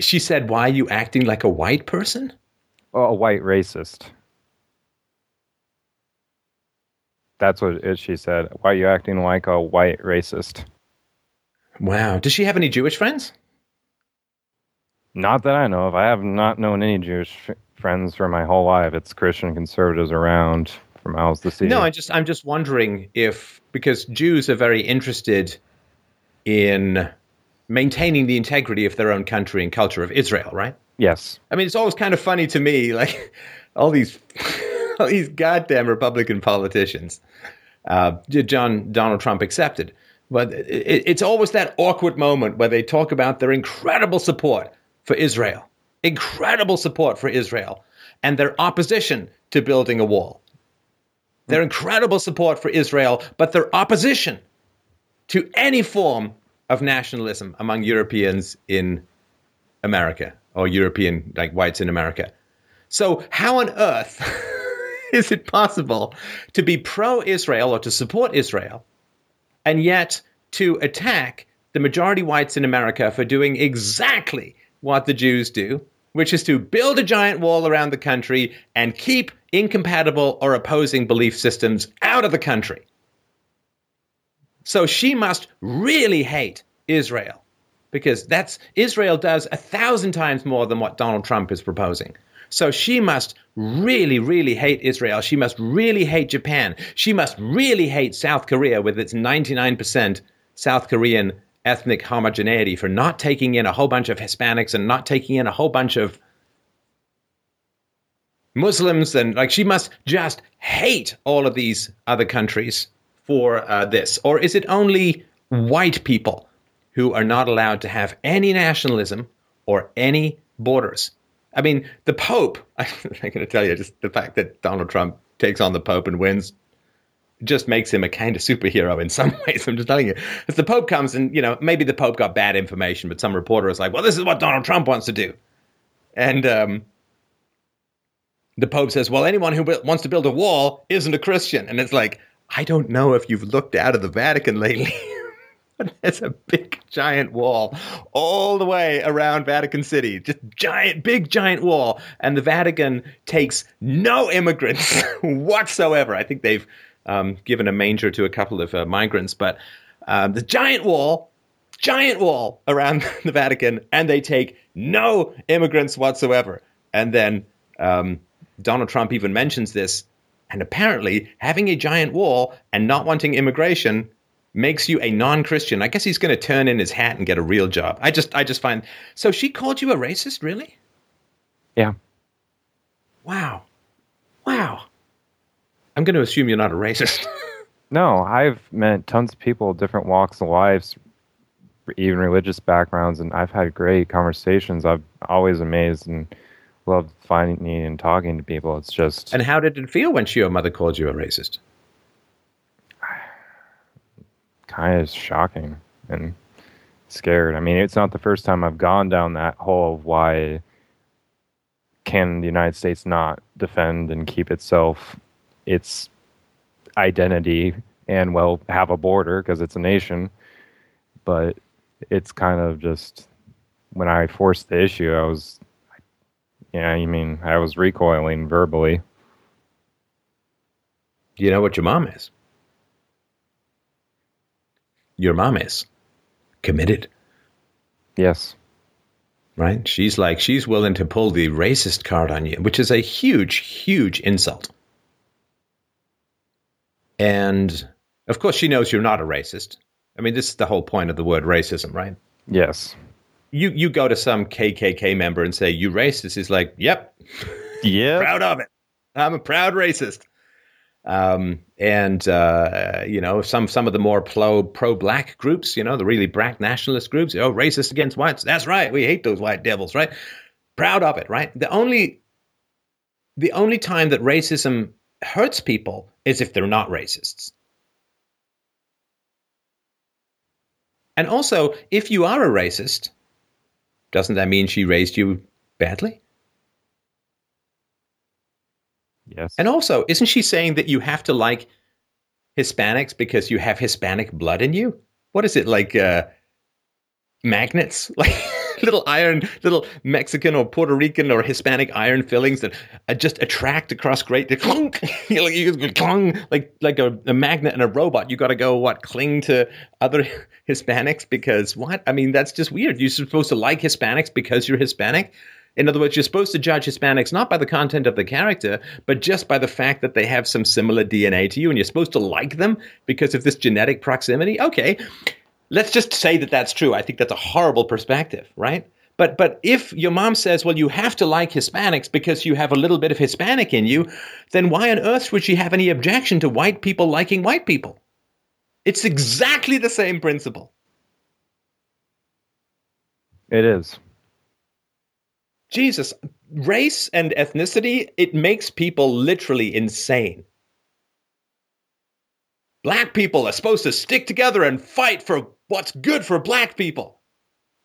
She said, "Why are you acting like a white person?" Oh, a white racist. That's what it, she said. Why are you acting like a white racist? Wow. Does she have any Jewish friends? Not that I know of. I have not known any Jewish f- friends for my whole life. It's Christian conservatives around for miles to see. No, I just I'm just wondering if because Jews are very interested in maintaining the integrity of their own country and culture of Israel, right? Yes. I mean, it's always kind of funny to me, like all these, all these goddamn Republican politicians, uh, John Donald Trump accepted. But it, it's always that awkward moment where they talk about their incredible support for Israel, incredible support for Israel, and their opposition to building a wall. Their incredible support for Israel, but their opposition to any form of nationalism among Europeans in America or European like whites in America. So how on earth is it possible to be pro-Israel or to support Israel and yet to attack the majority whites in America for doing exactly what the Jews do, which is to build a giant wall around the country and keep incompatible or opposing belief systems out of the country. So she must really hate Israel because that's Israel does a thousand times more than what Donald Trump is proposing. So she must really, really hate Israel. She must really hate Japan. She must really hate South Korea with its 99% South Korean ethnic homogeneity for not taking in a whole bunch of Hispanics and not taking in a whole bunch of Muslims and like she must just hate all of these other countries for uh, this, or is it only white people who are not allowed to have any nationalism or any borders? I mean, the Pope. I'm going to tell you just the fact that Donald Trump takes on the Pope and wins just makes him a kind of superhero in some ways. I'm just telling you. As the Pope comes and, you know, maybe the Pope got bad information, but some reporter is like, well, this is what Donald Trump wants to do. And um, the Pope says, well, anyone who wants to build a wall isn't a Christian. And it's like, I don't know if you've looked out of the Vatican lately. There's a big giant wall all the way around Vatican City. Just giant, big giant wall. And the Vatican takes no immigrants whatsoever. I think they've um, given a manger to a couple of uh, migrants, but um, the giant wall, giant wall around the Vatican, and they take no immigrants whatsoever. And then um, Donald Trump even mentions this. And apparently, having a giant wall and not wanting immigration makes you a non-Christian. I guess he's going to turn in his hat and get a real job. I just, I just find. So she called you a racist, really? Yeah. Wow. Wow. I'm going to assume you're not a racist. no, I've met tons of people, different walks of lives, even religious backgrounds, and I've had great conversations. I've always amazed and loved finding and talking to people. It's just. And how did it feel when your mother called you a racist? Kind of shocking and scared. I mean, it's not the first time I've gone down that hole of why can the United States not defend and keep itself its identity and well have a border because it's a nation. But it's kind of just when i forced the issue i was yeah you mean i was recoiling verbally. You know what your mom is your mom is committed yes right she's like she's willing to pull the racist card on you which is a huge huge insult and of course, she knows you're not a racist. I mean, this is the whole point of the word racism, right? Yes. You you go to some KKK member and say you racist. He's like, "Yep, yeah, proud of it. I'm a proud racist." Um, and uh, you know, some some of the more pro pro black groups, you know, the really black nationalist groups, oh, racist against whites. That's right. We hate those white devils, right? Proud of it, right? The only the only time that racism hurts people is if they're not racists. And also, if you are a racist, doesn't that mean she raised you badly? Yes. And also, isn't she saying that you have to like Hispanics because you have Hispanic blood in you? What is it like uh, magnets? Like little iron, little Mexican or Puerto Rican or Hispanic iron fillings that uh, just attract across great. Clunk, clunk like like a, a magnet and a robot. You got to go what cling to other Hispanics because what? I mean, that's just weird. You're supposed to like Hispanics because you're Hispanic. In other words, you're supposed to judge Hispanics not by the content of the character, but just by the fact that they have some similar DNA to you, and you're supposed to like them because of this genetic proximity. Okay, let's just say that that's true. I think that's a horrible perspective, right? But but if your mom says, "Well, you have to like Hispanics because you have a little bit of Hispanic in you," then why on earth would she have any objection to white people liking white people? It's exactly the same principle. It is. Jesus, race and ethnicity, it makes people literally insane. Black people are supposed to stick together and fight for what's good for black people.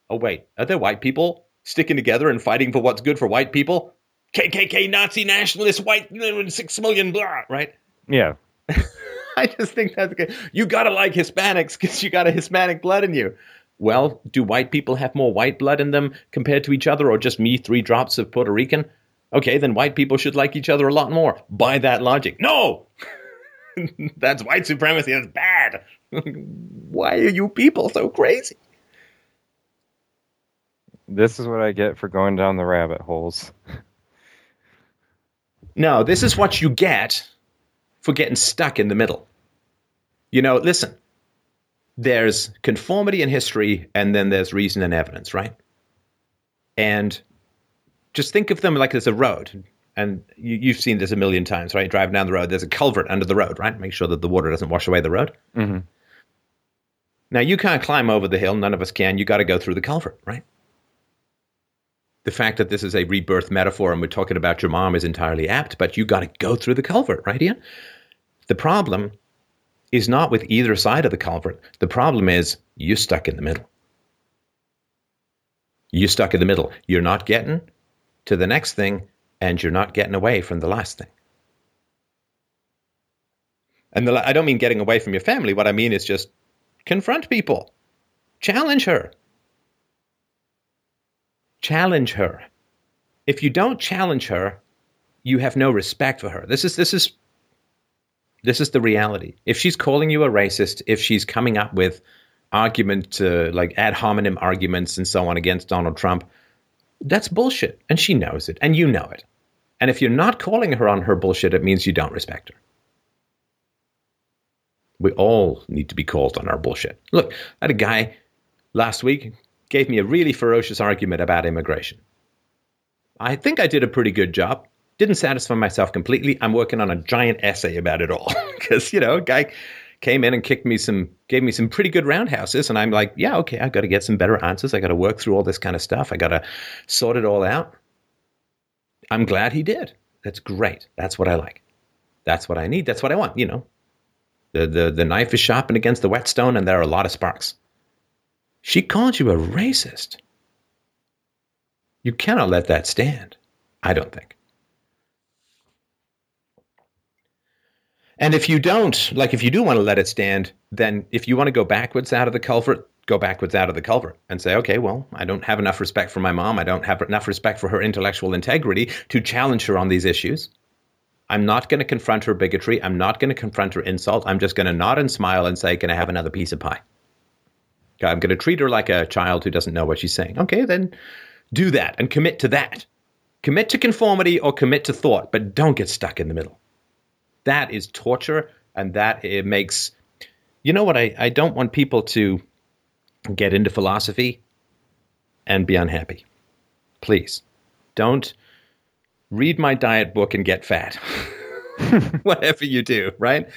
Oh, wait, are there white people sticking together and fighting for what's good for white people? KKK, Nazi, nationalist, white, six million, blah, right? Yeah. I just think that's good. You gotta like Hispanics because you got a Hispanic blood in you. Well, do white people have more white blood in them compared to each other, or just me, three drops of Puerto Rican? Okay, then white people should like each other a lot more. By that logic. No! that's white supremacy. That's bad. Why are you people so crazy? This is what I get for going down the rabbit holes. no, this is what you get for getting stuck in the middle. You know, listen, there's conformity in history, and then there's reason and evidence, right? And just think of them like there's a road, and you, have seen this a million times, right? Driving down the road, there's a culvert under the road, right? Make sure that the water doesn't wash away the road. Mm-hmm. Now, you can't climb over the hill. None of us can. You got to go through the culvert, right? The fact that this is a rebirth metaphor and we're talking about your mom is entirely apt, but you got to go through the culvert, right, Ian? The problem is not with either side of the culvert. The problem is you're stuck in the middle. You're stuck in the middle. You're not getting to the next thing and you're not getting away from the last thing. And the, I don't mean getting away from your family. What I mean is just confront people, challenge her. Challenge her. If you don't challenge her, you have no respect for her. This is this is this is the reality. If she's calling you a racist, if she's coming up with argument like ad hominem arguments and so on against Donald Trump, that's bullshit. And she knows it. And you know it. And if you're not calling her on her bullshit, it means you don't respect her. We all need to be called on our bullshit. Look, I had a guy last week gave me a really ferocious argument about immigration. I think I did a pretty good job. Didn't satisfy myself completely. I'm working on a giant essay about it all because you know, guy came in and kicked me some, gave me some pretty good roundhouses, and I'm like, yeah, okay, I got to get some better answers. I got to work through all this kind of stuff. I got to sort it all out. I'm glad he did. That's great. That's what I like. That's what I need. That's what I want. You know, the the the knife is sharpened against the whetstone, and there are a lot of sparks. She called you a racist. You cannot let that stand. I don't think. And if you don't, like if you do want to let it stand, then if you want to go backwards out of the culvert, go backwards out of the culvert and say, okay, well, I don't have enough respect for my mom. I don't have enough respect for her intellectual integrity to challenge her on these issues. I'm not going to confront her bigotry. I'm not going to confront her insult. I'm just going to nod and smile and say, can I have another piece of pie? I'm going to treat her like a child who doesn't know what she's saying. Okay, then do that and commit to that. Commit to conformity or commit to thought, but don't get stuck in the middle that is torture and that it makes you know what I, I don't want people to get into philosophy and be unhappy. Please don't read my diet book and get fat. Whatever you do right?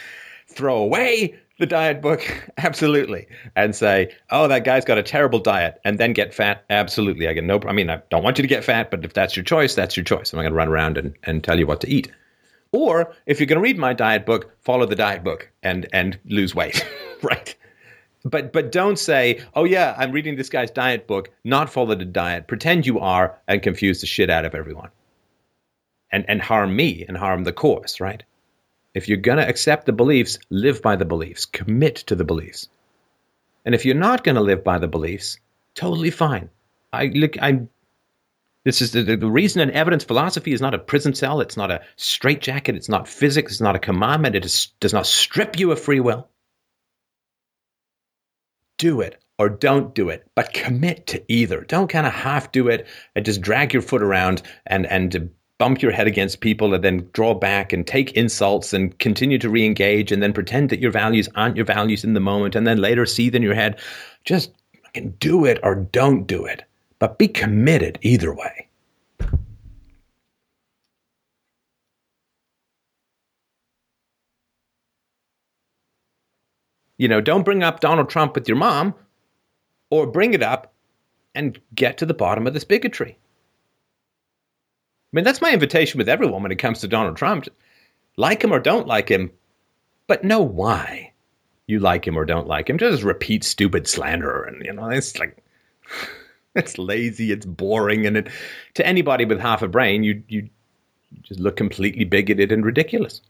Throw away the diet book absolutely and say oh that guy's got a terrible diet and then get fat absolutely. I get no i mean i don't want you to get fat but if that's your choice that's your choice. I'm not going to run around and, and tell you what to eat or if you're going to read my diet book, follow the diet book and and lose weight, right? But but don't say, "Oh yeah, I'm reading this guy's diet book, not follow the diet. Pretend you are and confuse the shit out of everyone." And and harm me and harm the course, right? If you're going to accept the beliefs, live by the beliefs, commit to the beliefs. And if you're not going to live by the beliefs, totally fine. I look I'm this is the, the reason an evidence philosophy is not a prison cell. It's not a straitjacket. It's not physics. It's not a commandment. It is, does not strip you of free will. Do it or don't do it, but commit to either. Don't kind of half do it and just drag your foot around and and bump your head against people and then draw back and take insults and continue to re-engage and then pretend that your values aren't your values in the moment and then later seethe in your head. Just do it or don't do it but be committed either way. You know, don't bring up Donald Trump with your mom or bring it up and get to the bottom of this bigotry. I mean, that's my invitation with everyone when it comes to Donald Trump. Like him or don't like him, but know why you like him or don't like him. Just repeat stupid slander and, you know, it's like. it's lazy, it's boring, and it, to anybody with half a brain, you you just look completely bigoted and ridiculous.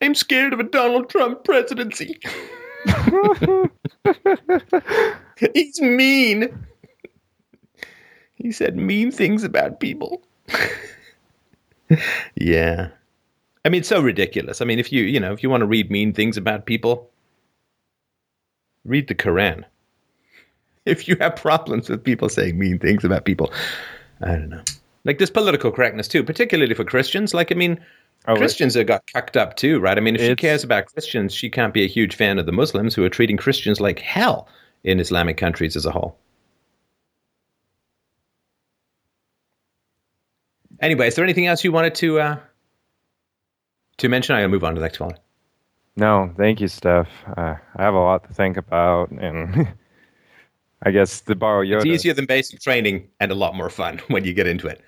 I'm scared of a Donald Trump presidency. He's mean. He said mean things about people. yeah. I mean, it's so ridiculous. I mean, if you, you know, if you want to read mean things about people, read the Quran. if you have problems with people saying mean things about people, I don't know. Like this political correctness too, particularly for Christians. Like I mean, oh, Christians have got cucked up too, right? I mean, if she cares about Christians, she can't be a huge fan of the Muslims who are treating Christians like hell in Islamic countries as a whole. Anyway, is there anything else you wanted to uh, to mention? I gotta move on to the next one. No, thank you, Steph. Uh, I have a lot to think about, and I guess to borrow Yoda. It's easier than basic training and a lot more fun when you get into it.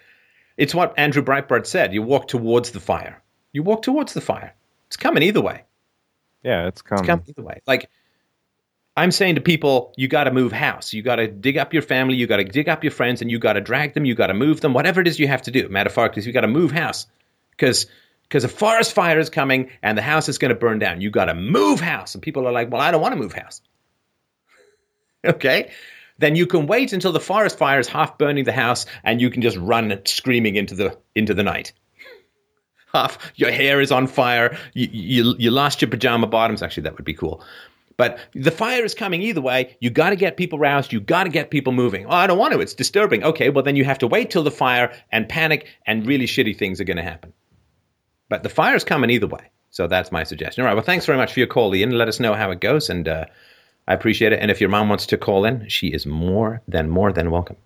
It's what Andrew Breitbart said. You walk towards the fire. You walk towards the fire. It's coming either way. Yeah, it's coming. It's coming either way. Like I'm saying to people, you got to move house. You got to dig up your family. You got to dig up your friends, and you got to drag them. You got to move them. Whatever it is you have to do, metaphorically, you got to move house because because a forest fire is coming and the house is going to burn down. You got to move house, and people are like, well, I don't want to move house. okay, then you can wait until the forest fire is half burning the house, and you can just run screaming into the into the night. Half your hair is on fire. You, you you lost your pajama bottoms. Actually, that would be cool. But the fire is coming either way. You got to get people roused. You got to get people moving. Oh, I don't want to. It's disturbing. Okay, well then you have to wait till the fire and panic, and really shitty things are going to happen. But the fire is coming either way. So that's my suggestion. All right. Well, thanks very much for your call, Ian. Let us know how it goes, and uh, I appreciate it. And if your mom wants to call in, she is more than more than welcome.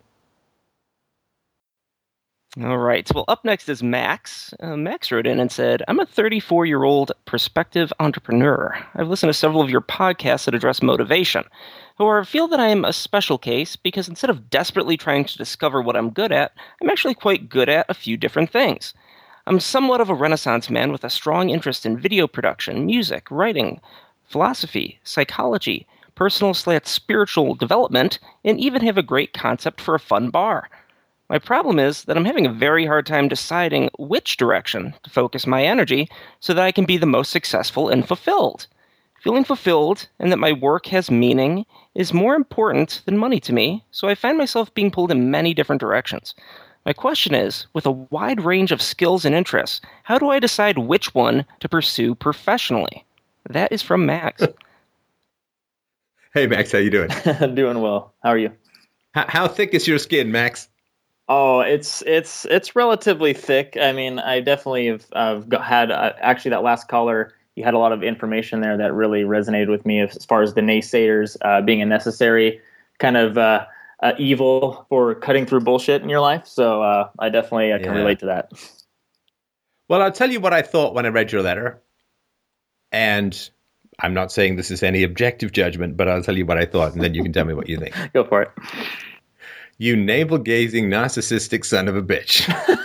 All right. Well, up next is Max. Uh, Max wrote in and said, I'm a 34 year old prospective entrepreneur. I've listened to several of your podcasts that address motivation. However, I feel that I am a special case because instead of desperately trying to discover what I'm good at, I'm actually quite good at a few different things. I'm somewhat of a renaissance man with a strong interest in video production, music, writing, philosophy, psychology, personal slash spiritual development, and even have a great concept for a fun bar. My problem is that I'm having a very hard time deciding which direction to focus my energy so that I can be the most successful and fulfilled. Feeling fulfilled and that my work has meaning is more important than money to me, so I find myself being pulled in many different directions. My question is with a wide range of skills and interests, how do I decide which one to pursue professionally? That is from Max. Hey, Max, how you doing? doing well. How are you? How, how thick is your skin, Max? Oh, it's it's it's relatively thick. I mean, I definitely have I've got, had uh, actually that last caller. You had a lot of information there that really resonated with me as far as the naysayers uh, being a necessary kind of uh, uh evil for cutting through bullshit in your life. So uh, I definitely I can yeah. relate to that. Well, I'll tell you what I thought when I read your letter, and I'm not saying this is any objective judgment, but I'll tell you what I thought, and then you can tell me what you think. Go for it. You navel gazing, narcissistic son of a bitch.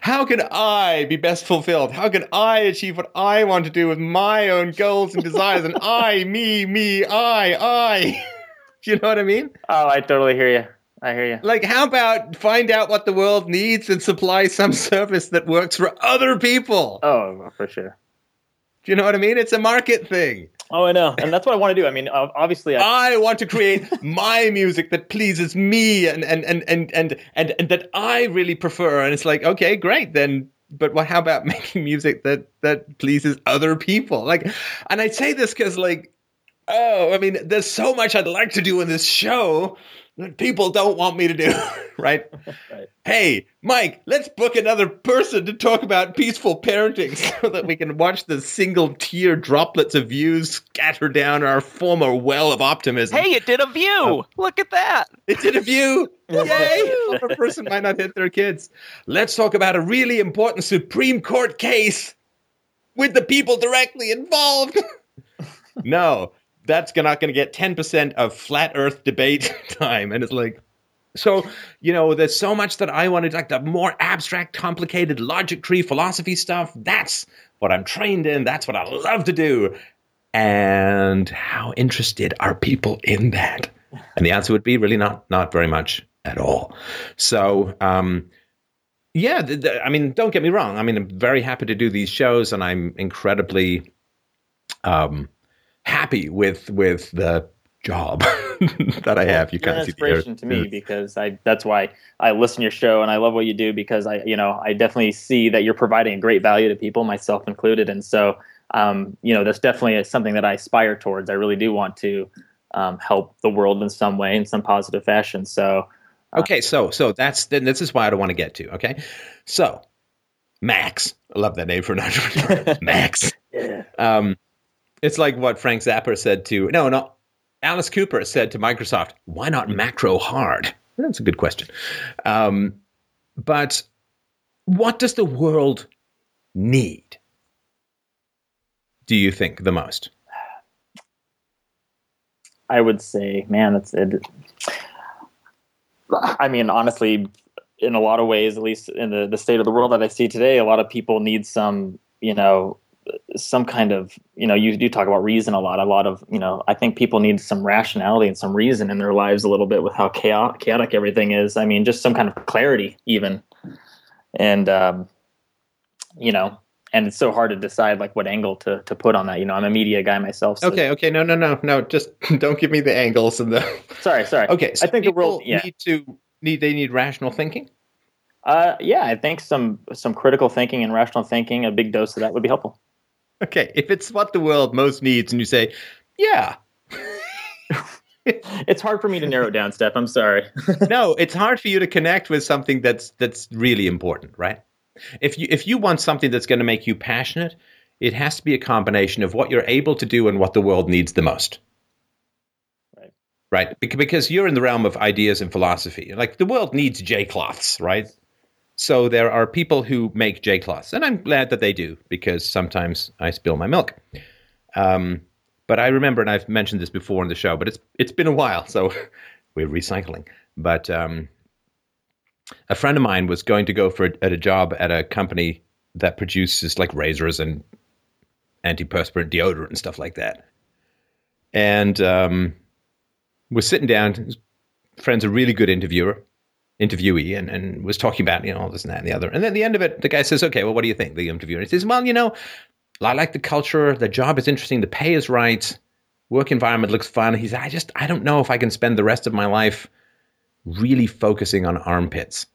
How can I be best fulfilled? How can I achieve what I want to do with my own goals and desires? And I, me, me, I, I. do you know what I mean? Oh, I totally hear you. I hear you. Like, how about find out what the world needs and supply some service that works for other people? Oh, for sure. Do you know what I mean? It's a market thing. Oh, I know, and that's what I want to do. I mean, obviously, I, I want to create my music that pleases me and and, and and and and and that I really prefer. And it's like, okay, great, then. But what? How about making music that that pleases other people? Like, and I say this because, like, oh, I mean, there's so much I'd like to do in this show, people don't want me to do, right? right? Hey, Mike, let's book another person to talk about peaceful parenting so that we can watch the single tear droplets of views scatter down our former well of optimism. Hey, it did a view. Uh, Look at that. It did a view. Yay! a person might not hit their kids. Let's talk about a really important Supreme Court case with the people directly involved. no, that's not going to get 10% of flat earth debate time. And it's like, so, you know, there's so much that I wanted, like the more abstract, complicated logic tree philosophy stuff. That's what I'm trained in. That's what I love to do. And how interested are people in that? And the answer would be really not, not very much at all. So, um, yeah, th- th- I mean, don't get me wrong. I mean, I'm very happy to do these shows, and I'm incredibly um, happy with with the job that I have. You kind of inspiration to me because I that's why I listen to your show and I love what you do because I you know I definitely see that you're providing a great value to people, myself included, and so um, you know that's definitely something that I aspire towards. I really do want to um, help the world in some way in some positive fashion. So. Uh, okay, so so that's then this is why I don't want to get to. Okay, so Max, I love that name for an entrepreneur, Max. yeah. Um, it's like what Frank Zappa said to no, no, Alice Cooper said to Microsoft, "Why not macro hard?" That's a good question. Um, But what does the world need? Do you think the most? I would say, man, that's it. I mean, honestly, in a lot of ways, at least in the, the state of the world that I see today, a lot of people need some, you know, some kind of, you know, you do talk about reason a lot. A lot of, you know, I think people need some rationality and some reason in their lives a little bit with how chaotic, chaotic everything is. I mean, just some kind of clarity, even. And, um, you know, and it's so hard to decide like what angle to, to put on that. You know, I'm a media guy myself. So. Okay, okay, no, no, no, no. Just don't give me the angles and the. sorry, sorry. Okay, so I think the world yeah. need to need they need rational thinking. Uh, yeah, I think some some critical thinking and rational thinking, a big dose of that would be helpful. Okay, if it's what the world most needs, and you say, yeah. it's hard for me to narrow down, Steph. I'm sorry. no, it's hard for you to connect with something that's that's really important, right? If you if you want something that's going to make you passionate, it has to be a combination of what you're able to do and what the world needs the most. Right. Right. Because you're in the realm of ideas and philosophy. Like the world needs J cloths, right? So there are people who make J cloths, and I'm glad that they do because sometimes I spill my milk. Um, but I remember, and I've mentioned this before in the show, but it's it's been a while, so we're recycling. But um, a friend of mine was going to go for a, at a job at a company that produces like razors and antiperspirant deodorant and stuff like that. And um, was sitting down. His friend's a really good interviewer, interviewee, and, and was talking about you know all this and that and the other. And then at the end of it, the guy says, "Okay, well, what do you think?" The interviewer says, "Well, you know, I like the culture. The job is interesting. The pay is right. Work environment looks fun." He said, "I just I don't know if I can spend the rest of my life." really focusing on armpits.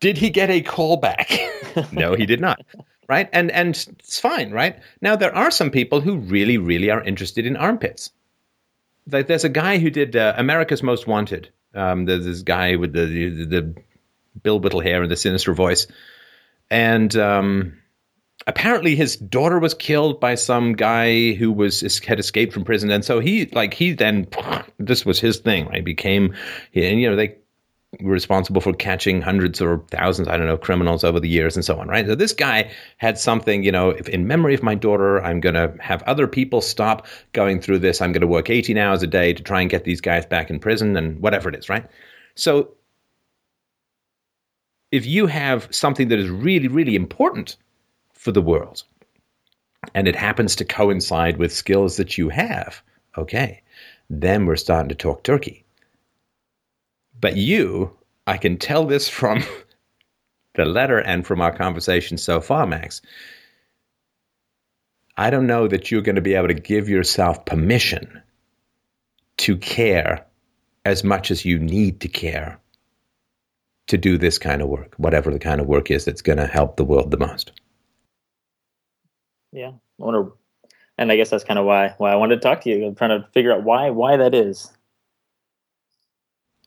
Did he get a call back? no, he did not. Right? And and it's fine, right? Now there are some people who really, really are interested in armpits. Like there's a guy who did uh, America's Most Wanted. Um, there's this guy with the, the, the Bill Whittle hair and the sinister voice, and um, apparently his daughter was killed by some guy who was had escaped from prison. And so he like he then this was his thing right? Became and you know they responsible for catching hundreds or thousands i don't know criminals over the years and so on right so this guy had something you know in memory of my daughter i'm going to have other people stop going through this i'm going to work 18 hours a day to try and get these guys back in prison and whatever it is right so if you have something that is really really important for the world. And it happens to coincide with skills that you have. Okay, then we're starting to talk turkey. But you, I can tell this from the letter and from our conversation so far, Max. I don't know that you're going to be able to give yourself permission to care as much as you need to care to do this kind of work, whatever the kind of work is that's going to help the world the most yeah, I wonder, and I guess that's kind of why why I wanted to talk to you. I'm trying to figure out why why that is.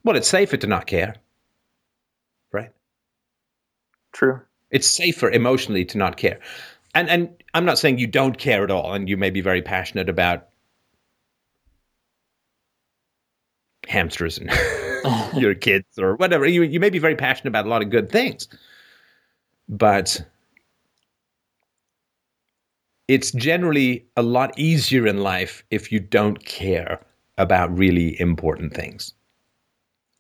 Well, it's safer to not care, right? True. It's safer emotionally to not care, and and I'm not saying you don't care at all, and you may be very passionate about hamsters and your kids or whatever. You you may be very passionate about a lot of good things, but it's generally a lot easier in life if you don't care about really important things.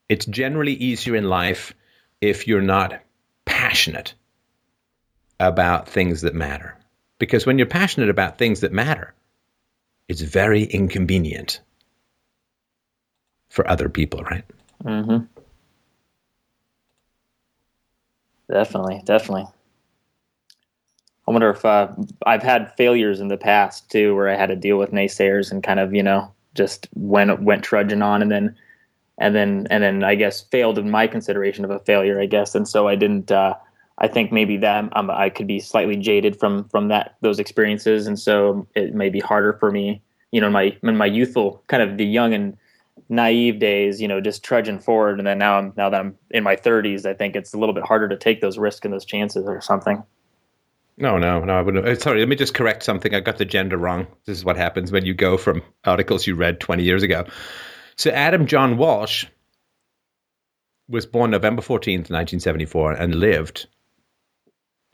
It's generally easier in life if you're not passionate about things that matter. Because when you're passionate about things that matter, it's very inconvenient for other people, right? Mm-hmm. Definitely, definitely. I wonder if uh, I've had failures in the past too, where I had to deal with naysayers and kind of you know just went went trudging on, and then and then and then I guess failed in my consideration of a failure, I guess, and so I didn't. Uh, I think maybe that um, I could be slightly jaded from from that those experiences, and so it may be harder for me, you know, in my in my youthful kind of the young and naive days, you know, just trudging forward, and then now I'm now that I'm in my 30s, I think it's a little bit harder to take those risks and those chances or something. No, no, no. I wouldn't. Uh, sorry, let me just correct something. I got the gender wrong. This is what happens when you go from articles you read 20 years ago. So Adam John Walsh was born November 14th, 1974, and lived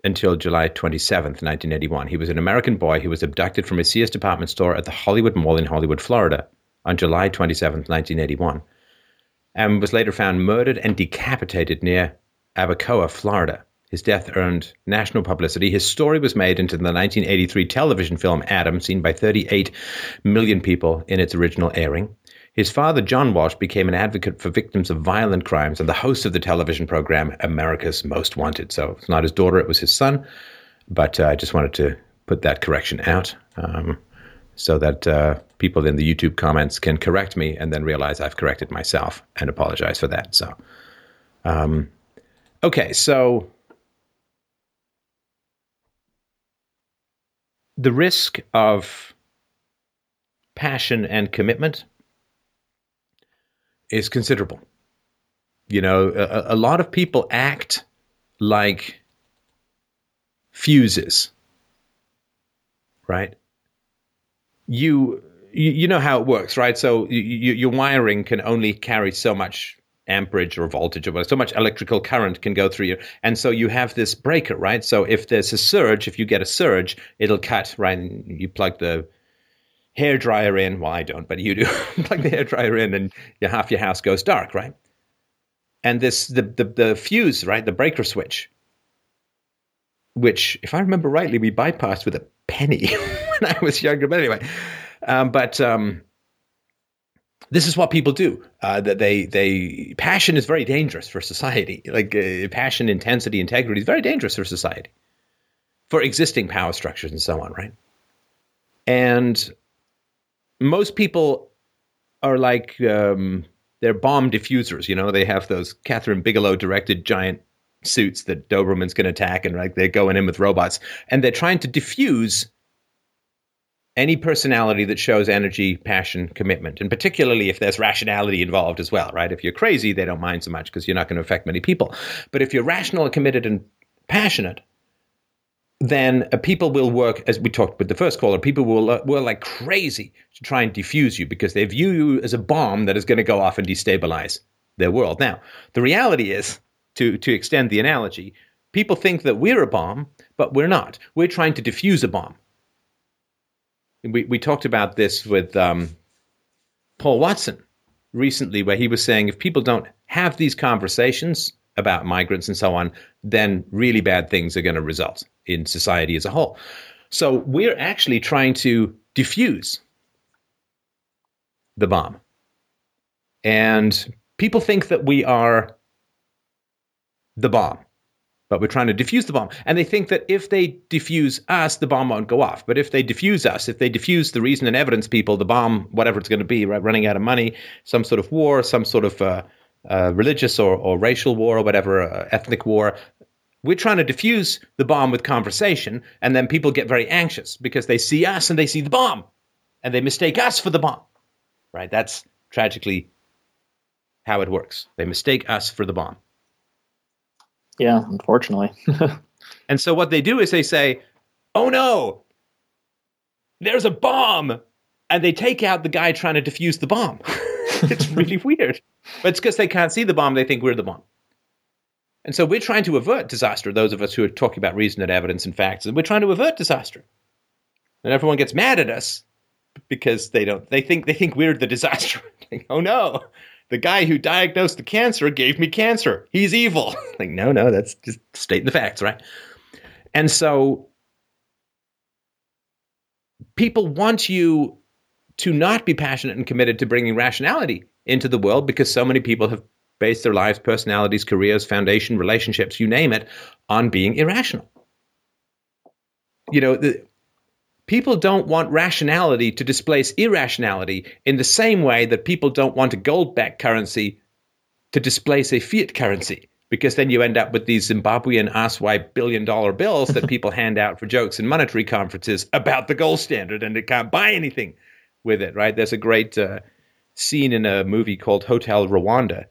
until July 27th, 1981. He was an American boy who was abducted from a Sears department store at the Hollywood Mall in Hollywood, Florida on July 27th, 1981, and was later found murdered and decapitated near Abacoa, Florida. His death earned national publicity. His story was made into the 1983 television film Adam, seen by 38 million people in its original airing. His father, John Walsh, became an advocate for victims of violent crimes and the host of the television program America's Most Wanted. So it's not his daughter, it was his son. But uh, I just wanted to put that correction out um, so that uh, people in the YouTube comments can correct me and then realize I've corrected myself and apologize for that. So, um, okay, so the risk of passion and commitment is considerable. You know, a, a lot of people act like fuses, right? You you know how it works, right? So you, your wiring can only carry so much amperage or voltage or so much electrical current can go through you. And so you have this breaker, right? So if there's a surge, if you get a surge, it'll cut, right? And you plug the hair dryer in. Well, I don't, but you do. plug the hair dryer in, and your, half your house goes dark, right? And this the, the the fuse, right, the breaker switch, which, if I remember rightly, we bypassed with a penny when I was younger. But anyway, um, but um, this is what people do. Uh, that they they passion is very dangerous for society. Like uh, passion, intensity, integrity is very dangerous for society, for existing power structures and so on, right? And most people are like um, they're bomb diffusers. You know, they have those Kathryn Bigelow directed giant suits that Doberman's going to attack, and like they're going in with robots, and they're trying to diffuse any personality that shows energy, passion, commitment, and particularly if there's rationality involved as well, right? If you're crazy, they don't mind so much because you're not going to affect many people. But if you're rational, and committed, and passionate, then uh, people will work, as we talked with the first caller, people will uh, like crazy to try and defuse you because they view you as a bomb that is going to go off and destabilize their world. Now, the reality is, to, to extend the analogy, people think that we're a bomb, but we're not. We're trying to defuse a bomb. We, we talked about this with um, Paul Watson recently, where he was saying if people don't have these conversations about migrants and so on, then really bad things are going to result in society as a whole. So we're actually trying to diffuse the bomb. And people think that we are the bomb, but we're trying to diffuse the bomb. And they think that if they diffuse us, the bomb won't go off. But if they diffuse us, if they diffuse the reason and evidence people, the bomb, whatever it's going to be, right, running out of money, some sort of war, some sort of uh, uh, religious or, or racial war or whatever, uh, ethnic war, we're trying to diffuse the bomb with conversation, and then people get very anxious because they see us and they see the bomb, and they mistake us for the bomb. Right? That's tragically how it works. They mistake us for the bomb. Yeah, unfortunately. and so what they do is they say, "Oh no, there's a bomb," and they take out the guy trying to defuse the bomb. it's really weird, but it's because they can't see the bomb; they think we're the bomb. And so we're trying to avert disaster, those of us who are talking about reason and evidence and facts, and we're trying to avert disaster. And everyone gets mad at us because they don't they think they think we're the disaster. like, oh no, the guy who diagnosed the cancer gave me cancer. He's evil. like, no, no, that's just stating the facts, right? And so people want you to not be passionate and committed to bringing rationality into the world because so many people have base their lives, personalities, careers, foundation, relationships, you name it, on being irrational. You know, the, people don't want rationality to displace irrationality in the same way that people don't want a gold backed currency to displace a fiat currency. Because then you end up with these Zimbabwean asswipe billion dollar bills that people hand out for jokes in monetary conferences about the gold standard and they can't buy anything with it, right? There's a great uh, scene in a movie called Hotel Rwanda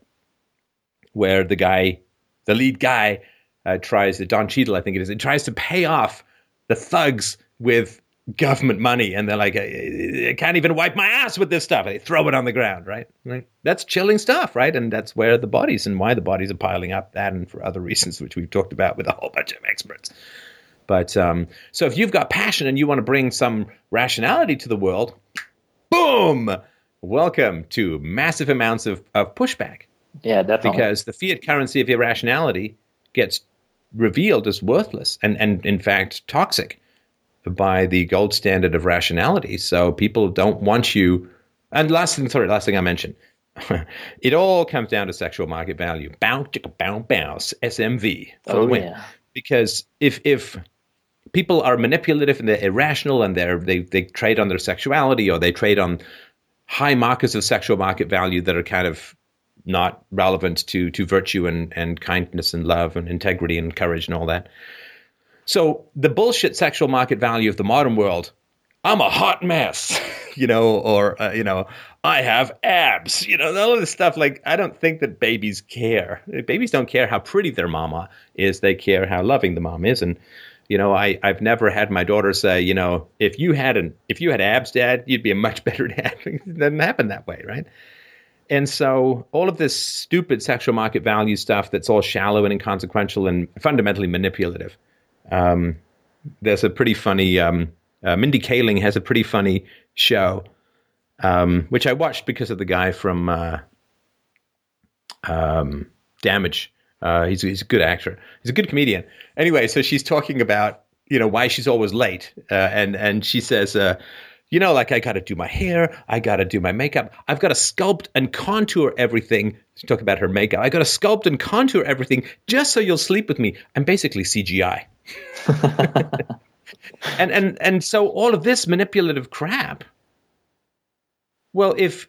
where the guy, the lead guy, uh, tries to Don Cheadle, I think it is, it tries to pay off the thugs with government money and they're like, I can't even wipe my ass with this stuff. They throw it on the ground, right? That's chilling stuff, right? And that's where the bodies and why the bodies are piling up, that and for other reasons, which we've talked about with a whole bunch of experts. But um, so if you've got passion and you want to bring some rationality to the world, boom, welcome to massive amounts of, of pushback. Yeah, definitely. Because the fiat currency of irrationality gets revealed as worthless and, and in fact, toxic by the gold standard of rationality. So people don't want you. And last thing, sorry, last thing I mentioned, it all comes down to sexual market value. Bow, chicka, bow, bounce, SMV for oh, the win. Yeah. Because if if people are manipulative and they're irrational and they're they they trade on their sexuality or they trade on high markers of sexual market value that are kind of not relevant to to virtue and and kindness and love and integrity and courage and all that so the bullshit sexual market value of the modern world, I'm a hot mess, you know, or uh, you know, I have abs, you know, all of this stuff. Like I don't think that babies care. Babies don't care how pretty their mama is; they care how loving the mom is. And you know, I I've never had my daughter say, you know, if you had an if you had abs, dad, you'd be a much better dad. it doesn't happen that way, right? And so all of this stupid sexual market value stuff that's all shallow and inconsequential and fundamentally manipulative um, there's a pretty funny. Um, uh, Mindy Kaling has a pretty funny show, um, which I watched because of the guy from uh, um, Damage. Uh, he's, he's a good actor. He's a good comedian. Anyway, so she's talking about you know why she's always late, uh, and and she says. You know, like I got to do my hair, I got to do my makeup, I've got to sculpt and contour everything. She talked about her makeup. I got to sculpt and contour everything just so you'll sleep with me. I'm basically CGI. and and and so all of this manipulative crap. Well, if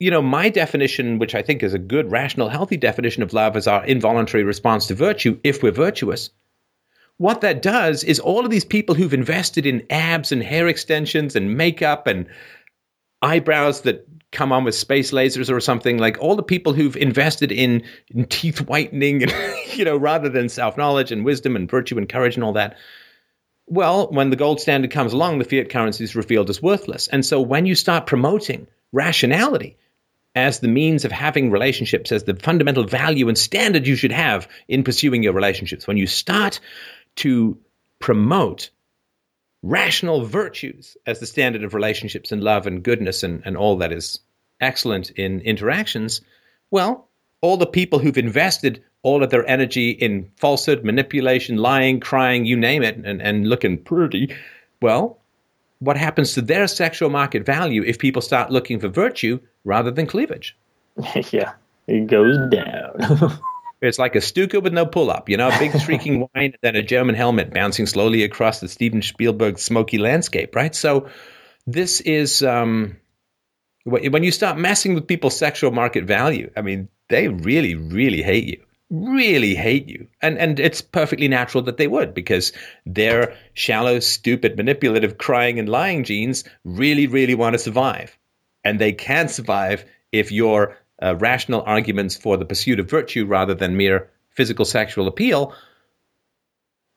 you know my definition, which I think is a good, rational, healthy definition of love, is our involuntary response to virtue. If we're virtuous, what that does is all of these people who've invested in abs and hair extensions and makeup and eyebrows that come on with space lasers or something like all the people who've invested in, in teeth whitening and you know rather than self-knowledge and wisdom and virtue and courage and all that. Well when the gold standard comes along the fiat currency is revealed as worthless. And so when you start promoting rationality as the means of having relationships as the fundamental value and standard you should have in pursuing your relationships when you start to promote rational virtues as the standard of relationships and love and goodness and, and all that is excellent in interactions, well, all the people who've invested all of their energy in falsehood, manipulation, lying, crying, you name it, and, and looking pretty, well, what happens to their sexual market value if people start looking for virtue rather than cleavage? yeah, it goes down. It's like a Stuka with no pull up, you know, a big shrieking whine and then a German helmet bouncing slowly across the Steven Spielberg smoky landscape, right? So this is um, when you start messing with people's sexual market value. I mean, they really, really hate you, really hate you, and and it's perfectly natural that they would because their shallow, stupid, manipulative, crying and lying genes really, really want to survive, and they can survive if you're uh, rational arguments for the pursuit of virtue rather than mere physical sexual appeal,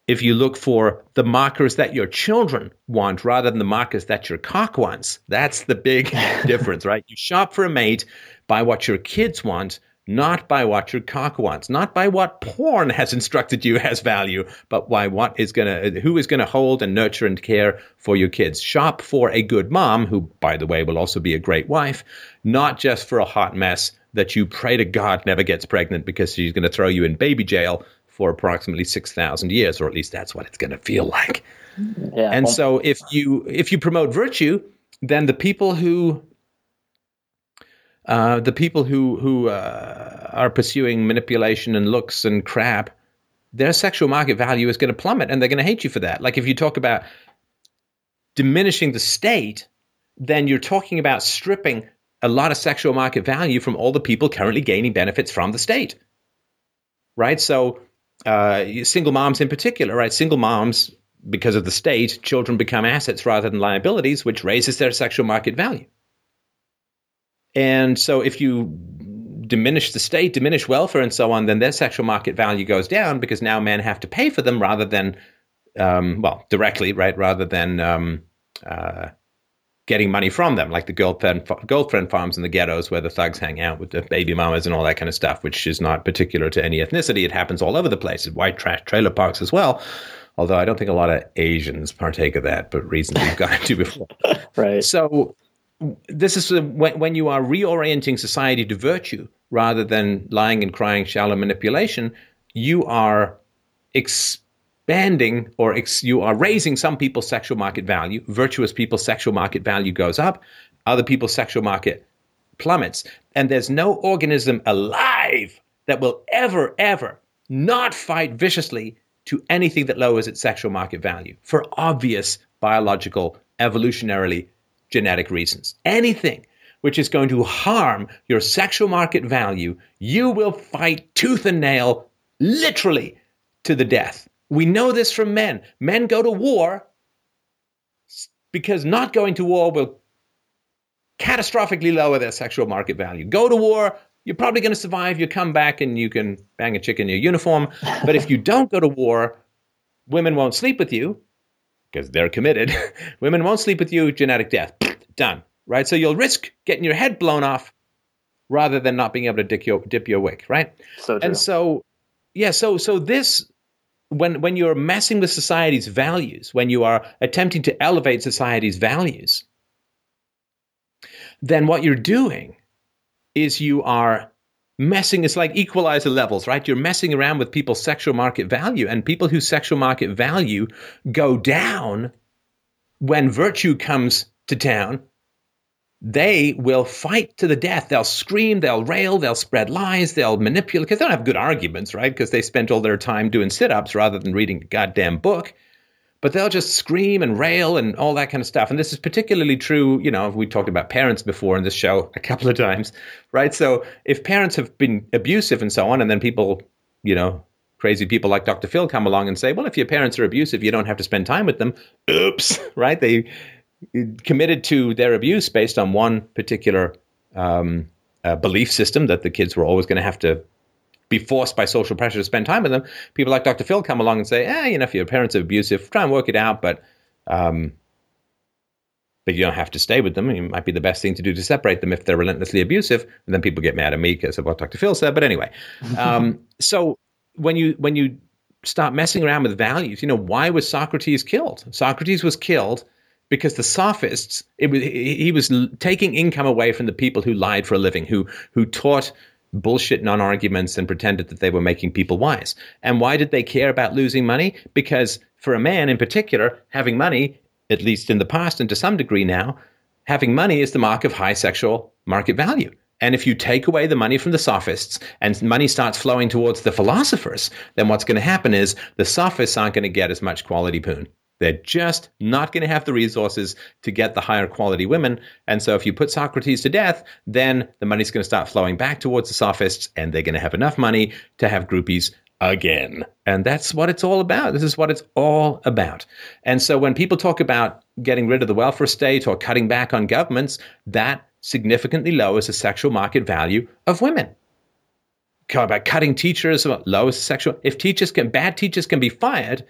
if you look for the markers that your children want rather than the markers that your cock wants, that's the big difference, right? You shop for a mate by what your kids want, not by what your cock wants, not by what porn has instructed you has value, but by what is going to, who is going to hold and nurture and care for your kids. Shop for a good mom, who, by the way, will also be a great wife, not just for a hot mess that you pray to God never gets pregnant because she's going to throw you in baby jail for approximately 6,000 years, or at least that's what it's going to feel like. Yeah, and so if you if you promote virtue, then the people who uh, the people who who uh, are pursuing manipulation and looks and crap, their sexual market value is going to plummet, and they're going to hate you for that. Like if you talk about diminishing the state, then you're talking about stripping a lot of sexual market value from all the people currently gaining benefits from the state. Right? So, uh, single moms in particular, right? Single moms, because of the state, children become assets rather than liabilities, which raises their sexual market value. And so, if you diminish the state, diminish welfare, and so on, then their sexual market value goes down because now men have to pay for them rather than, um, well, directly, right? Rather than um, uh, getting money from them, like the girlfriend girlfriend farms in the ghettos where the thugs hang out with the baby mamas and all that kind of stuff, which is not particular to any ethnicity. It happens all over the place. White trash trailer parks as well. Although I don't think a lot of Asians partake of that, but reasons we've gone into before. right. So this is uh, when, when you are reorienting society to virtue rather than lying and crying shallow manipulation, you are expanding or ex, you are raising some people's sexual market value. Virtuous people's sexual market value goes up, other people's sexual market plummets. And there's no organism alive that will ever, ever not fight viciously to anything that lowers its sexual market value for obvious biological, evolutionarily genetic reasons. Anything which is going to harm your sexual market value, you will fight tooth and nail, literally to the death. We know this from men. Men go to war because not going to war will catastrophically lower their sexual market value. Go to war, you're probably going to survive. You come back and you can bang a chick in your uniform. But if you don't go to war, women won't sleep with you because they're committed. women won't sleep with you, genetic death. Done. Right? So you'll risk getting your head blown off rather than not being able to dip your, dip your wick, right? So true. and so, yeah, so so this when when you're messing with society's values, when you are attempting to elevate society's values, then what you're doing is you are messing it's like equalizer levels right? You're messing around with people's sexual market value and people whose sexual market value go down when virtue comes to town they will fight to the death. They'll scream they'll rail they'll spread lies they'll manipulate because they don't have good arguments right? Because they spent all their time doing sit-ups rather than reading a goddamn book but they'll just scream and rail and all that kind of stuff. And this is particularly true, you know, we talked about parents before in this show a couple of times, right? So if parents have been abusive and so on, and then people, you know, crazy people like Dr. Phil come along and say, well, if your parents are abusive, you don't have to spend time with them. Oops, right? They committed to their abuse based on one particular um, uh, belief system that the kids were always going to have to be forced by social pressure to spend time with them. People like Dr. Phil come along and say, eh, you know, if your parents are abusive, try and work it out, but um, but you don't have to stay with them. It might be the best thing to do to separate them if they're relentlessly abusive. And then people get mad at me because of what Dr. Phil said. But anyway, um, so when you when you start messing around with values, you know, why was Socrates killed? Socrates was killed because the sophists, it was, he was taking income away from the people who lied for a living, who who taught bullshit non arguments and pretended that they were making people wise. And why did they care about losing money? Because for a man in particular, having money, at least in the past and to some degree now, having money is the mark of high sexual market value. And if you take away the money from the sophists and money starts flowing towards the philosophers, then what's going to happen is the sophists aren't going to get as much quality poon. They're just not going to have the resources to get the higher quality women. And so if you put Socrates to death, then the money's going to start flowing back towards the sophists and they're going to have enough money to have groupies again. And that's what it's all about. This is what it's all about. And so when people talk about getting rid of the welfare state or cutting back on governments, that significantly lowers the sexual market value of women about cutting teachers, lowers sexual. If teachers can, bad teachers can be fired,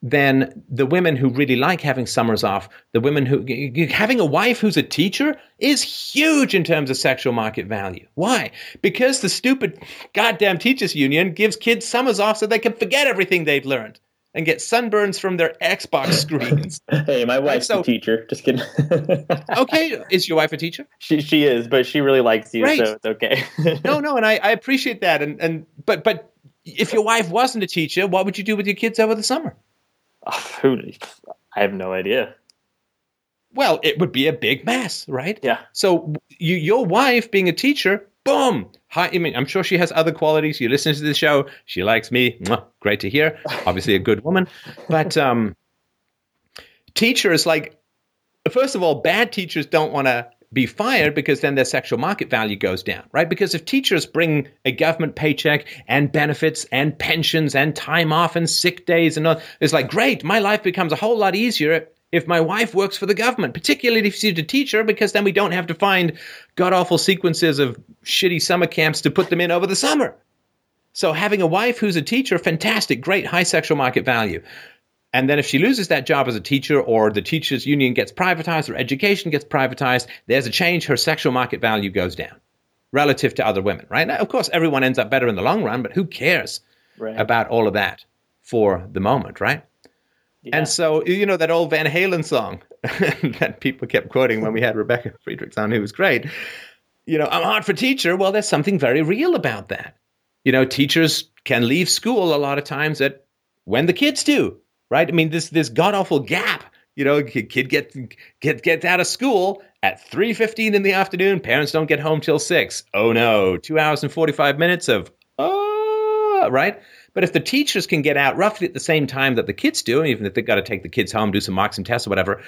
then the women who really like having summers off, the women who having a wife who's a teacher is huge in terms of sexual market value. Why? Because the stupid goddamn teachers union gives kids summers off so they can forget everything they've learned and get sunburns from their Xbox screens. hey, my wife's so, a teacher. Just kidding. okay, is your wife a teacher? She she is, but she really likes you, right. so it's okay. no, no, and I, I appreciate that. And and but but if your wife wasn't a teacher, what would you do with your kids over the summer? Who? I have no idea. Well, it would be a big mess, right? Yeah. So you, your wife being a teacher, boom. Hi, I mean, I'm sure she has other qualities. You listen to the show, she likes me. Mwah, great to hear. Obviously, a good woman. But um, teachers, like, first of all, bad teachers don't want to be fired because then their sexual market value goes down, right? Because if teachers bring a government paycheck and benefits and pensions and time off and sick days and all, it's like, great, my life becomes a whole lot easier if my wife works for the government, particularly if she's a teacher, because then we don't have to find god awful sequences of shitty summer camps to put them in over the summer. So having a wife who's a teacher, fantastic, great, high sexual market value. And then if she loses that job as a teacher or the teachers union gets privatized or education gets privatized, there's a change. Her sexual market value goes down relative to other women, right? Now, of course, everyone ends up better in the long run, but who cares Right. about all of that for the moment, right? Yeah. And so, you know, that old Van Halen song that people kept quoting when we had Rebecca Friedrichs on, who was great. You know, I'm hard for teacher. Well, there's something very real about that. You know, teachers can leave school a lot of times at when the kids do, right? I mean, this this god awful gap. You know, kid get get gets out of school at three fifteen in the afternoon. Parents don't get home till six. Oh no, two hours and forty five minutes of oh, right. But if the teachers can get out roughly at the same time that the kids do, even if they've got to take the kids home, do some mocks and tests or whatever,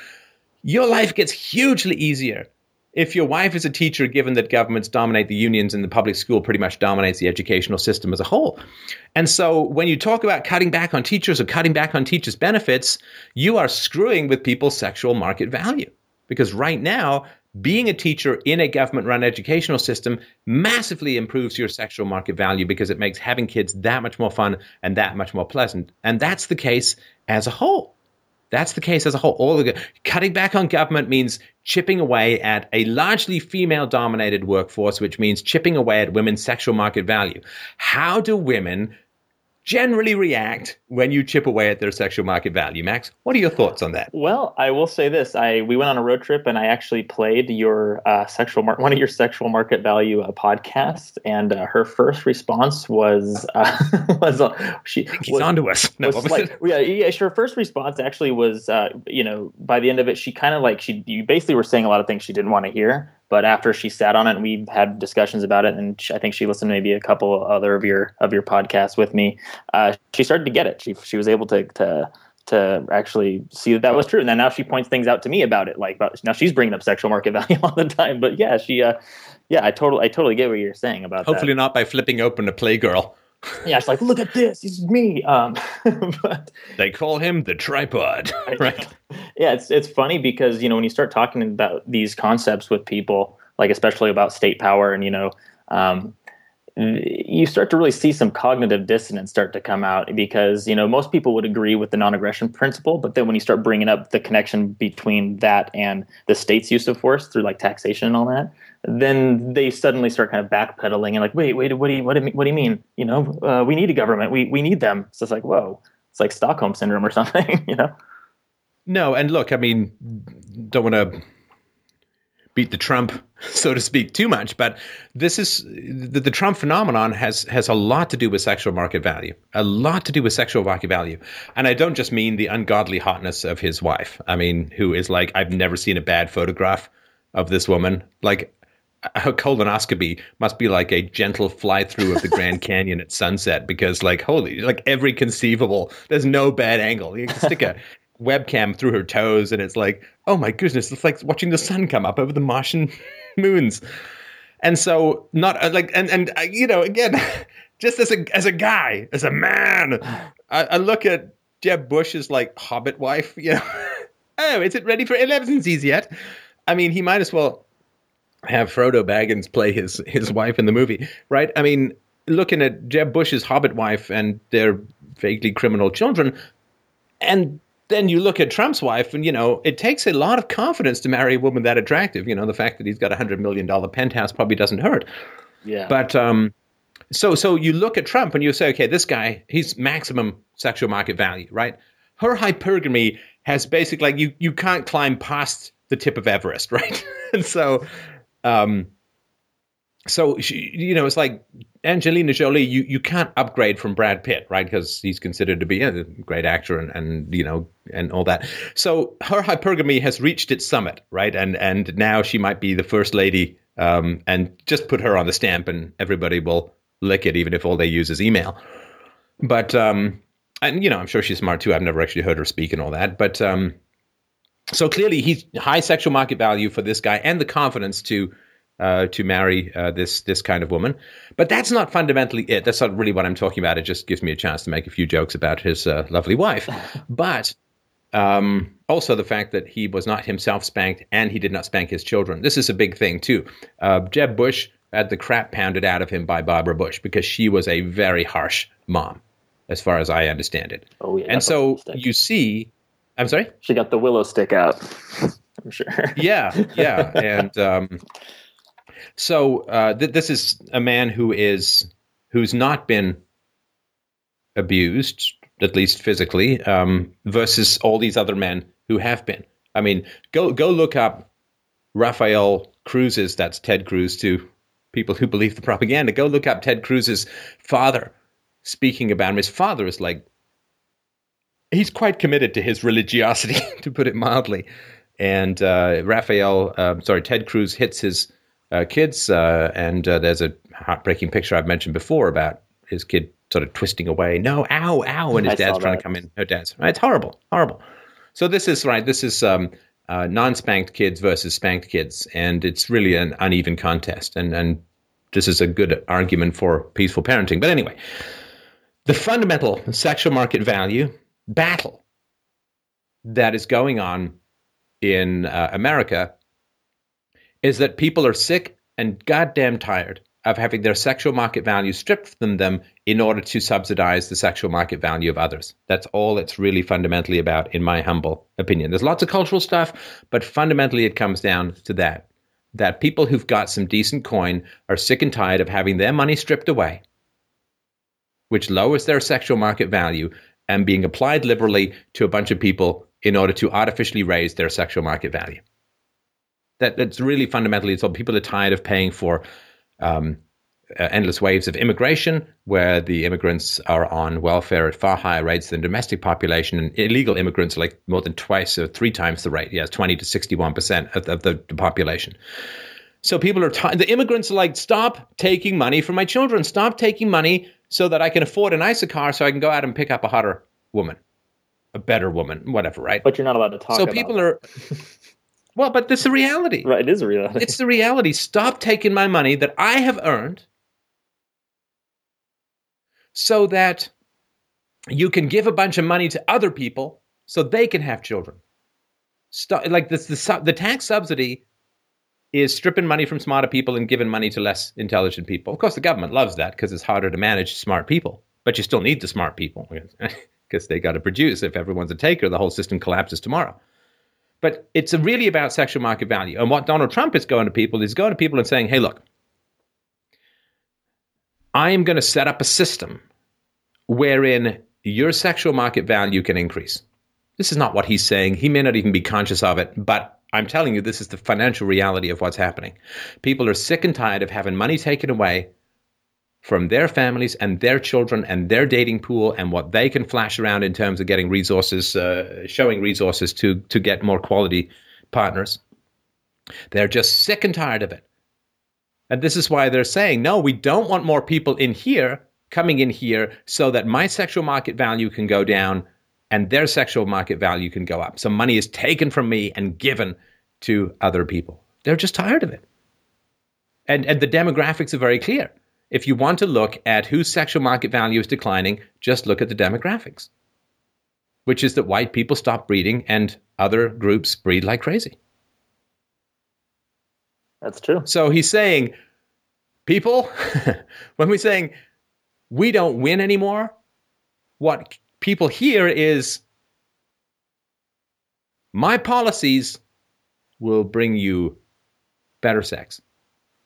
your life gets hugely easier. If your wife is a teacher, given that governments dominate the unions and the public school pretty much dominates the educational system as a whole. And so when you talk about cutting back on teachers or cutting back on teachers' benefits, you are screwing with people's sexual market value. Because right now, being a teacher in a government run educational system massively improves your sexual market value because it makes having kids that much more fun and that much more pleasant. And that's the case as a whole. That's the case as a whole. All the cutting back on government means chipping away at a largely female dominated workforce, which means chipping away at women's sexual market value. How do women generally react when you chip away at their sexual market value? Max, what are your thoughts on that? Well, I will say this: I we went on a road trip, and I actually played your uh, sexual mar- one of your sexual market value uh, podcasts, and uh, her first response was uh, was uh, she He's was, onto us. No, was like, yeah, yeah. Her first response actually was, uh, you know, by the end of it, she kind of like she you basically were saying a lot of things she didn't want to hear. But after she sat on it, and we had discussions about it, and she, I think she listened to maybe a couple other of your of your podcasts with me. Uh, she started to get it. She she was able to to to actually see that that was true. And then now she points things out to me about it. Like about, now she's bringing up sexual market value all the time. But yeah, she uh, yeah, I totally I totally get what you're saying about that. Hopefully not by flipping open a Playgirl. Yeah, it's like, look at this, is me. Um, but They call him the tripod. right. yeah, it's it's funny because you know when you start talking about these concepts with people, like especially about state power, and you know, um, you start to really see some cognitive dissonance start to come out because you know most people would agree with the non-aggression principle, but then when you start bringing up the connection between that and the state's use of force through like taxation and all that, then they suddenly start kind of backpedaling and like, wait, wait, what do you what do you, what do you mean? You know, uh, we need a government, we we need them. So it's like, whoa, it's like Stockholm syndrome or something, you know. No, and look, I mean, don't want to beat the Trump, so to speak, too much, but this is the, the Trump phenomenon has has a lot to do with sexual market value, a lot to do with sexual market value, and I don't just mean the ungodly hotness of his wife. I mean, who is like I've never seen a bad photograph of this woman, like. Her colonoscopy must be like a gentle fly through of the Grand Canyon at sunset because, like, holy, like every conceivable, there's no bad angle. You can stick a webcam through her toes and it's like oh my goodness it's like watching the sun come up over the martian moons. And so not uh, like and and uh, you know again just as a as a guy as a man i, I look at jeb bush's like hobbit wife you know. Oh is it ready for elevensies yet? I mean he might as well have frodo baggins play his his wife in the movie right i mean looking at jeb bush's hobbit wife and their vaguely criminal children and then you look at Trump's wife, and you know it takes a lot of confidence to marry a woman that attractive. You know the fact that he's got a hundred million dollar penthouse probably doesn't hurt. Yeah. But um, so so you look at Trump and you say, okay, this guy he's maximum sexual market value, right? Her hypergamy has basically like you you can't climb past the tip of Everest, right? and so, um, so she, you know, it's like Angelina Jolie. You you can't upgrade from Brad Pitt, right? Because he's considered to be a great actor and and you know and all that. So her hypergamy has reached its summit, right? And and now she might be the first lady. Um, and just put her on the stamp, and everybody will lick it, even if all they use is email. But um, and you know, I'm sure she's smart too. I've never actually heard her speak and all that, but um, so clearly he's high sexual market value for this guy and the confidence to uh, to marry uh, this this kind of woman. But that's not fundamentally it. That's not really what I'm talking about. It just gives me a chance to make a few jokes about his uh, lovely wife. but um, also the fact that he was not himself spanked and he did not spank his children. This is a big thing too. Uh, Jeb Bush had the crap pounded out of him by Barbara Bush because she was a very harsh mom. as far as I understand it. Oh yeah. and so you see, I'm sorry. She got the willow stick out. I'm sure. yeah, yeah, and um, so uh, th- this is a man who is who's not been abused, at least physically, um, versus all these other men who have been. I mean, go go look up Rafael Cruz's. That's Ted Cruz to people who believe the propaganda. Go look up Ted Cruz's father speaking about him. His father is like he's quite committed to his religiosity, to put it mildly. And uh, Rafael, uh, sorry, Ted Cruz hits his uh, kids, uh, and uh, there's a heartbreaking picture I've mentioned before about his kid sort of twisting away. No, ow, ow, and his I dad's trying to come in. Her dad's right. It's horrible, horrible. So this is right. This is um, uh, non-spanked kids versus spanked kids, and it's really an uneven contest. And and this is a good argument for peaceful parenting. But anyway, the fundamental sexual market value battle that is going on in uh, America is that people are sick and goddamn tired of having their sexual market value stripped from them in order to subsidize the sexual market value of others. That's all it's really fundamentally about, in my humble opinion. There's lots of cultural stuff, but fundamentally it comes down to that. That people who've got some decent coin are sick and tired of having their money stripped away, which lowers their sexual market value and being applied liberally to a bunch of people in order to artificially raise their sexual market value. That, that's really fundamentally all people are tired of paying for um, uh, endless waves of immigration, where the immigrants are on welfare at far higher rates than domestic population, and illegal immigrants are like more than twice or three times the rate. Yes, twenty to sixty-one percent of, of the, the population. So people are tired. The immigrants are like, stop taking money from my children. Stop taking money so that I can afford a nicer car, so I can go out and pick up a hotter woman, a better woman, whatever. Right? But you're not allowed to talk. so people that. are. Well, but that's the reality right. It is a reality. it's the reality. Stop taking my money that I have earned so that you can give a bunch of money to other people so they can have children. Stop, like this, the, the tax subsidy is stripping money from smarter people and giving money to less intelligent people. Of course, the government loves that because it's harder to manage smart people, but you still need the smart people because they got to produce. If everyone's a taker, the whole system collapses tomorrow. But it's really about sexual market value. And what Donald Trump is going to people is going to people and saying, hey, look, I am going to set up a system wherein your sexual market value can increase. This is not what he's saying. He may not even be conscious of it, but I'm telling you, this is the financial reality of what's happening. People are sick and tired of having money taken away from their families and their children and their dating pool and what they can flash around in terms of getting resources, uh, showing resources to to get more quality partners. They're just sick and tired of it. And this is why they're saying, no, we don't want more people in here coming in here so that my sexual market value can go down and their sexual market value can go up. So money is taken from me and given to other people. They're just tired of it. And, and the demographics are very clear. If you want to look at whose sexual market value is declining, just look at the demographics, which is that white people stop breeding and other groups breed like crazy. That's true. So he's saying, people, when we're saying we don't win anymore, what people hear is my policies will bring you better sex.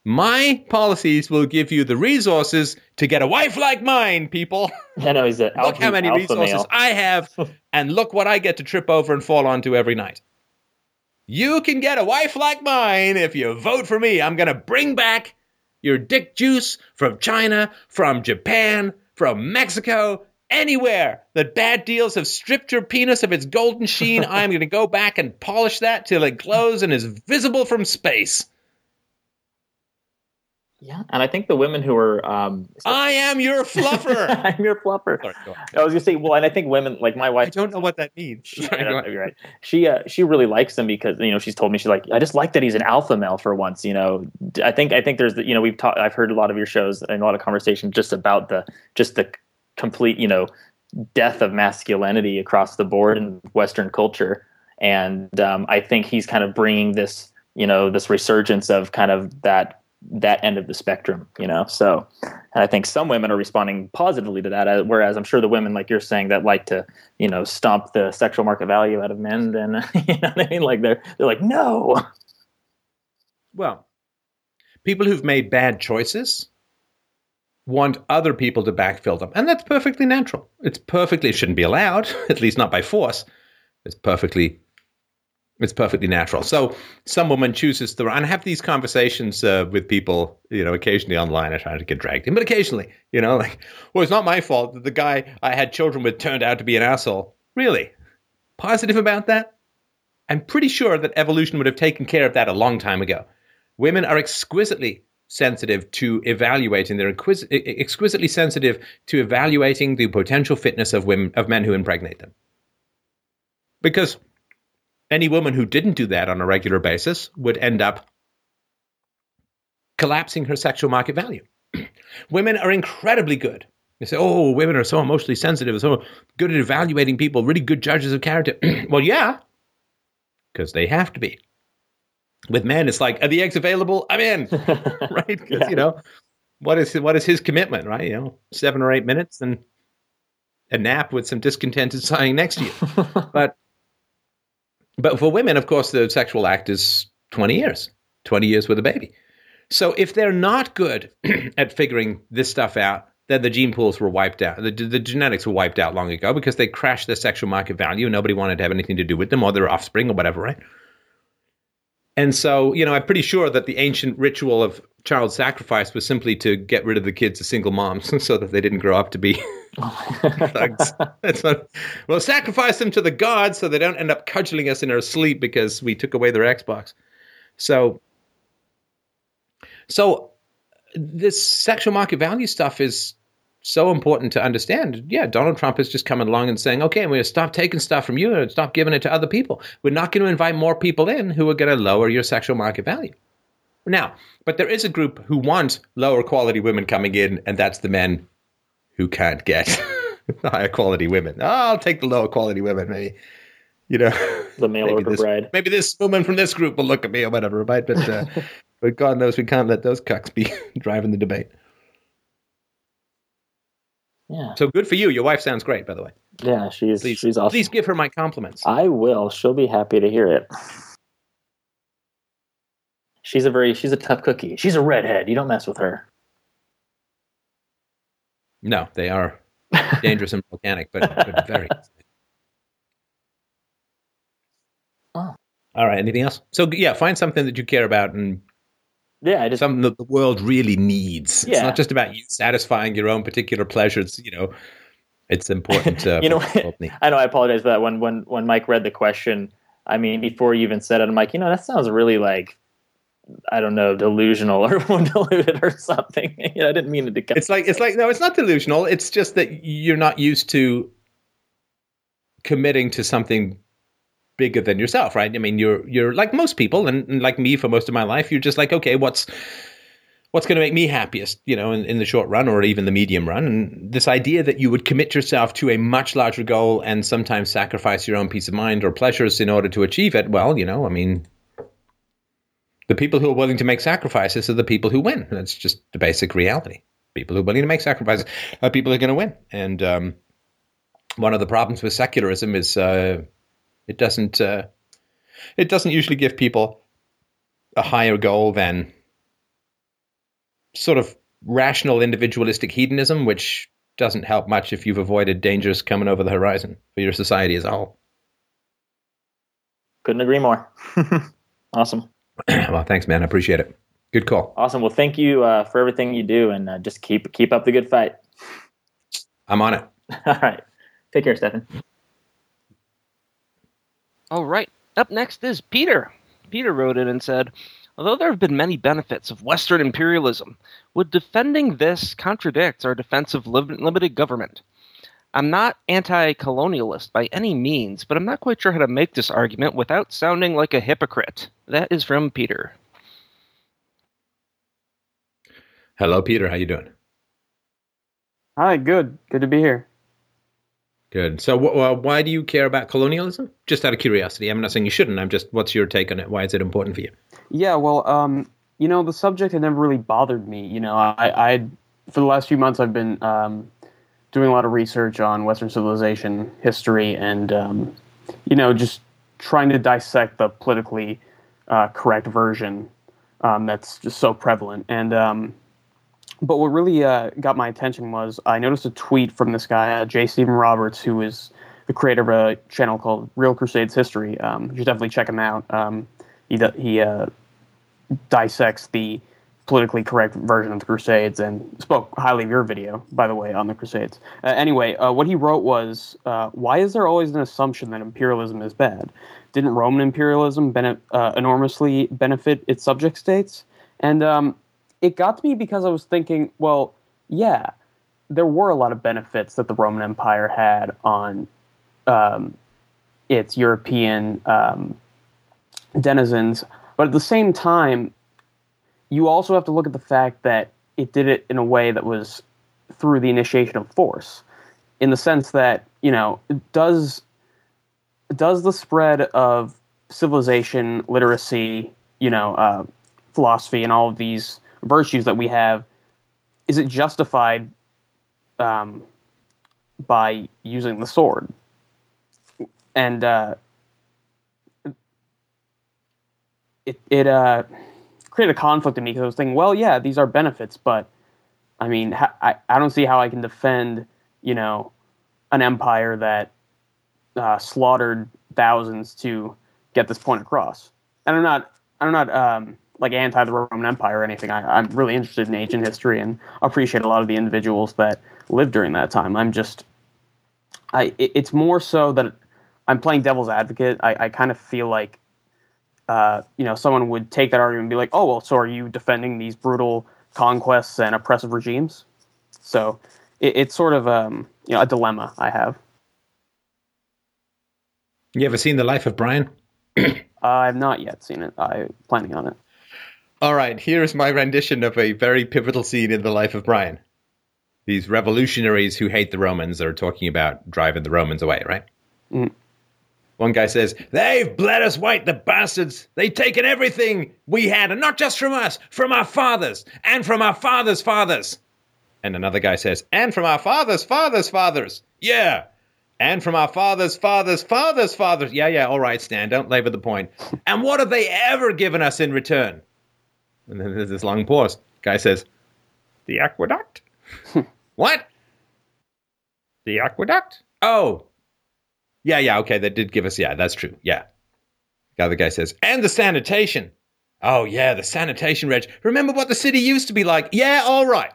My policies will give you the resources to get a wife like mine, people. I know he's a look alpha, how many resources male. I have, and look what I get to trip over and fall onto every night. You can get a wife like mine if you vote for me. I'm going to bring back your dick juice from China, from Japan, from Mexico, anywhere that bad deals have stripped your penis of its golden sheen. I'm going to go back and polish that till it glows and is visible from space. Yeah, and I think the women who are um, I am your fluffer. I'm your fluffer. Sorry, go on. I was gonna say, well, and I think women like my wife. I don't know what that means. She, Sorry, go on. you're right. She uh, she really likes him because you know she's told me she's like I just like that he's an alpha male for once. You know, I think I think there's the, you know we've talked I've heard a lot of your shows and a lot of conversation just about the just the complete you know death of masculinity across the board in Western culture, and um, I think he's kind of bringing this you know this resurgence of kind of that that end of the spectrum, you know. So, and I think some women are responding positively to that, uh, whereas I'm sure the women, like you're saying, that like to, you know, stomp the sexual market value out of men, then you know what I mean. Like they're they're like, no. Well, people who've made bad choices want other people to backfill them, and that's perfectly natural. It's perfectly it shouldn't be allowed, at least not by force. It's perfectly it's perfectly natural. So some woman chooses to, and I have these conversations uh, with people, you know, occasionally online. I try to get dragged in, but occasionally, you know, like, well, it's not my fault that the guy I had children with turned out to be an asshole. Really? Positive about that? I'm pretty sure that evolution would have taken care of that a long time ago. Women are exquisitely sensitive to evaluating, they're exquisitely sensitive to evaluating the potential fitness of women, of men who impregnate them. Because any woman who didn't do that on a regular basis would end up collapsing her sexual market value. women are incredibly good. They say, oh, women are so emotionally sensitive, so good at evaluating people, really good judges of character. well, yeah, because they have to be. With men, it's like, are the eggs available? I'm in, right? Because yeah. you know, what is what is his commitment, right? You know, seven or eight minutes and a nap with some discontented sighing next to you. but but for women, of course, the sexual act is 20 years, 20 years with a baby. So if they're not good at figuring this stuff out, then the gene pools were wiped out. The, the genetics were wiped out long ago because they crashed their sexual market value. Nobody wanted to have anything to do with them or their offspring or whatever, right? And so, you know, I'm pretty sure that the ancient ritual of child sacrifice was simply to get rid of the kids as single moms so that they didn't grow up to be thugs. That's what, well, sacrifice them to the gods so they don't end up cudgeling us in our sleep because we took away their Xbox. So, so this sexual market value stuff is so important to understand. Yeah, Donald Trump is just coming along and saying, okay, we're going to stop taking stuff from you and stop giving it to other people. We're not going to invite more people in who are going to lower your sexual market value. Now, but there is a group who want lower quality women coming in, and that's the men who can't get higher quality women. Oh, I'll take the lower quality women, maybe. You know, the mail order this, bride. Maybe this woman from this group will look at me or whatever, right? But, uh, but God knows we can't let those cucks be driving the debate. Yeah. So good for you. Your wife sounds great, by the way. Yeah, she's please, she's awesome. Please give her my compliments. I will. She'll be happy to hear it. She's a very she's a tough cookie. She's a redhead. You don't mess with her. No, they are dangerous and volcanic, but, but very. Oh. All right. Anything else? So yeah, find something that you care about and yeah, I just, something that the world really needs. Yeah. It's not just about you satisfying your own particular pleasures. You know, it's important to. Uh, you know, I know. I apologize for that. When when when Mike read the question, I mean, before you even said it, I'm like, you know, that sounds really like. I don't know, delusional or deluded or something. I didn't mean it to. Come. It's like it's like no, it's not delusional. It's just that you're not used to committing to something bigger than yourself, right? I mean, you're you're like most people, and, and like me for most of my life, you're just like, okay, what's what's going to make me happiest, you know, in, in the short run or even the medium run. And this idea that you would commit yourself to a much larger goal and sometimes sacrifice your own peace of mind or pleasures in order to achieve it, well, you know, I mean, the people who are willing to make sacrifices are the people who win. That's just the basic reality. People who are willing to make sacrifices are people who are going to win. And um, one of the problems with secularism is uh, it doesn't uh, it doesn't usually give people a higher goal than sort of rational individualistic hedonism, which doesn't help much if you've avoided dangers coming over the horizon for your society as a whole. Couldn't agree more. awesome. well, thanks, man. I appreciate it. Good call. Awesome. Well, thank you uh, for everything you do, and uh, just keep keep up the good fight. I'm on it. All right. Take care, Stefan. All right. Up next is Peter. Peter wrote in and said, Although there have been many benefits of Western imperialism, would defending this contradict our defense of limited government? I'm not anti colonialist by any means, but I'm not quite sure how to make this argument without sounding like a hypocrite. That is from Peter. Hello, Peter. How you doing? Hi, good. Good to be here. Good. So, wh- why do you care about colonialism? Just out of curiosity. I'm not saying you shouldn't. I'm just, what's your take on it? Why is it important for you? Yeah, well, um, you know, the subject had never really bothered me. You know, I, I for the last few months, I've been um, doing a lot of research on Western civilization history, and um, you know, just trying to dissect the politically uh, correct version um, that's just so prevalent. And um, but what really uh, got my attention was I noticed a tweet from this guy, uh, J. Stephen Roberts, who is the creator of a channel called Real Crusades History. Um, you should definitely check him out. Um, he he uh, dissects the politically correct version of the Crusades and spoke highly of your video, by the way, on the Crusades. Uh, anyway, uh, what he wrote was uh, Why is there always an assumption that imperialism is bad? Didn't Roman imperialism bene- uh, enormously benefit its subject states? And um, it got to me because I was thinking, well, yeah, there were a lot of benefits that the Roman Empire had on um, its European um, denizens. But at the same time, you also have to look at the fact that it did it in a way that was through the initiation of force, in the sense that you know does does the spread of civilization, literacy, you know, uh, philosophy, and all of these virtues that we have, is it justified um, by using the sword? And uh, it it uh, created a conflict in me because I was thinking, well, yeah, these are benefits, but I mean, I I don't see how I can defend, you know, an empire that uh, slaughtered thousands to get this point across. And I'm not I'm not um, like anti the Roman Empire or anything. I, I'm really interested in ancient history and appreciate a lot of the individuals that lived during that time. I'm just I it, it's more so that I'm playing devil's advocate. I, I kind of feel like uh, you know, someone would take that argument and be like, "Oh, well, so are you defending these brutal conquests and oppressive regimes?" So it, it's sort of um, you know a dilemma I have. You ever seen the life of Brian? I have not yet seen it. I'm planning on it. All right, here is my rendition of a very pivotal scene in the life of Brian. These revolutionaries who hate the Romans are talking about driving the Romans away, right? Mm. One guy says, They've bled us white, the bastards. They've taken everything we had, and not just from us, from our fathers, and from our fathers' fathers. And another guy says, And from our fathers' fathers' fathers. Yeah. And from our fathers' fathers' fathers' fathers. Yeah, yeah, all right, Stan, don't labor the point. And what have they ever given us in return? And then there's this long pause. Guy says, The aqueduct? what? The aqueduct? Oh, yeah, yeah, okay, That did give us, yeah, that's true, yeah. The other guy says, and the sanitation. Oh, yeah, the sanitation, Reg. Remember what the city used to be like? Yeah, all right.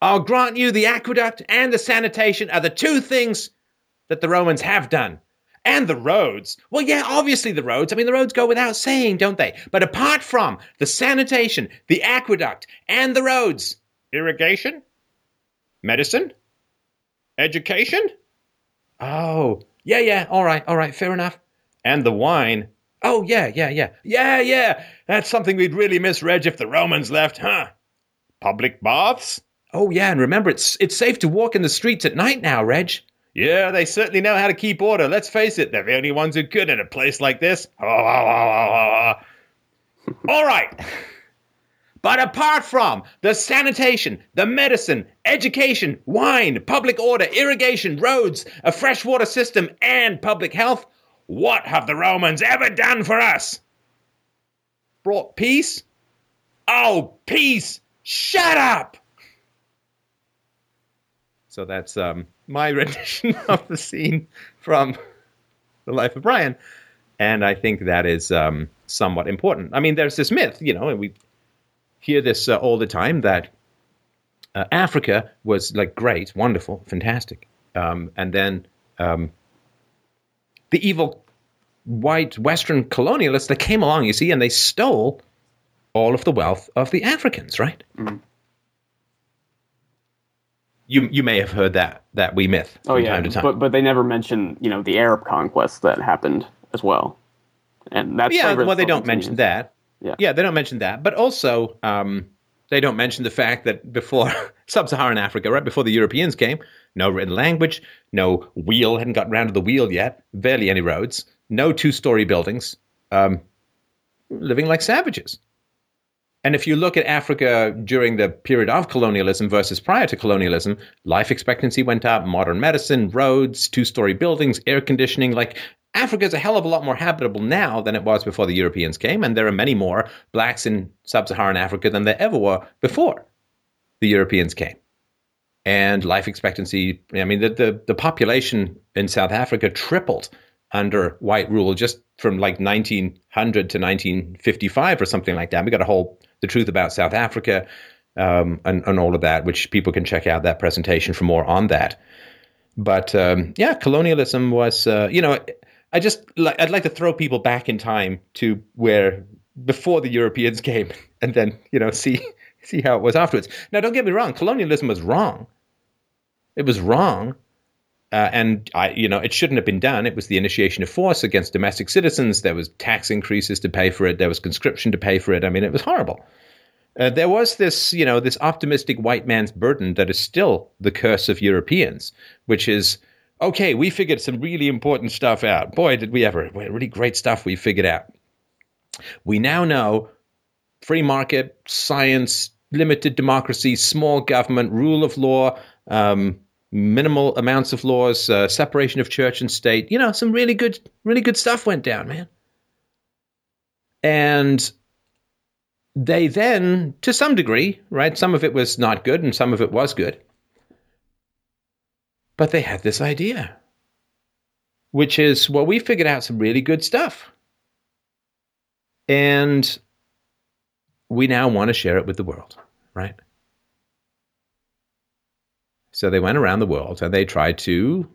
I'll grant you the aqueduct and the sanitation are the two things that the Romans have done. And the roads. Well, yeah, obviously the roads. I mean, the roads go without saying, don't they? But apart from the sanitation, the aqueduct, and the roads, irrigation, medicine, education. Oh, yeah, yeah, all right, all right, fair enough. And the wine. Oh, yeah, yeah, yeah. Yeah, yeah. That's something we'd really miss, Reg, if the Romans left, huh? Public baths? Oh, yeah, and remember, it's, it's safe to walk in the streets at night now, Reg. Yeah, they certainly know how to keep order. Let's face it, they're the only ones who could in a place like this. all right. But apart from the sanitation, the medicine, education, wine, public order, irrigation, roads, a freshwater system, and public health, what have the Romans ever done for us? Brought peace? Oh, peace! Shut up! So that's um, my rendition of the scene from The Life of Brian. And I think that is um, somewhat important. I mean, there's this myth, you know, and we hear this uh, all the time that uh, Africa was like great, wonderful, fantastic, um, and then um, the evil white Western colonialists that came along, you see, and they stole all of the wealth of the Africans, right? Mm. You you may have heard that that wee myth from Oh yeah, time to time. but but they never mention you know the Arab conquest that happened as well, and that's yeah, well, they don't mention that. Yeah. yeah, they don't mention that. But also, um, they don't mention the fact that before sub-Saharan Africa, right before the Europeans came, no written language, no wheel hadn't got round to the wheel yet, barely any roads, no two-story buildings, um, living like savages. And if you look at Africa during the period of colonialism versus prior to colonialism, life expectancy went up, modern medicine, roads, two story buildings, air conditioning. Like Africa is a hell of a lot more habitable now than it was before the Europeans came. And there are many more blacks in sub Saharan Africa than there ever were before the Europeans came. And life expectancy, I mean, the, the, the population in South Africa tripled under white rule just from like 1900 to 1955 or something like that. We got a whole the truth about South Africa um, and, and all of that, which people can check out that presentation for more on that. But um, yeah, colonialism was, uh, you know, I just I'd like to throw people back in time to where before the Europeans came, and then you know see see how it was afterwards. Now, don't get me wrong, colonialism was wrong. It was wrong, uh, and I, you know, it shouldn't have been done. It was the initiation of force against domestic citizens. There was tax increases to pay for it. There was conscription to pay for it. I mean, it was horrible. Uh, there was this, you know, this optimistic white man's burden that is still the curse of Europeans, which is, okay, we figured some really important stuff out. Boy, did we ever! Really great stuff we figured out. We now know free market, science, limited democracy, small government, rule of law. Um, minimal amounts of laws, uh, separation of church and state. You know, some really good, really good stuff went down, man. And they then, to some degree, right, some of it was not good and some of it was good. But they had this idea, which is, well, we figured out some really good stuff. And we now want to share it with the world, right? So they went around the world and they tried to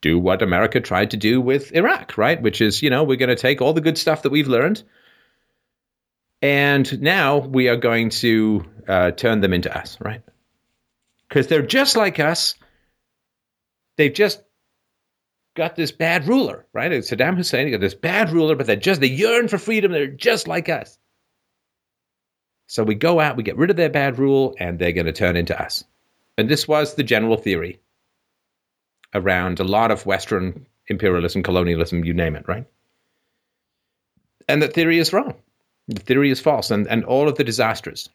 do what America tried to do with Iraq, right? Which is, you know, we're going to take all the good stuff that we've learned and now we are going to uh, turn them into us, right? Because they're just like us. They've just got this bad ruler, right? Saddam Hussein got this bad ruler, but they just they yearn for freedom. They're just like us. So we go out, we get rid of their bad rule, and they're going to turn into us. And this was the general theory around a lot of Western imperialism, colonialism, you name it, right? And that theory is wrong. The theory is false. And, and all of the disasters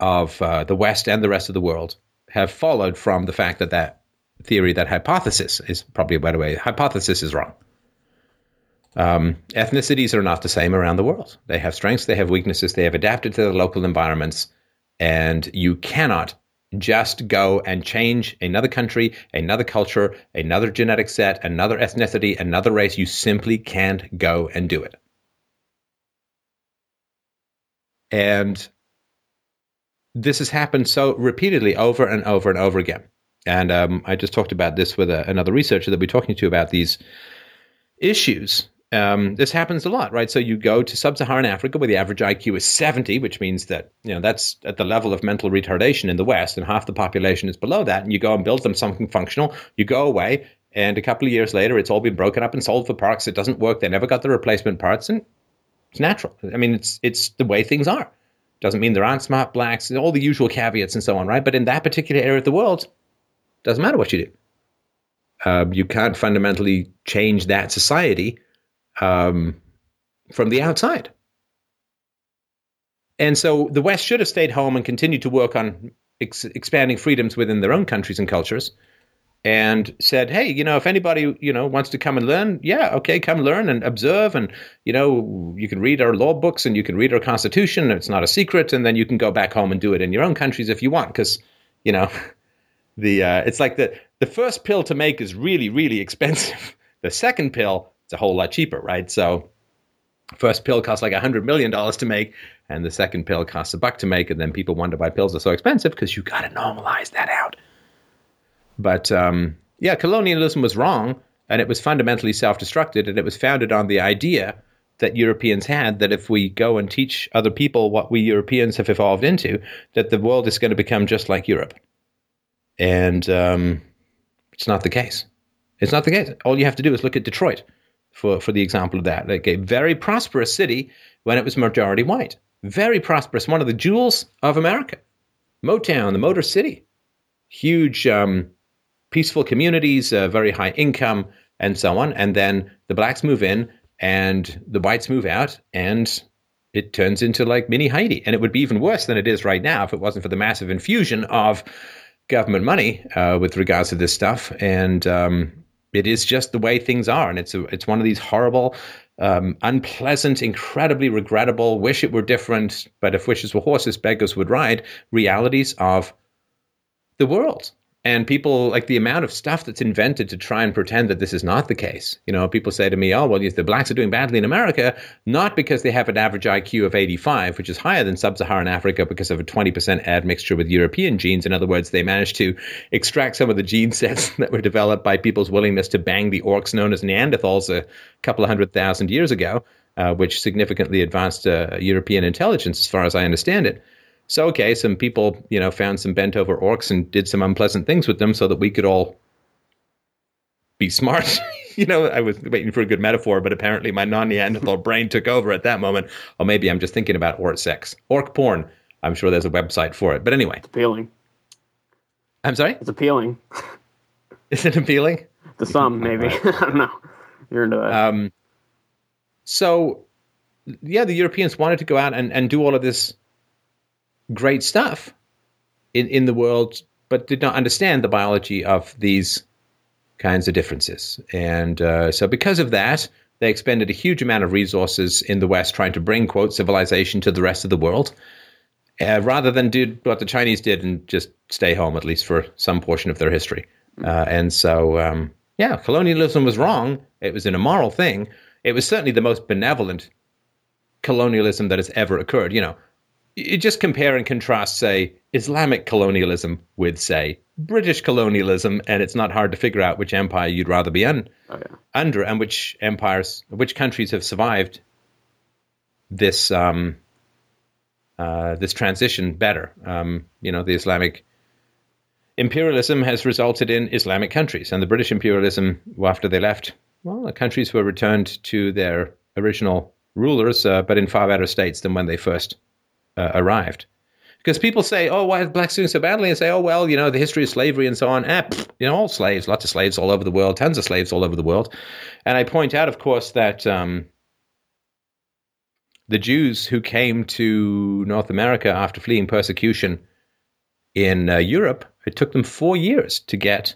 of uh, the West and the rest of the world have followed from the fact that that theory, that hypothesis, is probably a better way. Hypothesis is wrong. Um, ethnicities are not the same around the world. They have strengths, they have weaknesses, they have adapted to their local environments, and you cannot just go and change another country, another culture, another genetic set, another ethnicity, another race. You simply can't go and do it. And this has happened so repeatedly over and over and over again. And um, I just talked about this with a, another researcher that we're talking to about these issues um, this happens a lot, right? So you go to sub-Saharan Africa where the average IQ is 70, which means that you know that's at the level of mental retardation in the West, and half the population is below that. And you go and build them something functional. You go away, and a couple of years later, it's all been broken up and sold for parts. It doesn't work. They never got the replacement parts, and it's natural. I mean, it's it's the way things are. Doesn't mean there aren't smart blacks, all the usual caveats and so on, right? But in that particular area of the world, doesn't matter what you do. Uh, you can't fundamentally change that society um, from the outside. And so the West should have stayed home and continued to work on ex- expanding freedoms within their own countries and cultures and said, hey, you know, if anybody, you know, wants to come and learn, yeah, okay, come learn and observe. And, you know, you can read our law books and you can read our constitution. It's not a secret. And then you can go back home and do it in your own countries if you want. Because, you know, the uh, it's like the, the first pill to make is really, really expensive. The second pill it's a whole lot cheaper, right? So first pill costs like a hundred million dollars to make, and the second pill costs a buck to make, and then people wonder why pills are so expensive because you got to normalize that out. But um, yeah, colonialism was wrong, and it was fundamentally self-destructed, and it was founded on the idea that Europeans had that if we go and teach other people what we Europeans have evolved into, that the world is going to become just like Europe. And um, it's not the case. It's not the case. All you have to do is look at Detroit for, for the example of that. Like a very prosperous city when it was majority white. Very prosperous, one of the jewels of America. Motown, the Motor City. Huge, um, peaceful communities, uh, very high income, and so on. And then the blacks move in and the whites move out, and it turns into like mini Haiti. And it would be even worse than it is right now if it wasn't for the massive infusion of government money uh, with regards to this stuff. And um, it is just the way things are. And it's, a, it's one of these horrible, um, unpleasant, incredibly regrettable, wish it were different, but if wishes were horses, beggars would ride realities of the world and people like the amount of stuff that's invented to try and pretend that this is not the case. You know, people say to me, "Oh, well, the blacks are doing badly in America not because they have an average IQ of 85, which is higher than sub-Saharan Africa because of a 20% admixture with European genes. In other words, they managed to extract some of the gene sets that were developed by people's willingness to bang the orcs known as Neanderthals a couple of hundred thousand years ago, uh, which significantly advanced uh, European intelligence, as far as I understand it." So okay, some people, you know, found some bent over orcs and did some unpleasant things with them so that we could all be smart. you know, I was waiting for a good metaphor, but apparently my non-Neanderthal brain took over at that moment. Or maybe I'm just thinking about orc sex, orc porn. I'm sure there's a website for it. But anyway, it's appealing. I'm sorry. It's appealing. Is it appealing? To some, maybe. I don't know. You're into that. Um. So, yeah, the Europeans wanted to go out and, and do all of this great stuff in, in the world, but did not understand the biology of these kinds of differences. And uh, so, because of that, they expended a huge amount of resources in the West trying to bring, quote, civilization to the rest of the world, uh, rather than do what the Chinese did and just stay home, at least for some portion of their history. Uh, and so, um, yeah, colonialism was wrong. It was an immoral thing. It was certainly the most benevolent colonialism that has ever occurred. You know, you just compare and contrast, say, Islamic colonialism with, say, British colonialism, and it's not hard to figure out which empire you'd rather be un- oh, yeah. under and which empires, which countries have survived this um, uh, this transition better. Um, you know, the Islamic imperialism has resulted in Islamic countries, and the British imperialism, after they left, well, the countries were returned to their original rulers, uh, but in far better states than when they first uh, arrived. Because people say, oh, why are blacks doing so badly? And say, oh, well, you know, the history of slavery and so on. Pff, you know, all slaves, lots of slaves all over the world, tons of slaves all over the world. And I point out, of course, that um, the Jews who came to North America after fleeing persecution in uh, Europe, it took them four years to get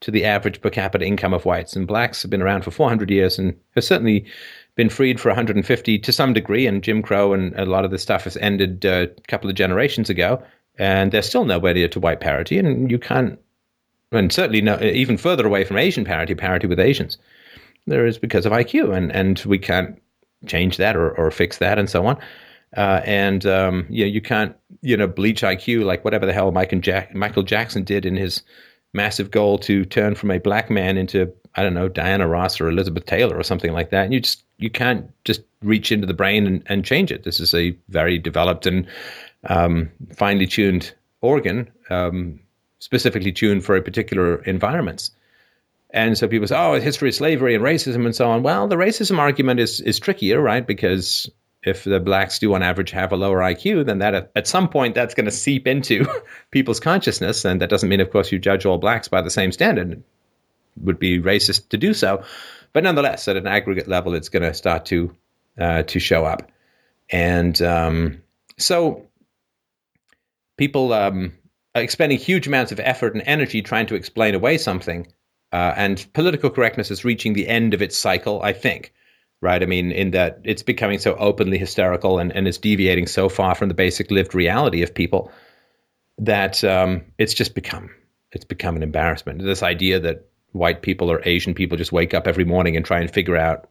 to the average per capita income of whites. And blacks have been around for 400 years and have certainly been freed for 150 to some degree, and Jim Crow and a lot of the stuff has ended uh, a couple of generations ago, and they're still nowhere near to white parity, and you can't, and certainly no, even further away from Asian parity, parity with Asians. There is because of IQ, and and we can't change that or, or fix that, and so on. Uh, and um, you know, you can't you know bleach IQ like whatever the hell Michael, Jack- Michael Jackson did in his massive goal to turn from a black man into I don't know Diana Ross or Elizabeth Taylor or something like that. And you just you can't just reach into the brain and, and change it. This is a very developed and um, finely tuned organ, um, specifically tuned for a particular environments. And so people say, "Oh, history of slavery and racism and so on." Well, the racism argument is is trickier, right? Because if the blacks do on average have a lower IQ, then that at some point that's going to seep into people's consciousness, and that doesn't mean, of course, you judge all blacks by the same standard. It would be racist to do so, but nonetheless, at an aggregate level, it's going to start to uh, to show up, and um, so people um, are expending huge amounts of effort and energy trying to explain away something, uh, and political correctness is reaching the end of its cycle. I think right? I mean, in that it's becoming so openly hysterical and, and it's deviating so far from the basic lived reality of people that um, it's just become it's become an embarrassment. This idea that white people or Asian people just wake up every morning and try and figure out,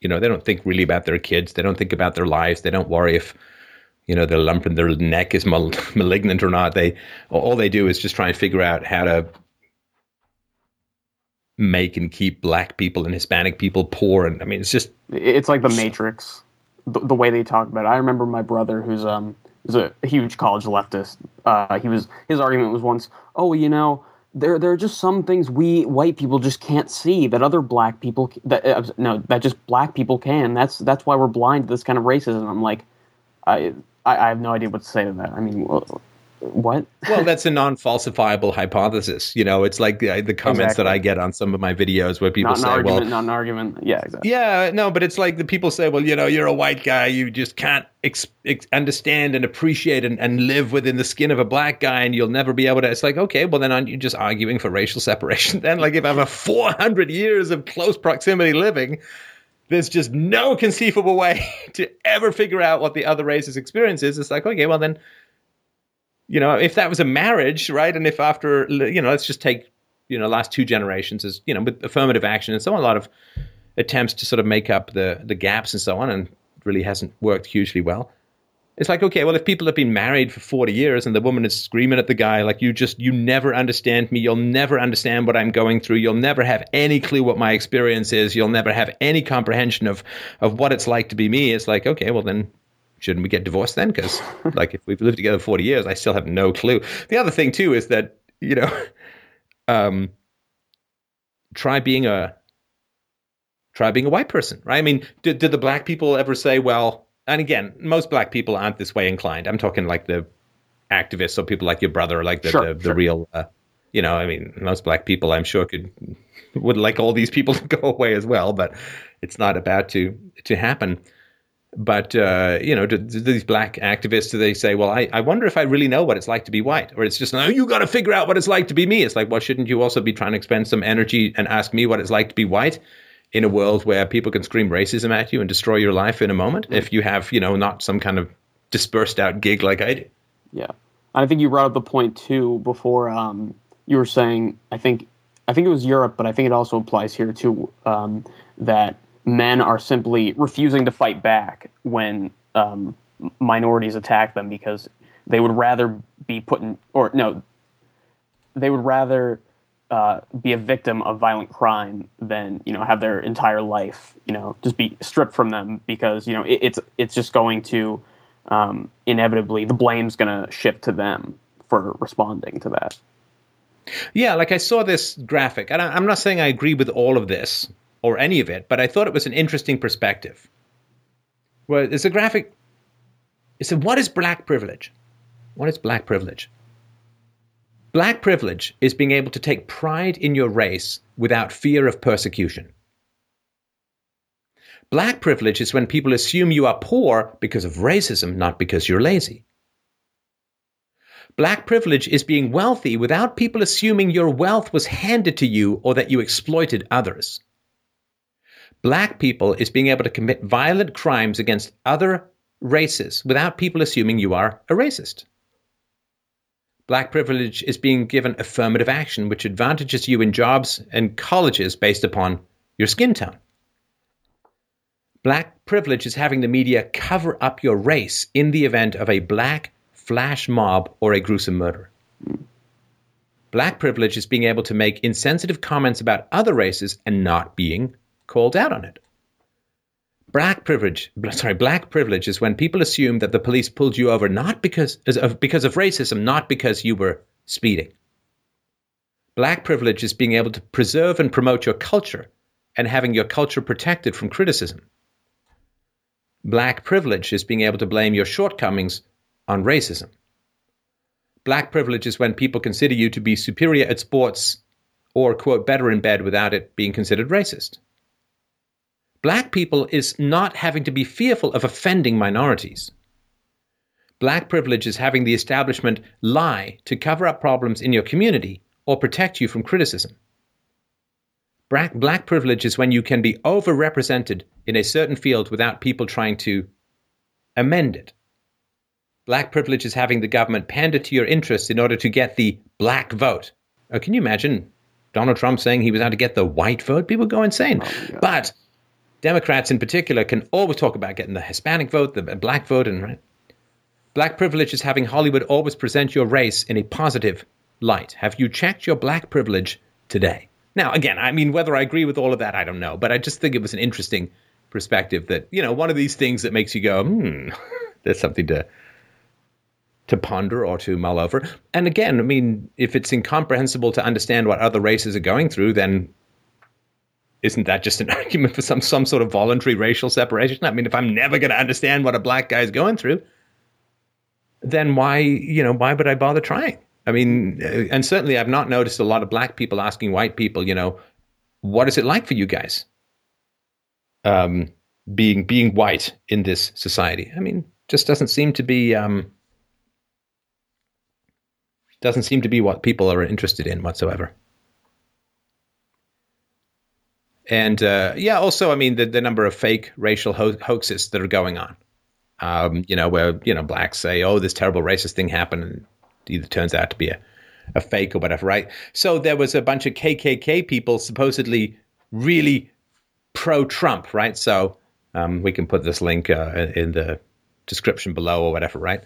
you know, they don't think really about their kids, they don't think about their lives, they don't worry if you know their lump in their neck is mal- malignant or not. They all they do is just try and figure out how to make and keep black people and Hispanic people poor. And I mean, it's just it's like the Matrix, the, the way they talk about it. I remember my brother, who's um is a huge college leftist. Uh, he was his argument was once, oh, you know, there there are just some things we white people just can't see that other black people that uh, no that just black people can. That's that's why we're blind to this kind of racism. I'm like, I I, have no idea what to say to that. I mean, well, what? well, that's a non-falsifiable hypothesis. You know, it's like the, the comments Exactly. that I get on some of my videos where people not say, argument, "Well, not an argument. Yeah, exactly. yeah, no," but it's like the people say, "Well, you know, you're a white guy, you just can't ex- ex- understand and appreciate and, and live within the skin of a black guy, and you'll never be able to." It's like, okay, well, then aren't you just arguing for racial separation? Then, like, if I have a 400 years of close proximity living, there's just no conceivable way to ever figure out what the other race's experience is. It's like, okay, well, then you know, if that was a marriage, right? And if after, you know, let's just take, you know, last two generations as, you know, with affirmative action and so on, a lot of attempts to sort of make up the, the gaps and so on, and really hasn't worked hugely well. It's like, okay, well, if people have been married for 40 years and the woman is screaming at the guy, like, you just, you never understand me. You'll never understand what I'm going through. You'll never have any clue what my experience is. You'll never have any comprehension of, of what it's like to be me. It's like, okay, well, then shouldn't we get divorced then? Because like if we've lived together 40 years, I still have no clue. The other thing too is that, you know, um, try being a, try being a white person, right? I mean, did, did the black people ever say, well, and again, most black people aren't this way inclined. I'm talking like the activists or people like your brother, or like the, Sure, the, the sure. real, uh, you know, I mean, most black people I'm sure could, would like all these people to go away as well, but it's not about to, to happen but uh, you know, do, do these black activists do they say, "Well, I, I wonder if I really know what it's like to be white," or it's just, "No, you got to figure out what it's like to be me." It's like, well, shouldn't you also be trying to expend some energy and ask me what it's like to be white in a world where people can scream racism at you and destroy your life in a moment if you have, you know, not some kind of dispersed out gig like I do. Yeah, I think you brought up the point too before. Um, you were saying, I think, I think it was Europe, but I think it also applies here too. Um, that men are simply refusing to fight back when um, minorities attack them because they would rather be put in, or no, they would rather uh, be a victim of violent crime than you know have their entire life you know just be stripped from them because you know it, it's it's just going to um, inevitably the blame's going to shift to them for responding to that. Yeah, like I saw this graphic, and I, I'm not saying I agree with all of this or any of it, but I thought it was an interesting perspective. Well, it's a graphic. It said, "What is black privilege? What is black privilege? Black privilege is being able to take pride in your race without fear of persecution." Black privilege is when people assume you are poor because of racism, not because you're lazy. Black privilege is being wealthy without people assuming your wealth was handed to you or that you exploited others. Black people is being able to commit violent crimes against other races without people assuming you are a racist. Black privilege is being given affirmative action, which advantages you in jobs and colleges based upon your skin tone. Black privilege is having the media cover up your race in the event of a black flash mob or a gruesome murder. Black privilege is being able to make insensitive comments about other races and not being called out on it. Black privilege, sorry, black privilege is when people assume that the police pulled you over not because of, because of racism, not because you were speeding. Black privilege is being able to preserve and promote your culture and having your culture protected from criticism. Black privilege is being able to blame your shortcomings on racism. Black privilege is when people consider you to be superior at sports or, quote, better in bed without it being considered racist. Black people is not having to be fearful of offending minorities. Black privilege is having the establishment lie to cover up problems in your community or protect you from criticism. Black, black privilege is when you can be overrepresented in a certain field without people trying to amend it. Black privilege is having the government pander to your interests in order to get the black vote. Oh, can you imagine Donald Trump saying he was out to get the white vote? People go insane. Oh, but Democrats in particular can always talk about getting the Hispanic vote, the black vote, and right. Black privilege is having Hollywood always present your race in a positive light. Have you checked your black privilege today? Now, again, I mean, whether I agree with all of that, I don't know, but I just think it was an interesting perspective that, you know, one of these things that makes you go, hmm, there's something to to ponder or to mull over. And again, I mean, if it's incomprehensible to understand what other races are going through, then isn't that just an argument for some some sort of voluntary racial separation? I mean, if I'm never going to understand what a black guy is going through, then why, you know, why would I bother trying? I mean, uh, and certainly I've not noticed a lot of black people asking white people, you know, what is it like for you guys? Um, being being white in this society. I mean, just doesn't seem to be um, doesn't seem to be what people are interested in whatsoever. And uh, yeah, also, I mean, the, the number of fake racial ho- hoaxes that are going on. Um, you know, where you know blacks say, "Oh, this terrible racist thing happened," and it either turns out to be a, a fake or whatever, right? So there was a bunch of KKK people supposedly really pro-Trump, right? So um, we can put this link uh, in the description below or whatever, right?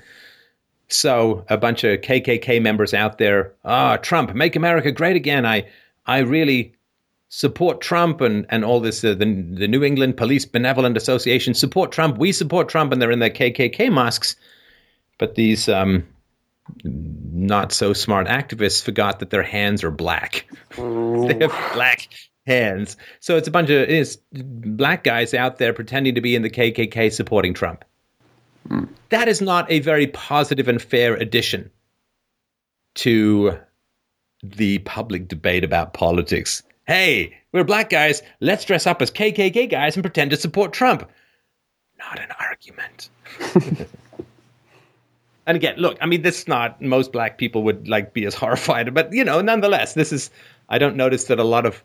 So a bunch of KKK members out there, ah, oh, Trump, make America great again. I, I really support Trump and, and all this, uh, the, the New England Police Benevolent Association support Trump. We support Trump, and they're in their KKK masks. But these um, not so smart activists forgot that their hands are black. they have black hands. So it's a bunch of it's black guys out there pretending to be in the KKK supporting Trump. Mm. That is not a very positive and fair addition to the public debate about politics Hey, we're black guys. Let's dress up as KKK guys and pretend to support Trump. Not an argument. and again, look, I mean, this is not most black people would like be as horrified, but you know, nonetheless, this is. I don't notice that a lot of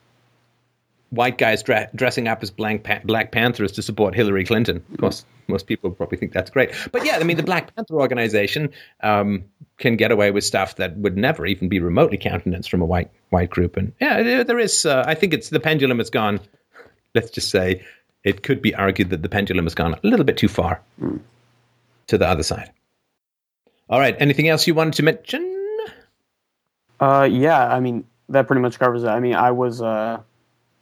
white guys dra- dressing up as Black, pa- Black Panthers to support Hillary Clinton. Of course, most people probably think that's great. But yeah, I mean, the Black Panther organization um, can get away with stuff that would never even be remotely countenanced from a white white group. And yeah, there, there is. Uh, I think it's the pendulum has gone. Let's just say it could be argued that the pendulum has gone a little bit too far mm. to the other side. All right. Anything else you wanted to mention? Uh, yeah. I mean, that pretty much covers it. I mean, I was. Uh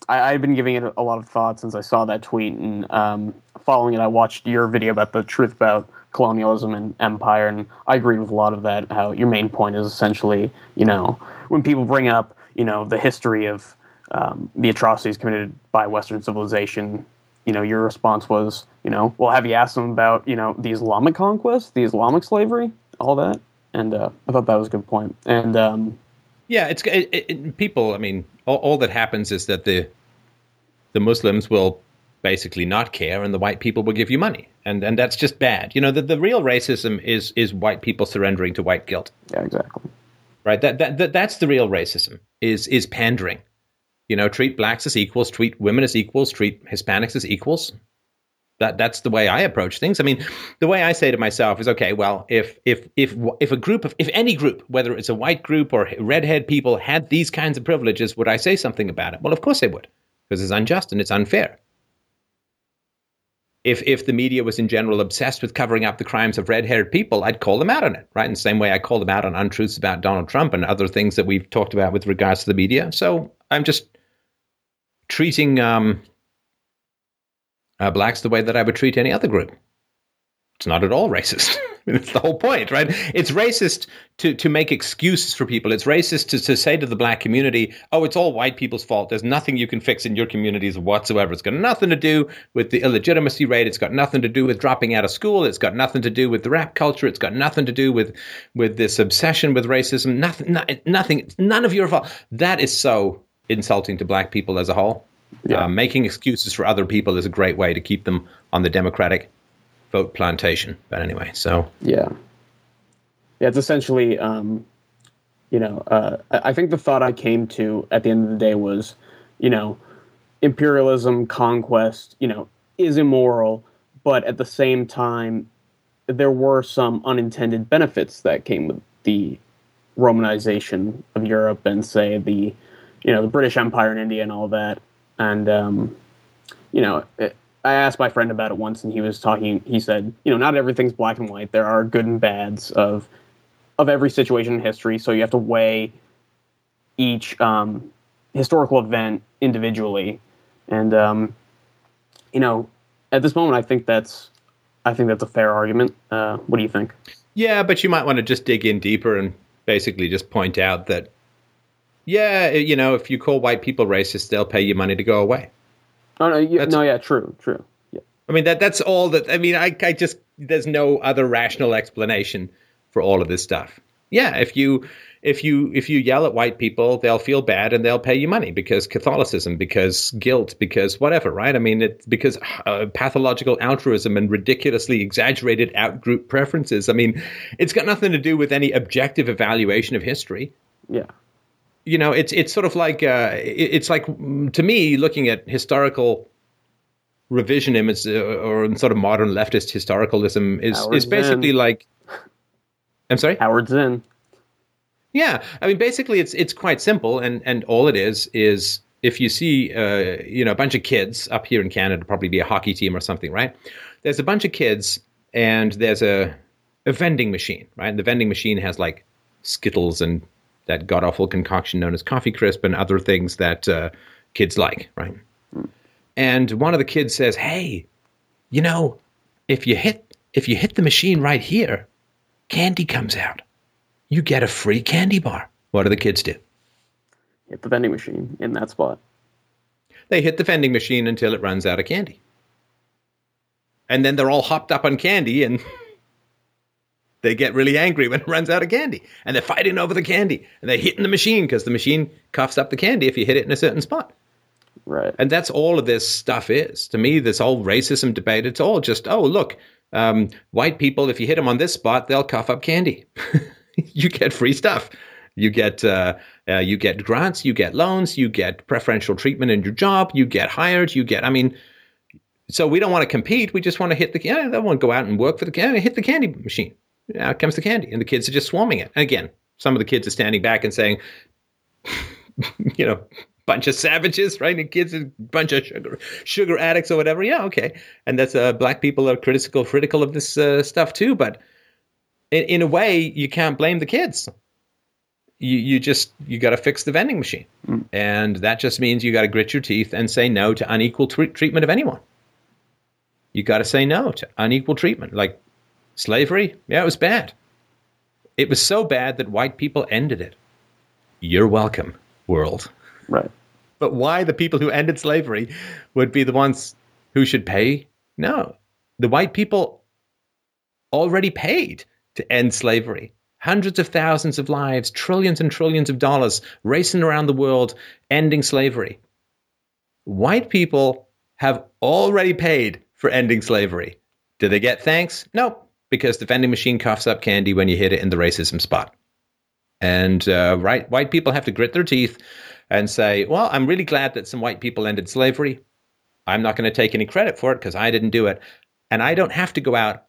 I, have been giving it a lot of thought since I saw that tweet and um, following it. I watched your video about the truth about colonialism and empire, and I agree with a lot of that. How your main point is essentially, you know, when people bring up, you know, the history of um, the atrocities committed by Western civilization, you know, your response was, you know, well, have you asked them about, you know, the Islamic conquest, the Islamic slavery, all that? And uh, I thought that was a good point. And um, yeah, it's it, it, people. I mean, all, all that happens is that the the Muslims will basically not care and the white people will give you money. And and that's just bad. You know the, the real racism is is white people surrendering to white guilt. Yeah exactly. Right? That, that, that that's the real racism is is pandering. You know treat blacks as equals treat women as equals treat hispanics as equals that that's the way i approach things i mean the way i say to myself is okay well if if if if a group of if any group whether it's a white group or redhead people had these kinds of privileges would i say something about it well of course they would because it's unjust and it's unfair. If, if the media was in general obsessed with covering up the crimes of red haired people, I'd call them out on it, right? In the same way I call them out on untruths about Donald Trump and other things that we've talked about with regards to the media. So I'm just treating um, uh, blacks the way that I would treat any other group. It's not at all racist. That's the whole point, right? It's racist to, to make excuses for people. It's racist to, to say to the black community, oh, it's all white people's fault. There's nothing you can fix in your communities whatsoever. It's got nothing to do with the illegitimacy rate. It's got nothing to do with dropping out of school. It's got nothing to do with the rap culture. It's got nothing to do with, with this obsession with racism. Nothing, not, nothing, none of your fault. That is so insulting to black people as a whole. Yeah. Uh, making excuses for other people is a great way to keep them on the democratic vote plantation. But anyway, so yeah, yeah, it's essentially, um, you know, uh, I think the thought I came to at the end of the day was, you know, imperialism, conquest, you know, is immoral, but at the same time, there were some unintended benefits that came with the Romanization of Europe and say the, you know, the British Empire in India and all that, and um, you know, it, I asked my friend about it once, and he was talking. He said, you know, not everything's black and white. There are good and bads of of every situation in history. So you have to weigh each um, historical event individually, and um, you know, at this moment, I think that's I think that's a fair argument. Uh, what do you think? Yeah, but you might want to just dig in deeper and basically just point out that, yeah, you know, if you call white people racist, they'll pay you money to go away. Oh no, you, no, yeah, true, true. Yeah. I mean that that's all that. I mean, I I just there's no other rational explanation for all of this stuff. Yeah, if you if you if you yell at white people, they'll feel bad and they'll pay you money because Catholicism, because guilt, because whatever, right? I mean, it's because uh, pathological altruism and ridiculously exaggerated outgroup preferences. I mean, it's got nothing to do with any objective evaluation of history. Yeah. You know, it's it's sort of like uh, it's like to me looking at historical revisionism uh, or sort of modern leftist historicalism is Howard is basically Zinn. like. I'm sorry. Howard Zinn. Yeah, I mean, basically, it's it's quite simple, and and all it is is if you see, uh, you know, a bunch of kids up here in Canada, probably be a hockey team or something, right? There's a bunch of kids, and there's a a vending machine, right? And the vending machine has like Skittles and that god awful concoction known as coffee crisp and other things that uh, kids like, right? And one of the kids says, "Hey, you know, if you hit if you hit the machine right here, candy comes out." you get a free candy bar. What do the kids do? Hit the vending machine in that spot. They hit the vending machine until it runs out of candy. And then they're all hopped up on candy and they get really angry when it runs out of candy. And they're fighting over the candy. And they're hitting the machine because the machine coughs up the candy if you hit it in a certain spot. Right. And that's all of this stuff is. To me, this whole racism debate, it's all just, oh, look, um, white people, if you hit them on this spot, they'll cough up candy. you get free stuff. You get uh, uh, you get grants, you get loans, you get preferential treatment in your job, you get hired, you get. I mean, so we don't want to compete. We just want to hit the. Yeah, they want to go out and work for the candy. Hit the candy machine. Out comes the candy, and the kids are just swarming it. And again, some of the kids are standing back and saying, you know, bunch of savages, right? And kids, a bunch of sugar sugar addicts or whatever. Yeah, okay. And that's uh, black people are critical critical of this uh, stuff too, but in, in a way, you can't blame the kids. You you just you got to fix the vending machine, and that just means you got to grit your teeth and say no to unequal tre- treatment of anyone. You got to say no to unequal treatment, like slavery. Yeah, it was bad. It was so bad that white people ended it. You're welcome, world. Right. But why the people who ended slavery would be the ones who should pay? No. The white people already paid to end slavery. Hundreds of thousands of lives, trillions and trillions of dollars racing around the world, ending slavery. White people have already paid for ending slavery. Do they get thanks? No, because the vending machine coughs up candy when you hit it in the racism spot. And uh, right, white people have to grit their teeth and say, well, I'm really glad that some white people ended slavery. I'm not going to take any credit for it because I didn't do it. And I don't have to go out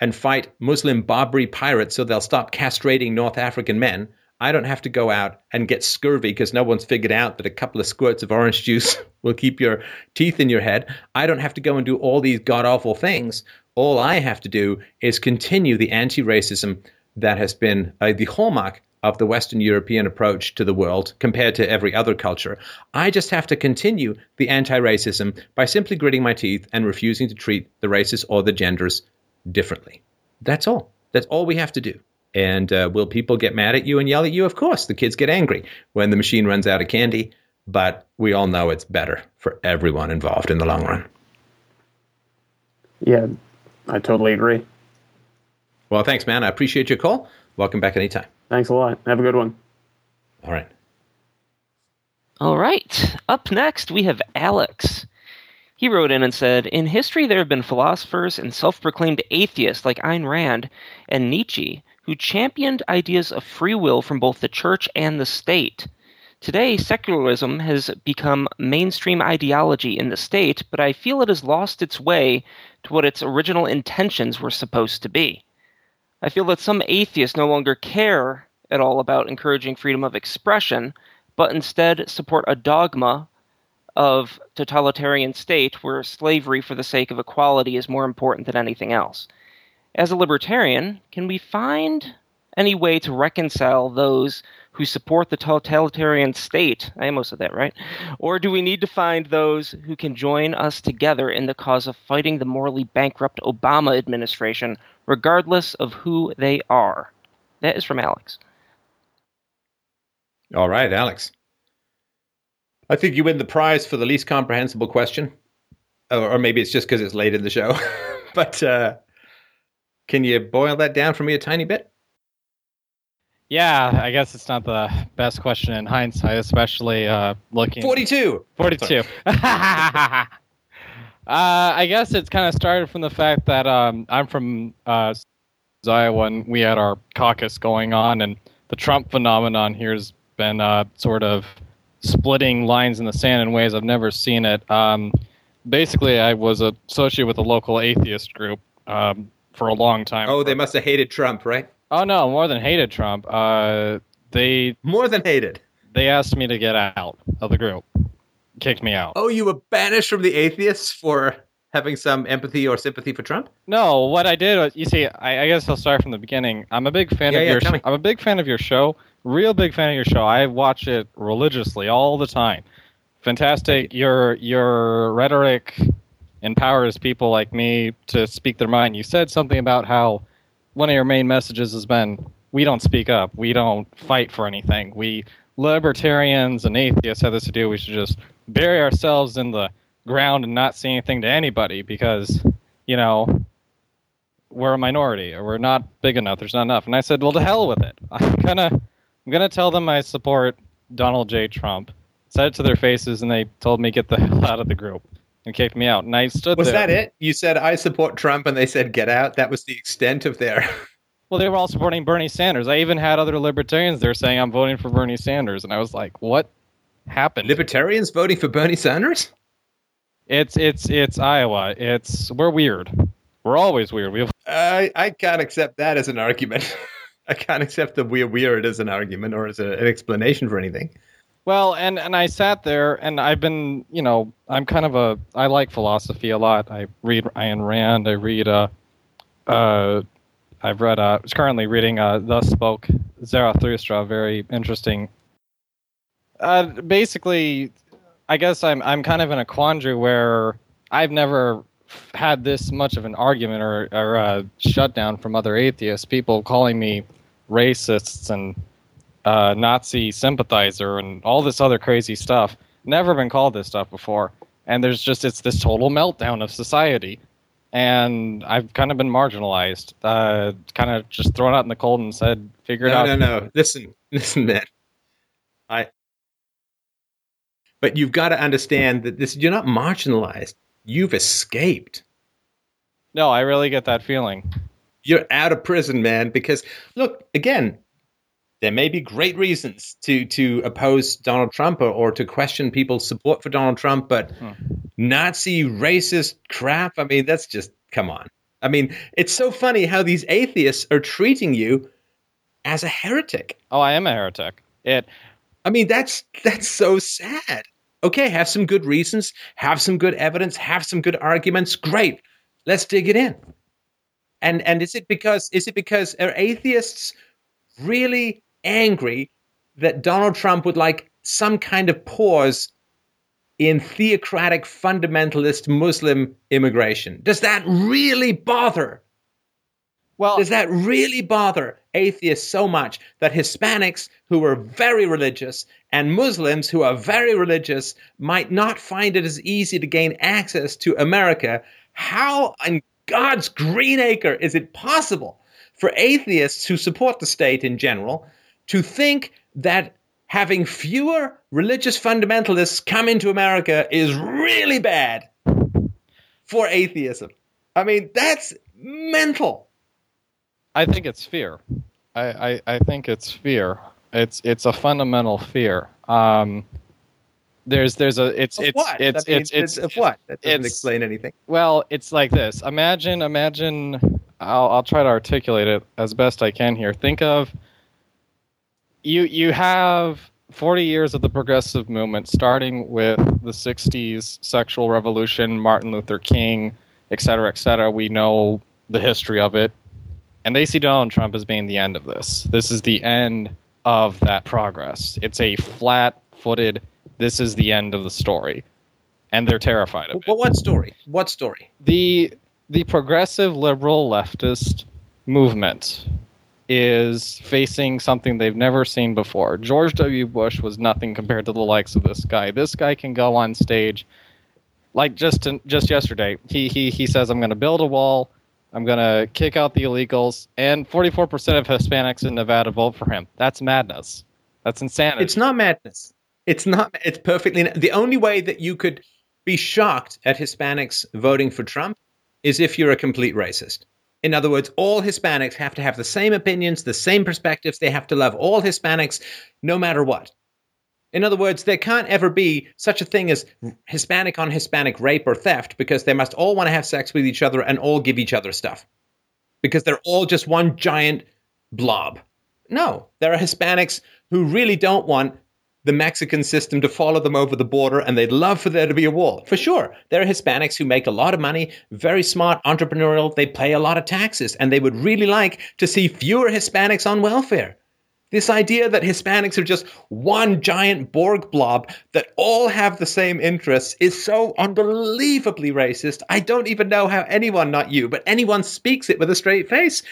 and fight Muslim Barbary pirates so they'll stop castrating North African men. I don't have to go out and get scurvy because no one's figured out that a couple of squirts of orange juice will keep your teeth in your head. I don't have to go and do all these god awful things. All I have to do is continue the anti racism that has been uh, the hallmark of the Western European approach to the world compared to every other culture. I just have to continue the anti racism by simply gritting my teeth and refusing to treat the races or the genders differently. That's all. That's all we have to do. And uh, will people get mad at you and yell at you? Of course, the kids get angry when the machine runs out of candy, but we all know it's better for everyone involved in the long run. Yeah, I totally agree. Well, thanks, man. I appreciate your call. Welcome back anytime. Thanks a lot. Have a good one. All right. All right. Up next, we have Alex. He wrote in and said In history, there have been philosophers and self proclaimed atheists like Ayn Rand and Nietzsche who championed ideas of free will from both the church and the state. Today, secularism has become mainstream ideology in the state, but I feel it has lost its way to what its original intentions were supposed to be. I feel that some atheists no longer care at all about encouraging freedom of expression, but instead support a dogma of totalitarian state where slavery for the sake of equality is more important than anything else. As a libertarian, can we find any way to reconcile those who support the totalitarian state? I almost said that right. Or do we need to find those who can join us together in the cause of fighting the morally bankrupt Obama administration, regardless of who they are? That is from Alex. All right, Alex. I think you win the prize for the least comprehensible question. Or, maybe it's just because it's late in the show. but uh, can you boil that down for me a tiny bit? Yeah, I guess it's not the best question in hindsight, especially uh, looking. 42. 42. uh, I guess it's kind of started from the fact that um, I'm from uh, Iowa and we had our caucus going on, and the Trump phenomenon here has been uh, sort of splitting lines in the sand in ways I've never seen it. Um, basically, I was associated with a local atheist group um, for a long time. Oh, they must have hated Trump, right? Oh no, more than hated Trump. Uh, they more than hated. They asked me to get out of the group, kicked me out. Oh, you were banished from the atheists for having some empathy or sympathy for Trump? No, what I did was, you see, I, I guess I'll start from the beginning. I'm a big fan yeah, of yeah, your. Sh- I'm a big fan of your show. Real big fan of your show. I watch it religiously all the time. Fantastic. Your your rhetoric empowers people like me to speak their mind. You said something about how one of your main messages has been we don't speak up, we don't fight for anything. We libertarians and atheists have this do. We should just bury ourselves in the ground and not say anything to anybody because you know we're a minority or we're not big enough. There's not enough. And I said, well, to hell with it. I'm gonna I'm gonna tell them I support Donald J. Trump. Said it to their faces, and they told me get the hell out of the group and kicked me out. And I stood was there. that it? You said I support Trump, and they said get out. That was the extent of their. well, they were all supporting Bernie Sanders. I even had other libertarians there saying I'm voting for Bernie Sanders, and I was like, what happened? Libertarians voting for Bernie Sanders? It's it's it's Iowa. It's we're weird. We're always weird. We have- I I can't accept that as an argument. I can't accept the we're weird as an argument or as a, an explanation for anything. Well, and and I sat there and I've been, you know, I'm kind of a I like philosophy a lot. I read Ayn Rand. I read uh uh I've read uh I was currently reading uh Thus Spoke Zarathustra, very interesting. Uh basically I guess I'm I'm kind of in a quandary where I've never had this much of an argument or or a shutdown from other atheists, people calling me racists and uh, Nazi sympathizer and all this other crazy stuff. Never been called this stuff before. And there's just, it's this total meltdown of society. And I've kind of been marginalized, uh, kind of just thrown out in the cold and said, figure it no, out. No, no, no. Listen, listen, man. I, but you've got to understand that this, you're not marginalized. You've escaped. No, I really get that feeling. You're out of prison, man. Because look, again, there may be great reasons to to oppose Donald Trump or, or to question people's support for Donald Trump, but hmm. Nazi racist crap. I mean, that's just come on. I mean, it's so funny how these atheists are treating you as a heretic. Oh, I am a heretic. It. I mean, that's that's so sad. Okay, have some good reasons, have some good evidence, have some good arguments. Great, let's dig it in. And and is it because is it because are atheists really angry that Donald Trump would like some kind of pause in theocratic fundamentalist Muslim immigration. Does that really bother? Well, does that really bother atheists so much that Hispanics who are very religious and Muslims who are very religious might not find it as easy to gain access to America? How on God's green acre is it possible for atheists who support the state in general to think that having fewer religious fundamentalists come into America is really bad for atheism. I mean, that's mental. I think it's fear. I, I, I think it's fear. It's it's a fundamental fear. Um, there's there's a it's of it's what? it's I mean, it's, it's, it's of what that doesn't explain anything. Well, it's like this. Imagine imagine. I'll I'll try to articulate it as best I can here. Think of you you have 40 years of the progressive movement, starting with the 60s sexual revolution, Martin Luther King, et cetera, et cetera. We know the history of it. And they see Donald Trump as being the end of this. This is the end of that progress. It's a flat footed, this is the end of the story. And they're terrified of it. Well, what story? What story? The the progressive liberal leftist movement is facing something they've never seen before. George W. Bush was nothing compared to the likes of this guy. This guy can go on stage, like just to, just yesterday, he he he says, "I'm going to build a wall I'm going to kick out the illegals, and 44% of Hispanics in Nevada vote for him. That's madness. That's insanity. It's not madness. It's not. It's perfectly. The only way that you could be shocked at Hispanics voting for Trump is if you're a complete racist. In other words, all Hispanics have to have the same opinions, the same perspectives. They have to love all Hispanics no matter what. In other words, there can't ever be such a thing as Hispanic on Hispanic rape or theft because they must all want to have sex with each other and all give each other stuff because they're all just one giant blob. No, there are Hispanics who really don't want the Mexican system to follow them over the border and they'd love for there to be a wall. For sure. There are Hispanics who make a lot of money, very smart, entrepreneurial, they pay a lot of taxes, and they would really like to see fewer Hispanics on welfare. This idea that Hispanics are just one giant Borg blob that all have the same interests is so unbelievably racist. I don't even know how anyone, not you, but anyone speaks it with a straight face.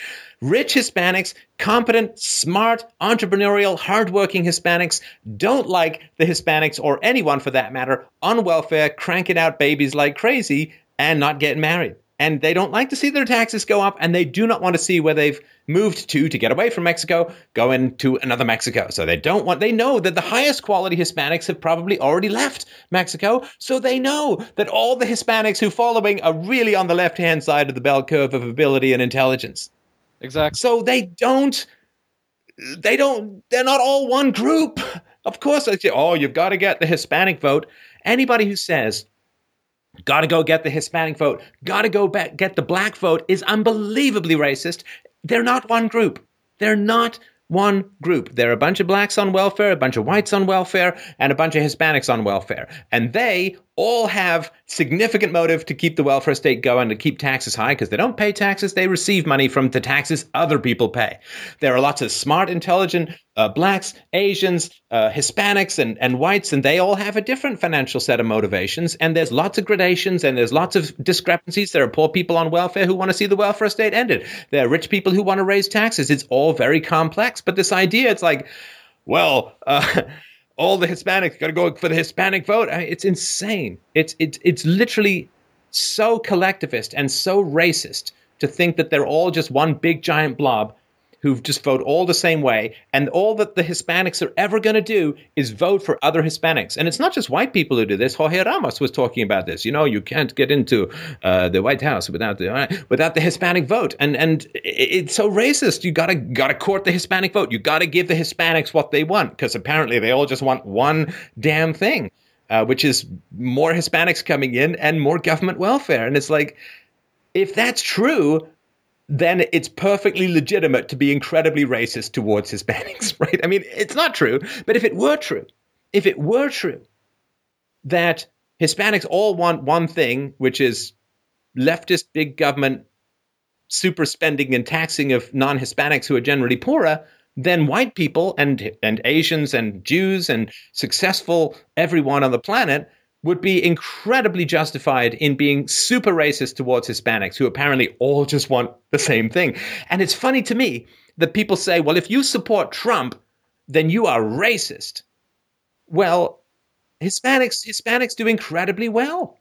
Rich Hispanics, competent, smart, entrepreneurial, hardworking Hispanics don't like the Hispanics or anyone for that matter on welfare, cranking out babies like crazy and not getting married and they don't like to see their taxes go up, and they do not want to see where they've moved to to get away from Mexico, go into another Mexico. So they don't want, they know that the highest quality Hispanics have probably already left Mexico. So they know that all the Hispanics who following are really on the left hand side of the bell curve of ability and intelligence. Exactly. So they don't, they don't, they're not all one group. Of course, say, oh, you've got to get the Hispanic vote. Anybody who says, Got to go get the Hispanic vote. Got to go get the black vote is unbelievably racist. They're not one group. They're not one group. There are a bunch of blacks on welfare, a bunch of whites on welfare, and a bunch of Hispanics on welfare. And they all have significant motive to keep the welfare state going, to keep taxes high, because they don't pay taxes, they receive money from the taxes other people pay. There are lots of smart, intelligent uh, blacks, Asians, uh, Hispanics, and, and whites, and they all have a different financial set of motivations. And there's lots of gradations and there's lots of discrepancies. There are poor people on welfare who want to see the welfare state ended. There are rich people who want to raise taxes. It's all very complex. But this idea, it's like, well, uh, all the Hispanics got to go for the Hispanic vote. I mean, it's insane. It's it's it's literally so collectivist and so racist to think that they're all just one big giant blob who just vote all the same way, and all that the Hispanics are ever going to do is vote for other Hispanics. And it's not just white people who do this. Jorge Ramos was talking about this. You know, you can't get into uh, the White House without the uh, without the Hispanic vote, and and it's so racist. You gotta gotta court the Hispanic vote. You gotta give the Hispanics what they want because apparently they all just want one damn thing, uh, which is more Hispanics coming in and more government welfare. And it's like, if that's true then it's perfectly legitimate to be incredibly racist towards Hispanics, right? I mean, it's not true, but if it were true, if it were true that Hispanics all want one thing, which is leftist big government super spending and taxing of non Hispanics who are generally poorer, then white people and, and Asians and Jews and successful everyone on the planet would be incredibly justified in being super racist towards Hispanics who apparently all just want the same thing. And it's funny to me that people say, well, if you support Trump, then you are racist. Well, Hispanics Hispanics do incredibly well.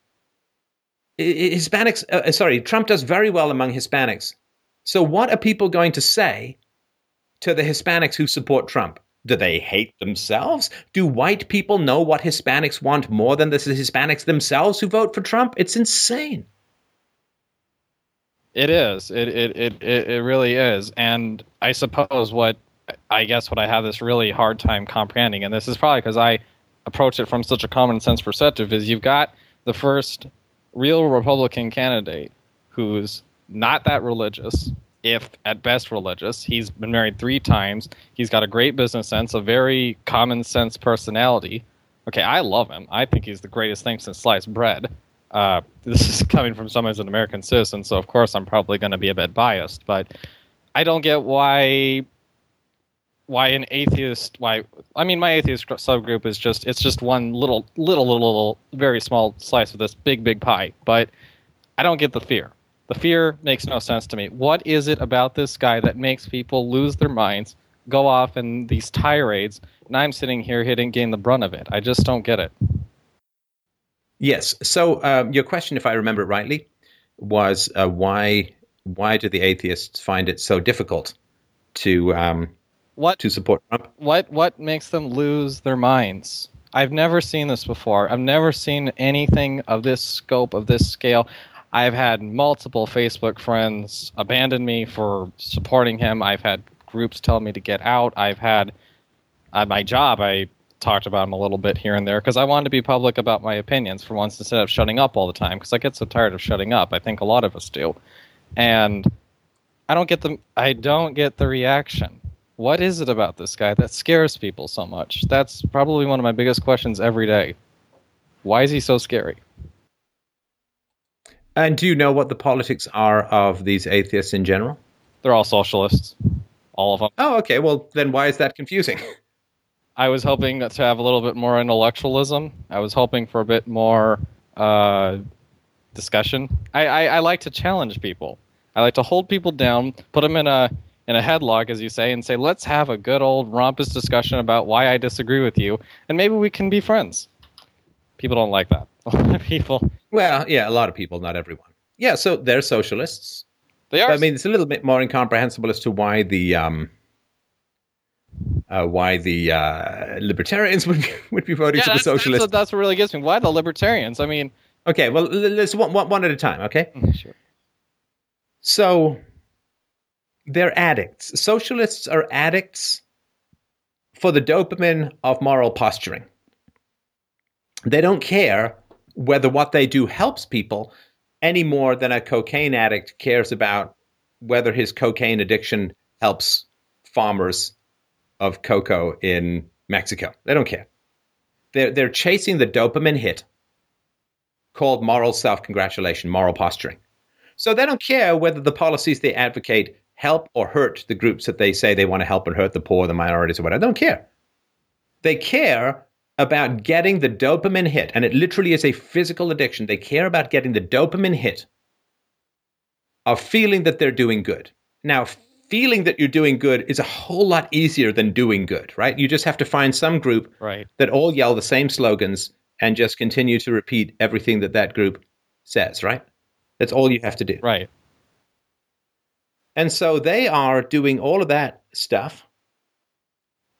Hispanics, uh, sorry, Trump does very well among Hispanics. So what are people going to say to the Hispanics who support Trump? Do they hate themselves? Do white people know what Hispanics want more than the Hispanics themselves who vote for Trump? It's insane. It is. It it it it really is. And I suppose what I guess what I have this really hard time comprehending, and this is probably because I approach it from such a common sense perspective, is you've got the first real Republican candidate who's not that religious, if at best religious. He's been married three times. He's got a great business sense, a very common sense personality. Okay, I love him. I think he's the greatest thing since sliced bread. Uh, this is coming from someone who's an American citizen, so of course I'm probably going to be a bit biased. But I don't get why why an atheist why I mean my atheist subgroup is just it's just one little little little little very small slice of this big big pie. But I don't get the fear. The fear makes no sense to me. What is it about this guy that makes people lose their minds, go off in these tirades, and I'm sitting here hitting getting the brunt of it? I just don't get it. Yes. So um, your question, if I remember it rightly, was uh, why why do the atheists find it so difficult to um, what to support Trump? What what makes them lose their minds? I've never seen this before. I've never seen anything of this scope, of this scale. I've had multiple Facebook friends abandon me for supporting him. I've had groups tell me to get out. I've had at my job, I talked about him a little bit here and there because I wanted to be public about my opinions for once instead of shutting up all the time because I get so tired of shutting up. I think a lot of us do. And I don't get the I don't get the reaction. What is it about this guy that scares people so much? That's probably one of my biggest questions every day. Why is he so scary? And do you know what the politics are of these atheists in general? They're all socialists. All of them. Oh, okay. Well, then why is that confusing? I was hoping to have a little bit more intellectualism. I was hoping for a bit more uh, discussion. I, I, I like to challenge people. I like to hold people down, put them in a in a headlock, as you say, and say, let's have a good old rompous discussion about why I disagree with you, and maybe we can be friends. People don't like that. A lot of people. Well, yeah, a lot of people, not everyone. Yeah, so they're socialists. They are. But, I mean, it's a little bit more incomprehensible as to why the um, uh, why the uh, libertarians would would be voting yeah, for the socialists. That's, that's, what really gets me. Why the libertarians? I mean, okay, well, let's one, one at a time. Okay, sure. So they're addicts. Socialists are addicts for the dopamine of moral posturing. They don't care whether what they do helps people any more than a cocaine addict cares about whether his cocaine addiction helps farmers of cocoa in Mexico. They don't care. They're, they're chasing the dopamine hit called moral self congratulation, moral posturing. So they don't care whether the policies they advocate help or hurt the groups that they say they want to help and hurt the poor, the minorities, or whatever. They don't care. They care about getting the dopamine hit, and it literally is a physical addiction. They care about getting the dopamine hit of feeling that they're doing good. Now, feeling that you're doing good is a whole lot easier than doing good, right? You just have to find some group right. that all yell the same slogans and just continue to repeat everything that that group says, right? That's all you have to do. Right. And so they are doing all of that stuff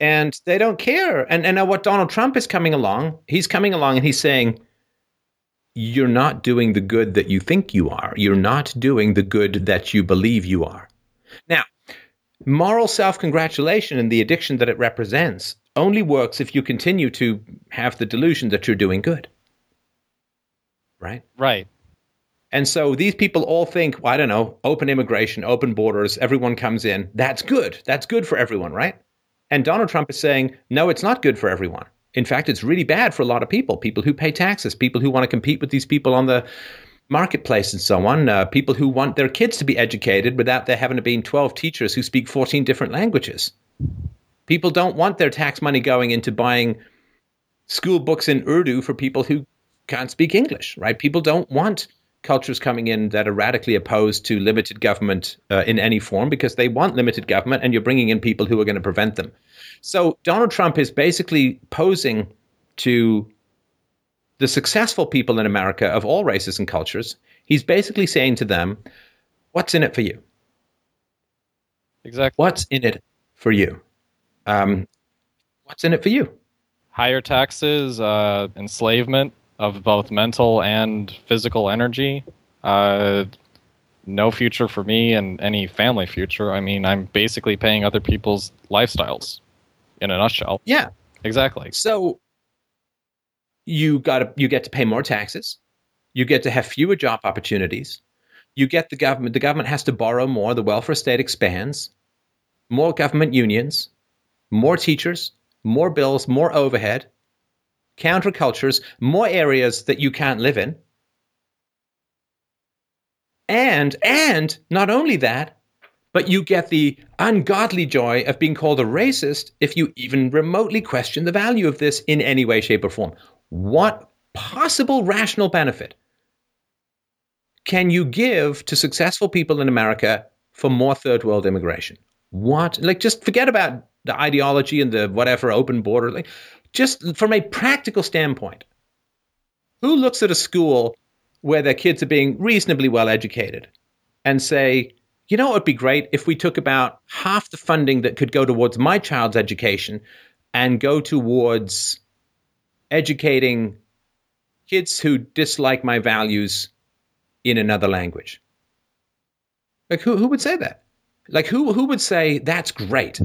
and they don't care. And, and now what Donald Trump is coming along, he's coming along and he's saying, You're not doing the good that you think you are. You're not doing the good that you believe you are. Now, moral self congratulation and the addiction that it represents only works if you continue to have the delusion that you're doing good. Right? Right. And so these people all think, well, I don't know, open immigration, open borders, everyone comes in. That's good. That's good for everyone, right? And Donald Trump is saying, no, it's not good for everyone. In fact, it's really bad for a lot of people, people who pay taxes, people who want to compete with these people on the marketplace and so on, uh, people who want their kids to be educated without there having to be 12 teachers who speak 14 different languages. People don't want their tax money going into buying school books in Urdu for people who can't speak English, right? People don't want cultures coming in that are radically opposed to limited government uh, in any form because they want limited government and you're bringing in people who are going to prevent them. So Donald Trump is basically posing to the successful people in America of all races and cultures. He's basically saying to them, What's in it for you? Exactly. What's in it for you? Um, what's in it for you? Higher taxes, uh, enslavement, of both mental and physical energy. Uh, no future for me and any family future. I mean, I'm basically paying other people's lifestyles in a nutshell. Yeah. Exactly. So you got to, you get to pay more taxes. You get to have fewer job opportunities. You get the government the government has to borrow more, the welfare state expands. More government unions, more teachers, more bills, more overhead countercultures, more areas that you can't live in. And, and not only that, but you get the ungodly joy of being called a racist if you even remotely question the value of this in any way, shape, or form. What possible rational benefit can you give to successful people in America for more third world immigration? What? Like, just forget about the ideology and the whatever open border. Like, just from a practical standpoint, who looks at a school where their kids are being reasonably well educated and say, you know, it would be great if we took about half the funding that could go towards my child's education and go towards educating kids who dislike my values in another language. Like who who would say that? Like who who would say that's great?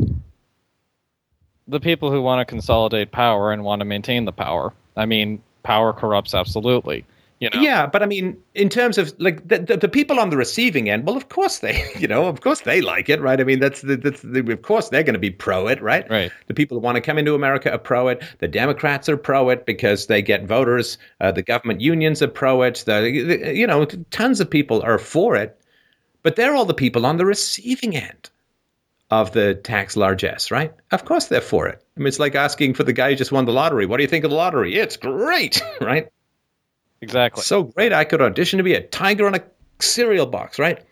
The people who want to consolidate power and want to maintain the power. I mean, power corrupts absolutely. You know? Yeah, but I mean, in terms of like the, the, the, people on the receiving end, well, of course they, you know, of course they like it, right? I mean, that's the, that's the, of course they're going to be pro it, right? Right. The people who want to come into America are pro it. The Democrats are pro it because they get voters. Uh, the government unions are pro it. The, the, you know, tons of people are for it, but they're all the people on the receiving end of the tax largesse, right? Of course they're for it. I mean, it's like asking for the guy who just won the lottery. What do you think of the lottery? It's great, right? Exactly. So great, I could audition to be a tiger on a cereal box, right?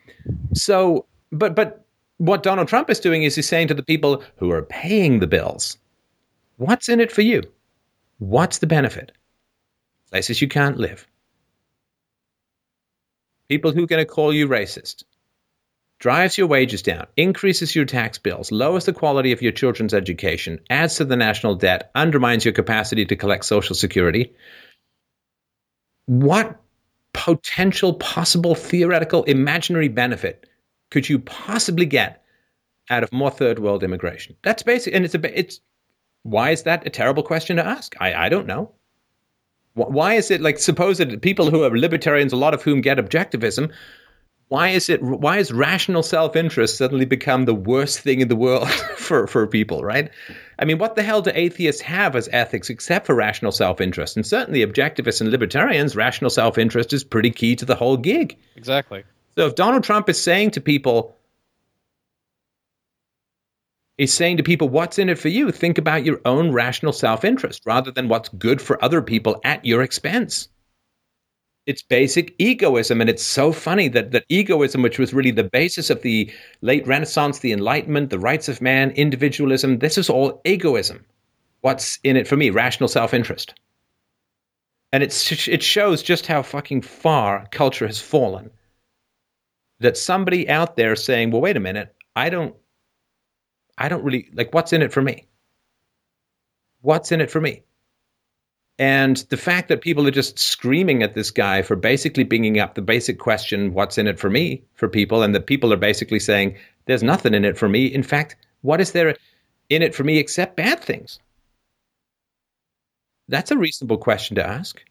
So, but but what Donald Trump is doing is he's saying to the people who are paying the bills, "What's in it for you? What's the benefit? Places you can't live. People who are going to call you racist." Drives your wages down, increases your tax bills, lowers the quality of your children's education, adds to the national debt, undermines your capacity to collect Social Security, what potential, possible, theoretical, imaginary benefit could you possibly get out of more third world immigration? That's basic, and it's a it's why is that a terrible question to ask? I I don't know. Why is it like supposed people who are libertarians, a lot of whom get objectivism? Why is it? Why is rational self interest suddenly become the worst thing in the world for for people? Right? I mean, what the hell do atheists have as ethics except for rational self interest? And certainly, objectivists and libertarians, rational self interest is pretty key to the whole gig. Exactly. So if Donald Trump is saying to people, is saying to people, what's in it for you? Think about your own rational self interest rather than what's good for other people at your expense it's basic egoism. And it's so funny that, that egoism, which was really the basis of the late Renaissance, the Enlightenment, the rights of man, individualism, this is all egoism. What's in it for me? Rational self interest. And it's, it shows just how fucking far culture has fallen. That somebody out there saying, well, wait a minute, I don't, I don't really, like, what's in it for me? What's in it for me? And the fact that people are just screaming at this guy for basically bringing up the basic question, what's in it for me, for people, and that people are basically saying, there's nothing in it for me. In fact, what is there in it for me except bad things? That's a reasonable question to ask.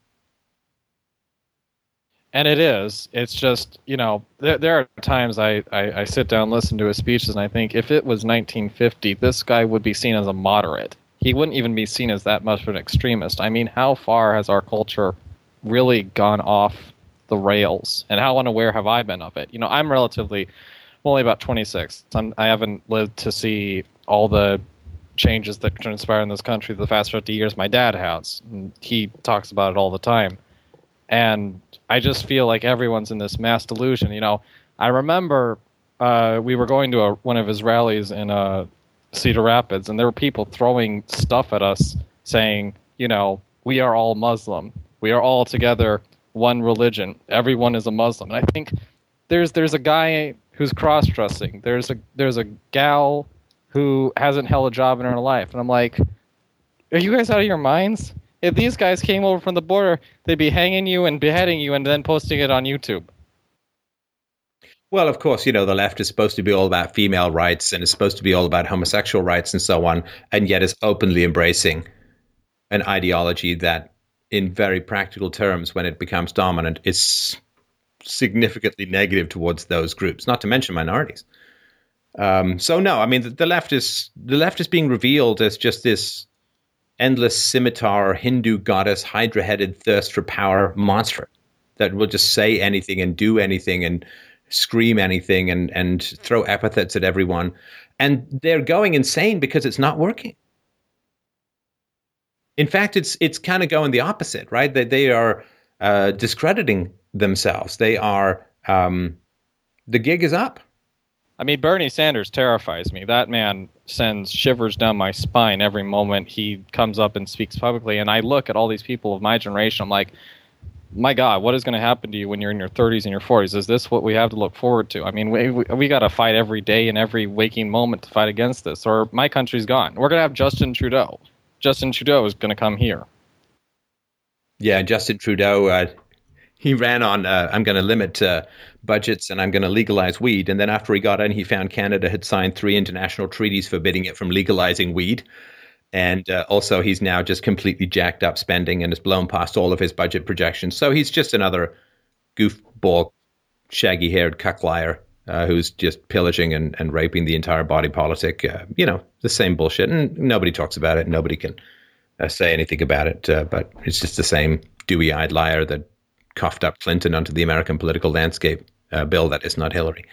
And it is. It's just, you know, there, there are times I, I, I sit down, listen to his speeches, and I think if it was 1950, this guy would be seen as a moderate he wouldn't even be seen as that much of an extremist. I mean, how far has our culture really gone off the rails, and how unaware have I been of it? You know, I'm relatively I'm only about 26. I'm, I haven't lived to see all the changes that transpire in this country the past 50 years my dad has. And he talks about it all the time. And I just feel like everyone's in this mass delusion. You know, I remember uh, we were going to a, one of his rallies in uh, Cedar Rapids, and there were people throwing stuff at us saying, you know, we are all Muslim. We are all together one religion. Everyone is a Muslim. And I think there's there's a guy who's cross dressing. There's a there's a gal who hasn't held a job in her life. And I'm like, are you guys out of your minds? If these guys came over from the border, they'd be hanging you and beheading you and then posting it on YouTube. Well, of course, you know, the left is supposed to be all about female rights and is supposed to be all about homosexual rights and so on, and yet is openly embracing an ideology that, in very practical terms, when it becomes dominant, is significantly negative towards those groups, not to mention minorities. Um, so no, I mean the, the, left is the left is being revealed as just this endless scimitar, Hindu goddess, hydra-headed thirst for power monster that will just say anything and do anything and scream anything and and throw epithets at everyone. And they're going insane because it's not working. In fact it's it's kind of going the opposite right? That they, they are uh, discrediting themselves. They are um, the gig is up. I mean bernie sanders terrifies me. That man sends shivers down my spine every moment he comes up and speaks publicly. And i look at all these people of my generation. I'm like my God, what is going to happen to you when you're in your 30s and your 40s? Is this what we have to look forward to? I mean, we, we, we got to fight every day and every waking moment to fight against this, or my country's gone. We're going to have Justin Trudeau. Justin Trudeau is going to come here. Yeah, Justin Trudeau, uh, he ran on, uh, I'm going to limit uh, budgets and I'm going to legalize weed. And then after he got in, he found Canada had signed three international treaties forbidding it from legalizing weed. And uh, also, he's now just completely jacked up spending and has blown past all of his budget projections. So he's just another goofball, shaggy haired cuck liar uh, who's just pillaging and, and raping the entire body politic. Uh, you know, the same bullshit. And nobody talks about it. Nobody can uh, say anything about it. Uh, but it's just the same dewy eyed liar that coughed up Clinton onto the American political landscape. Uh, bill that is not Hillary.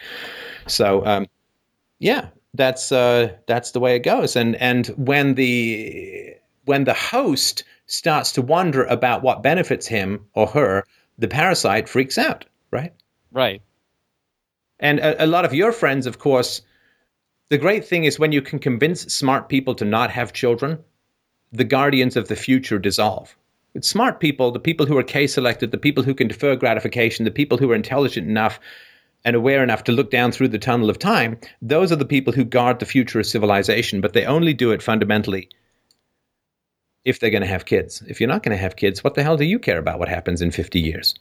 So, um, yeah, that's uh, that's the way it goes. And and when the when the host starts to wonder about what benefits him or her, the parasite freaks out, right? Right. And a, a lot of your friends, of course, the great thing is when you can convince smart people to not have children, the guardians of the future dissolve. It's smart people, the people who are K selected, the people who can defer gratification, the people who are intelligent enough and aware enough to look down through the tunnel of time, those are the people who guard the future of civilization, but they only do it fundamentally if they're going to have kids. If you're not going to have kids, what the hell do you care about what happens in 50 years?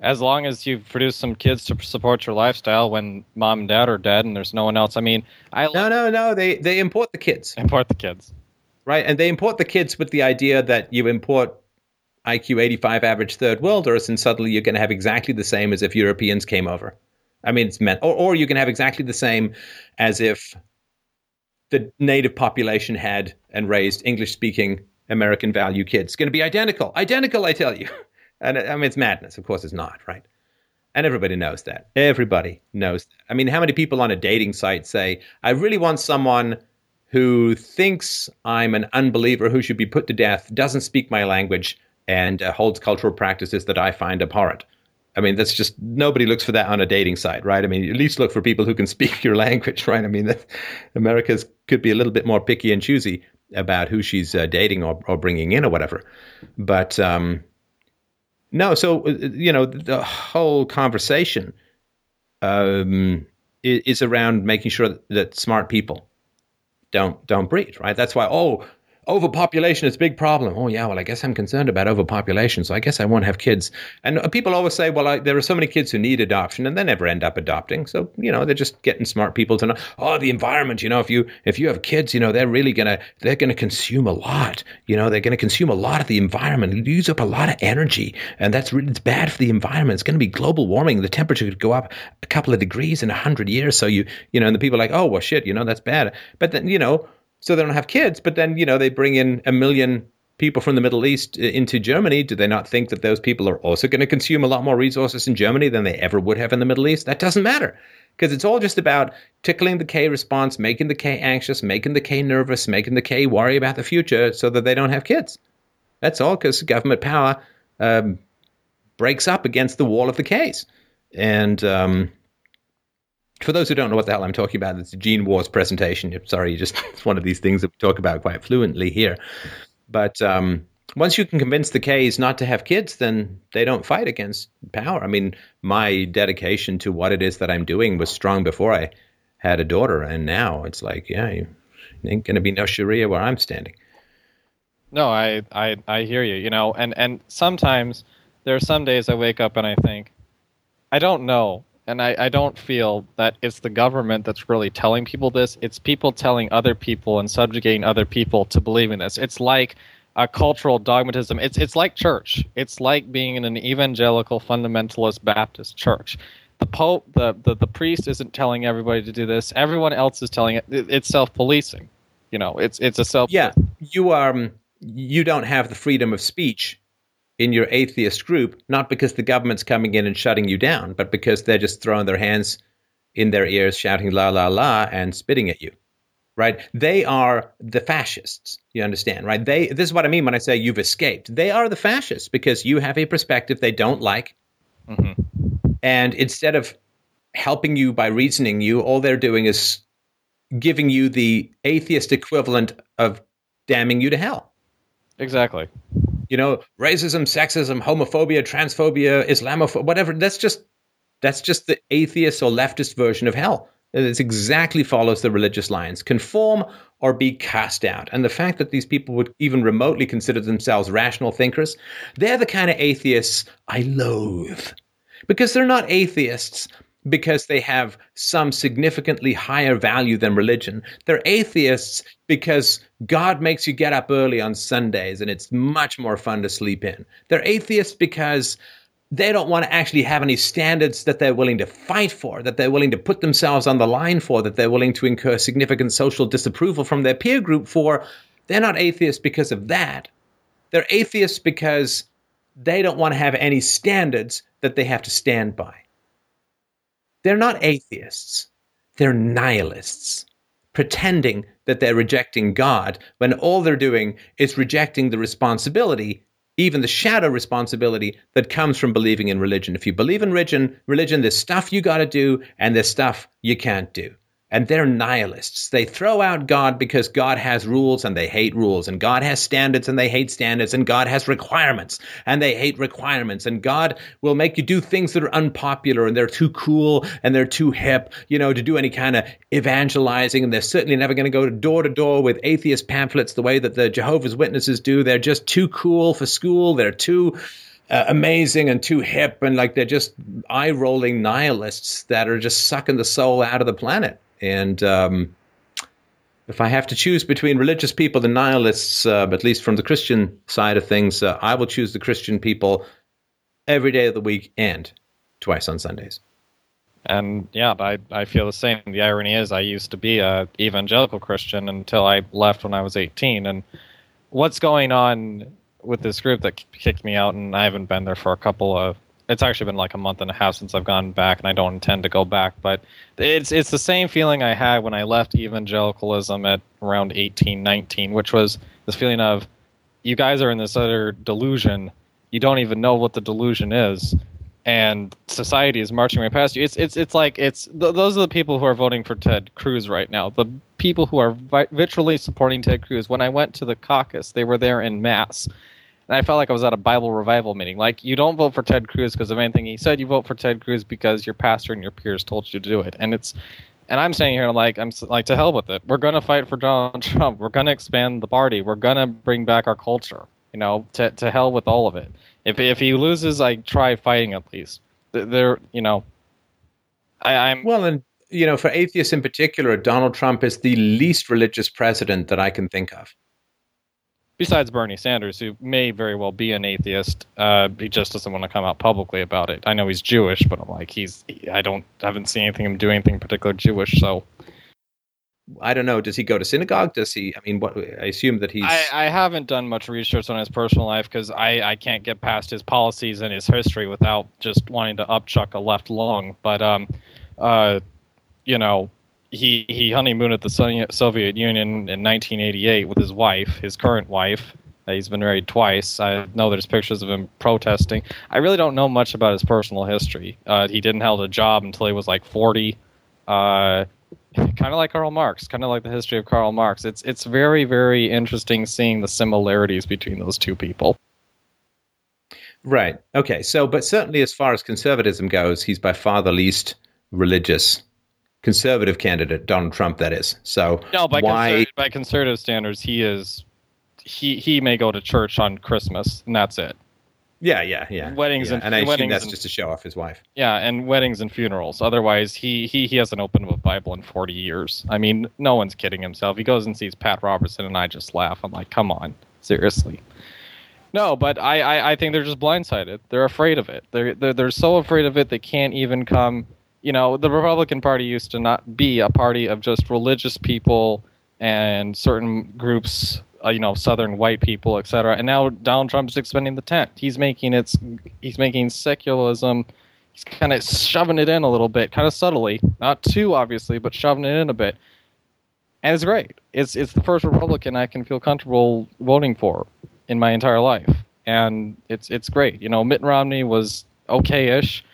As long as you produce some kids to support your lifestyle when mom and dad are dead and there's no one else. I mean, I No, no, no, they they import the kids. Import the kids. Right? And they import the kids with the idea that you import IQ 85 average third worlders, and suddenly you're going to have exactly the same as if Europeans came over. I mean, it's meant, or, or you can have exactly the same as if the native population had and raised English speaking American value kids. It's going to be identical. Identical, I tell you. And I mean, it's madness. Of course, it's not, right? And everybody knows that. Everybody knows that. I mean, how many people on a dating site say, I really want someone who thinks I'm an unbeliever who should be put to death, doesn't speak my language, and uh, holds cultural practices that I find abhorrent. I mean, that's just nobody looks for that on a dating site, right? I mean, at least look for people who can speak your language, right? I mean, that, America's could be a little bit more picky and choosy about who she's uh, dating or, or bringing in or whatever. But um, no, so uh, you know, the whole conversation um, is, is around making sure that smart people don't don't breed, right? That's why. Oh, overpopulation is a big problem. Oh yeah, well I guess I'm concerned about overpopulation, so I guess I won't have kids. And uh, people always say, well, I, there are so many kids who need adoption, and they never end up adopting. So you know, they're just getting smart people to know. Oh, the environment. You know, if you if you have kids, you know, they're really gonna they're gonna consume a lot. You know, they're gonna consume a lot of the environment, use up a lot of energy, and that's really it's bad for the environment. It's going to be global warming. The temperature could go up a couple of degrees in a hundred years. So you you know, and the people are like, oh well, shit, you know, that's bad. But then you know so they don't have kids. But then, you know, they bring in a million people from the Middle East uh, into Germany. Do they not think that those people are also going to consume a lot more resources in Germany than they ever would have in the Middle East? That doesn't matter because it's all just about tickling the K response, making the K anxious, making the K nervous, making the K worry about the future so that they don't have kids. That's all because government power um, breaks up against the wall of the Ks. And, um, for those who don't know what the hell I'm talking about, it's a Gene Wars presentation. Sorry, just it's one of these things that we talk about quite fluently here. But um, once you can convince the K's not to have kids, then they don't fight against power. I mean, my dedication to what it is that I'm doing was strong before I had a daughter, and now it's like, yeah, you ain't gonna be no Sharia where I'm standing. No, I, I, I hear you. You know, and and sometimes there are some days I wake up and I think, I don't know and I, I don't feel that it's the government that's really telling people this. It's people telling other people and subjugating other people to believing this. It's like a cultural dogmatism. It's it's like church. It's like being in an evangelical fundamentalist Baptist church. The pope, the, the, the priest isn't telling everybody to do this. Everyone else is telling it. It's self policing. You know, it's it's a self. Yeah, you um you don't have the freedom of speech in your atheist group, not because the government's coming in and shutting you down, but because they're just throwing their hands in their ears, shouting la la la, and spitting at you. Right? They are the fascists. You understand, right? They this is what I mean when I say you've escaped. They are the fascists because you have a perspective they don't like. Mm-hmm. And instead of helping you by reasoning you, all they're doing is giving you the atheist equivalent of damning you to hell. Exactly. You know, racism, sexism, homophobia, transphobia, Islamophobia, whatever. That's just that's just the atheist or leftist version of hell. It exactly follows the religious lines conform or be cast out. And the fact that these people would even remotely consider themselves rational thinkers, they're the kind of atheists I loathe. Because they're not atheists because they have some significantly higher value than religion. They're atheists because God makes you get up early on Sundays and it's much more fun to sleep in. They're atheists because they don't want to actually have any standards that they're willing to fight for, that they're willing to put themselves on the line for, that they're willing to incur significant social disapproval from their peer group for. They're not atheists because of that. They're atheists because they don't want to have any standards that they have to stand by. They're not atheists, they're nihilists, pretending that they're rejecting God when all they're doing is rejecting the responsibility even the shadow responsibility that comes from believing in religion. If you believe in religion, religion, there's stuff you got to do and there's stuff you can't do and they're nihilists. They throw out God because God has rules and they hate rules, and God has standards and they hate standards, and God has requirements and they hate requirements, and God will make you do things that are unpopular and they're too cool and they're too hip, you know, to do any kind of evangelizing, and they're certainly never going to go door to door with atheist pamphlets the way that the Jehovah's Witnesses do. They're just too cool for school. They're too uh, amazing and too hip and like they're just eye rolling nihilists that are just sucking the soul out of the planet. And um, if I have to choose between religious people and nihilists, uh, at least from the Christian side of things, uh, I will choose the Christian people every day of the week and twice on Sundays. And yeah, I, I feel the same. The irony is, I used to be a evangelical Christian until I left when I was 18. And what's going on with this group that kicked me out, and I haven't been there for a couple of it's actually been like a month and a half since I've gone back, and I don't intend to go back. But it's it's the same feeling I had when I left evangelicalism at around eighteen, nineteen, which was this feeling of you guys are in this other delusion. You don't even know what the delusion is, and society is marching right past you. It's it's it's like it's th- those are the people who are voting for Ted Cruz right now. The people who are vi- virtually supporting Ted Cruz. When I went to the caucus, they were there in mass and I felt like I was at a Bible revival meeting. Like you don't vote for Ted Cruz because of anything he said. You vote for Ted Cruz because your pastor and your peers told you to do it. And it's, and I'm saying here, like I'm like to hell with it. We're gonna fight for Donald Trump. We're gonna expand the party. We're gonna bring back our culture. You know, to to hell with all of it. If if he loses, I try fighting at least. There, you know, I, I'm well, and you know, for atheists in particular, Donald Trump is the least religious president that I can think of besides Bernie Sanders, who may very well be an atheist, uh, he just doesn't want to come out publicly about it. I know he's Jewish, but I'm like, he's I don't I haven't seen anything him do anything particular Jewish, so. I don't know. Does he go to synagogue? Does he? I mean, what? I assume that he's. I, I haven't done much research on his personal life because I, I can't get past his policies and his history without just wanting to upchuck a left lung. But um, uh, you know, he he honeymooned at the Soviet Union in 1988 with his wife, his current wife. Uh, he's been married twice. I know there's pictures of him protesting. I really don't know much about his personal history. Uh, he didn't hold a job until he was like 40. Uh, kind of like Karl Marx, kind of like the history of Karl Marx. It's it's very very interesting seeing the similarities between those two people. Right. Okay. So, but certainly as far as conservatism goes, he's by far the least religious conservative candidate, Donald Trump, that is. So no, by why conservative, by conservative standards, he is he he may go to church on Christmas, and that's it. Yeah, yeah, yeah. Weddings yeah. and and I weddings assume that's and, just to show off his wife. Yeah, and weddings and funerals. Otherwise, he he he hasn't opened a Bible in forty years. I mean, no one's kidding himself. He goes and sees Pat Robertson, and I just laugh. I'm like, come on, seriously. No, but I, I, I think they're just blindsided. They're afraid of it. They're, they're they're so afraid of it they can't even come you know, the Republican Party used to not be a party of just religious people and certain groups, uh, you know, Southern white people, etc. And now Donald Trump's expanding the tent. He's making it's He's making secularism. He's kind of shoving it in a little bit, kind of subtly, not too obviously, but shoving it in a bit. And it's great. It's it's the first Republican I can feel comfortable voting for in my entire life, and it's it's great. You know, Mitt Romney was okay-ish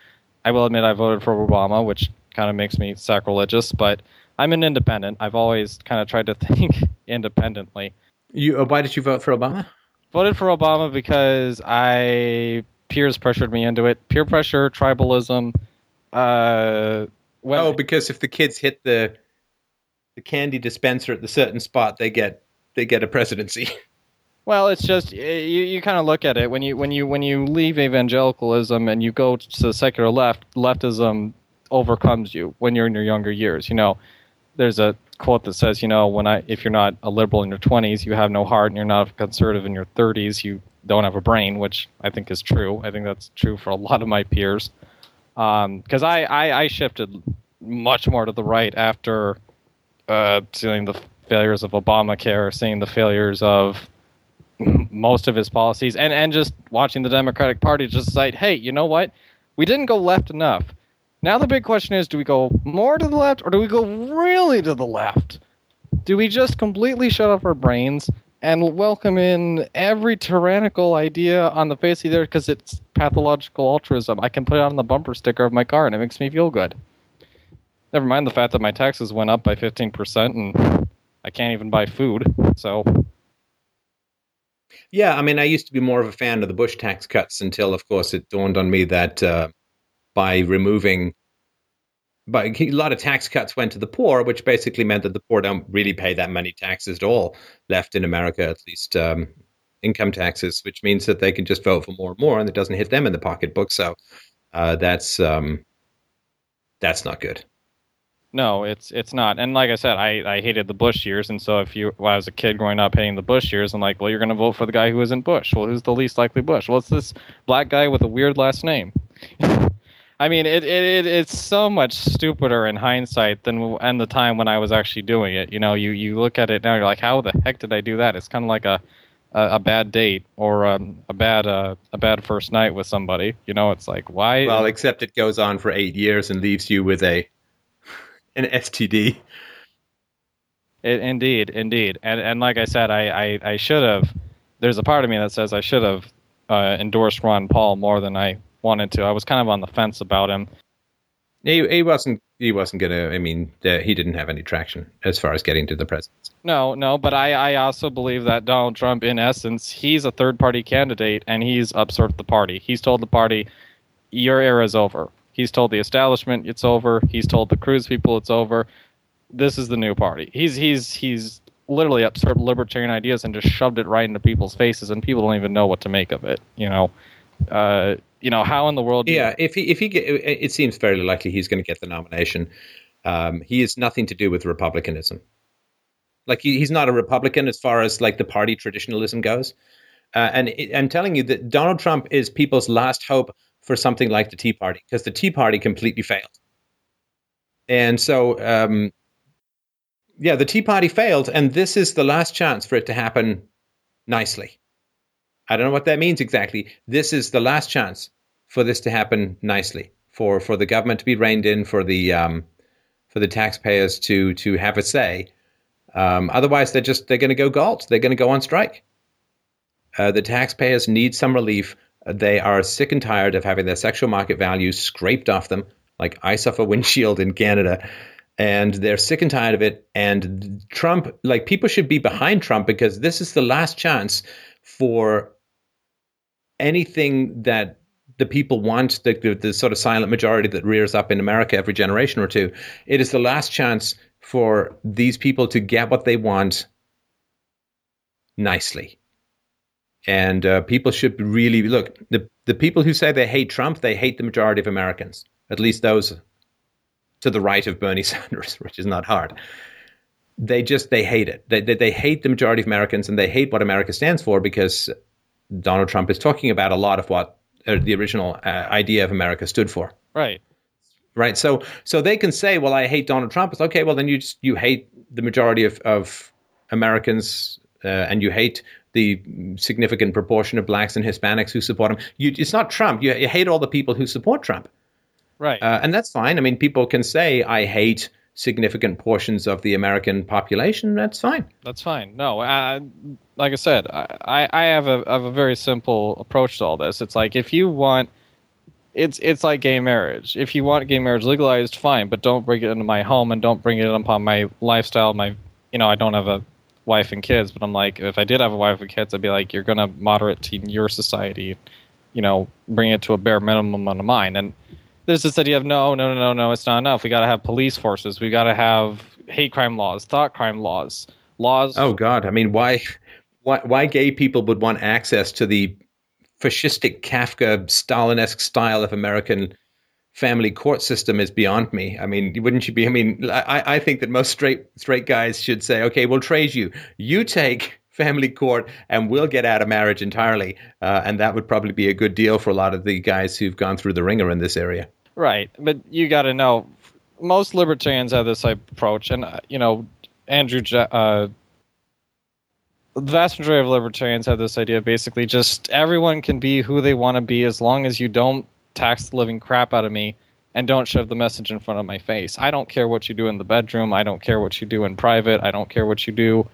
I will admit I voted for Obama, which kind of makes me sacrilegious, but I'm an independent. I've always kind of tried to think independently. You, uh, why did you vote for Obama? voted for Obama because I peers pressured me into it. Peer pressure, tribalism. Uh, oh, because if the kids hit the the candy dispenser at the certain spot, they get they get a presidency. Well, it's just you, you kind of look at it when you when you when you leave evangelicalism and you go to the secular left, leftism overcomes you when you're in your younger years. You know, there's a quote that says, you know, when I if you're not a liberal in your 20s, you have no heart, and you're not a conservative in your 30s, you don't have a brain, which I think is true. I think that's true for a lot of my peers. Because um, I, I, I shifted much more to the right after uh, seeing the failures of Obamacare, seeing the failures of most of his policies, and, and just watching the Democratic Party just decide, hey, you know what? We didn't go left enough. Now the big question is do we go more to the left or do we go really to the left? Do we just completely shut off our brains and welcome in every tyrannical idea on the face of the earth because it's pathological altruism? I can put it on the bumper sticker of my car and it makes me feel good. Never mind the fact that my taxes went up by 15% and I can't even buy food. So. Yeah, I mean, I used to be more of a fan of the Bush tax cuts until, of course, it dawned on me that uh, by removing but a lot of tax cuts went to the poor, which basically meant that the poor don't really pay that many taxes at all left in America, at least um, income taxes, which means that they can just vote for more and more, and it doesn't hit them in the pocketbook. So uh, that's um, that's not good. No, it's it's not. And like I said, I, I hated the Bush years, and so if you when I was a kid growing up hating the Bush years, I'm like, well, you're going to vote for the guy who isn't Bush. Well, who's the least likely Bush? Well, it's this black guy with a weird last name. I mean, it, it, it's so much stupider in hindsight than and the time when I was actually doing it. You know, you, you look at it now, you're like, how the heck did I do that? It's kind of like a, a, a bad date or um, a bad uh, a bad first night with somebody. You know, it's like why? Well, except it goes on for eight years and leaves you with a an STD. It, indeed, indeed, and and like I said, I I, I should have. There's a part of me that says I should have uh, endorsed Ron Paul more than I wanted to. I was kind of on the fence about him. He, he wasn't he wasn't gonna. I mean, uh, he didn't have any traction as far as getting to the presidency. No, no, but I, I also believe that Donald Trump, in essence, he's a third party candidate and he's upset the party. He's told the party, "Your era is over." He's told the establishment it's over. He's told the Cruz people it's over. This is the new party. He's he's he's literally upset libertarian ideas and just shoved it right into people's faces, and people don't even know what to make of it. You know, uh, you know, how in the world? yeah, you- if he if he get, it seems fairly likely he's going to get the nomination. Um, he has nothing to do with republicanism. Like he, he's not a Republican as far as like the party traditionalism goes. Uh, and I'm telling you that Donald Trump is people's last hope for something like the Tea Party because the Tea Party completely failed. And so, um, yeah, the Tea Party failed, and this is the last chance for it to happen nicely. I don't know what that means exactly. This is the last chance for this to happen nicely, for for the government to be reined in, for the um, for the taxpayers to to have a say. Um, otherwise, they're just they're going to go galt. They're going to go on strike. Uh, the taxpayers need some relief. They are sick and tired of having their sexual market values scraped off them like off a windshield in Canada. And they're sick and tired of it. And Trump, like people should be behind Trump because this is the last chance for anything that the people want, the, the, the, sort of silent majority that rears up in America every generation or two, it is the last chance for these people to get what they want nicely. And uh, people should really look the the people who say they hate Trump, they hate the majority of Americans, at least those to the right of Bernie Sanders, which is not hard. They just they hate it. They, they, they hate the majority of Americans, and they hate what America stands for because Donald Trump is talking about a lot of what uh, the original uh, idea of America stood for. Right. Right. So so they can say, well, I hate Donald Trump. It's okay. Well, then you just, you hate the majority of of Americans, uh, and you hate the significant proportion of blacks and Hispanics who support him. You, it's not Trump. You, you hate all the people who support Trump. Right. Uh, and that's fine. I mean, people can say, I hate significant portions of the American population, that's fine. That's fine. No, I, like I said, I, I have a I have a very simple approach to all this. It's like if you want, it's it's like gay marriage. If you want gay marriage legalized, fine, but don't bring it into my home and don't bring it upon my lifestyle. My, you know, I don't have a wife and kids, but I'm like, if I did have a wife and kids, I'd be like, you're gonna moderate to your society, you know, bring it to a bare minimum on mine. And there's this idea of no, no, no, no, no, it's not enough. We got to have police forces. We got to have hate crime laws, thought crime laws, laws. Oh God, I mean, why, why, why gay people would want access to the fascistic Kafka Stalin-esque style of American family court system is beyond me. I mean, wouldn't you be? I mean, I, I think that most straight straight guys should say, okay, we'll trade you. You take family court, and we'll get out of marriage entirely. Uh, and that would probably be a good deal for a lot of the guys who've gone through the wringer in this area. Right, but you got to know, most libertarians have this approach, and uh, you know, Andrew. Uh, the vast majority of libertarians have this idea basically just everyone can be who they want to be as long as you don't tax the living crap out of me and don't shove the message in front of my face. I don't care what you do in the bedroom. I don't care what you do in private. I don't care what you do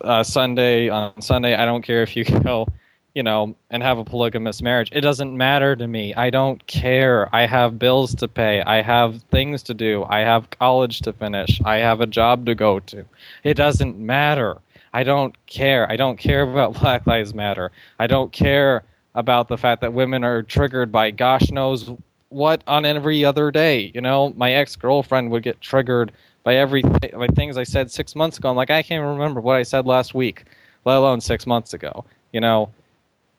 uh, Sunday on Sunday. I don't care if you go, you know, and have a polygamous marriage. It doesn't matter to me. I don't care. I have bills to pay. I have things to do. I have college to finish. I have a job to go to. It doesn't matter. I don't care. I don't care about Black Lives Matter. I don't care about the fact that women are triggered by gosh knows what on every other day. You know, my ex girlfriend would get triggered by every by things I said six months ago. I'm like, I can't remember what I said last week, let alone six months ago. You know,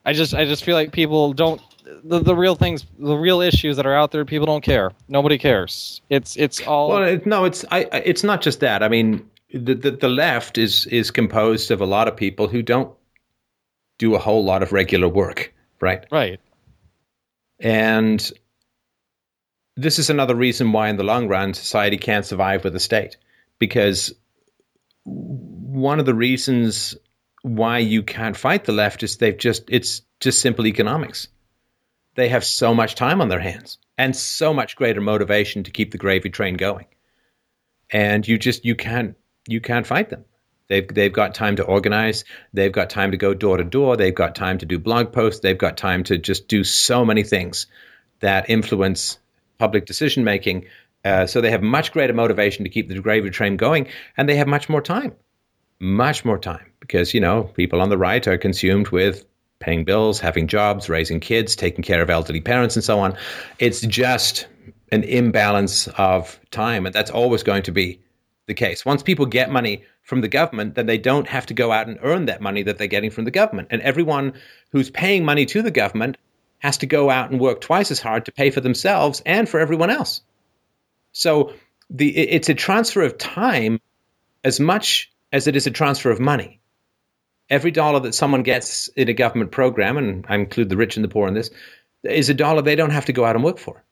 I just I just feel like people don't the, the real things the real issues that are out there people don't care nobody cares it's it's all well it, no it's I it's not just that I mean the, the the left is is composed of a lot of people who don't do a whole lot of regular work right right and this is another reason why, in the long run, society can't survive with the state. Because one of the reasons why you can't fight the left is they've just, it's just simple economics. They have so much time on their hands and so much greater motivation to keep the gravy train going. And you just, you can't, you can't fight them. They've, they've got time to organize. They've got time to go door to door. They've got time to do blog posts. They've got time to just do so many things that influence public decision making. Uh, so they have much greater motivation to keep the gravy train going, and they have much more time, much more time, because you know people on the right are consumed with paying bills, having jobs, raising kids, taking care of elderly parents, and so on. It's just an imbalance of time, and that's always going to be the case. Once people get money from the government, then they don't have to go out and earn that money that they're getting from the government. And everyone who's paying money to the government has to go out and work twice as hard to pay for themselves and for everyone else. So the it's a transfer of time as much as it is a transfer of money. Every dollar that someone gets in a government program, and I include the rich and the poor in this, is a dollar they don't have to go out and work for.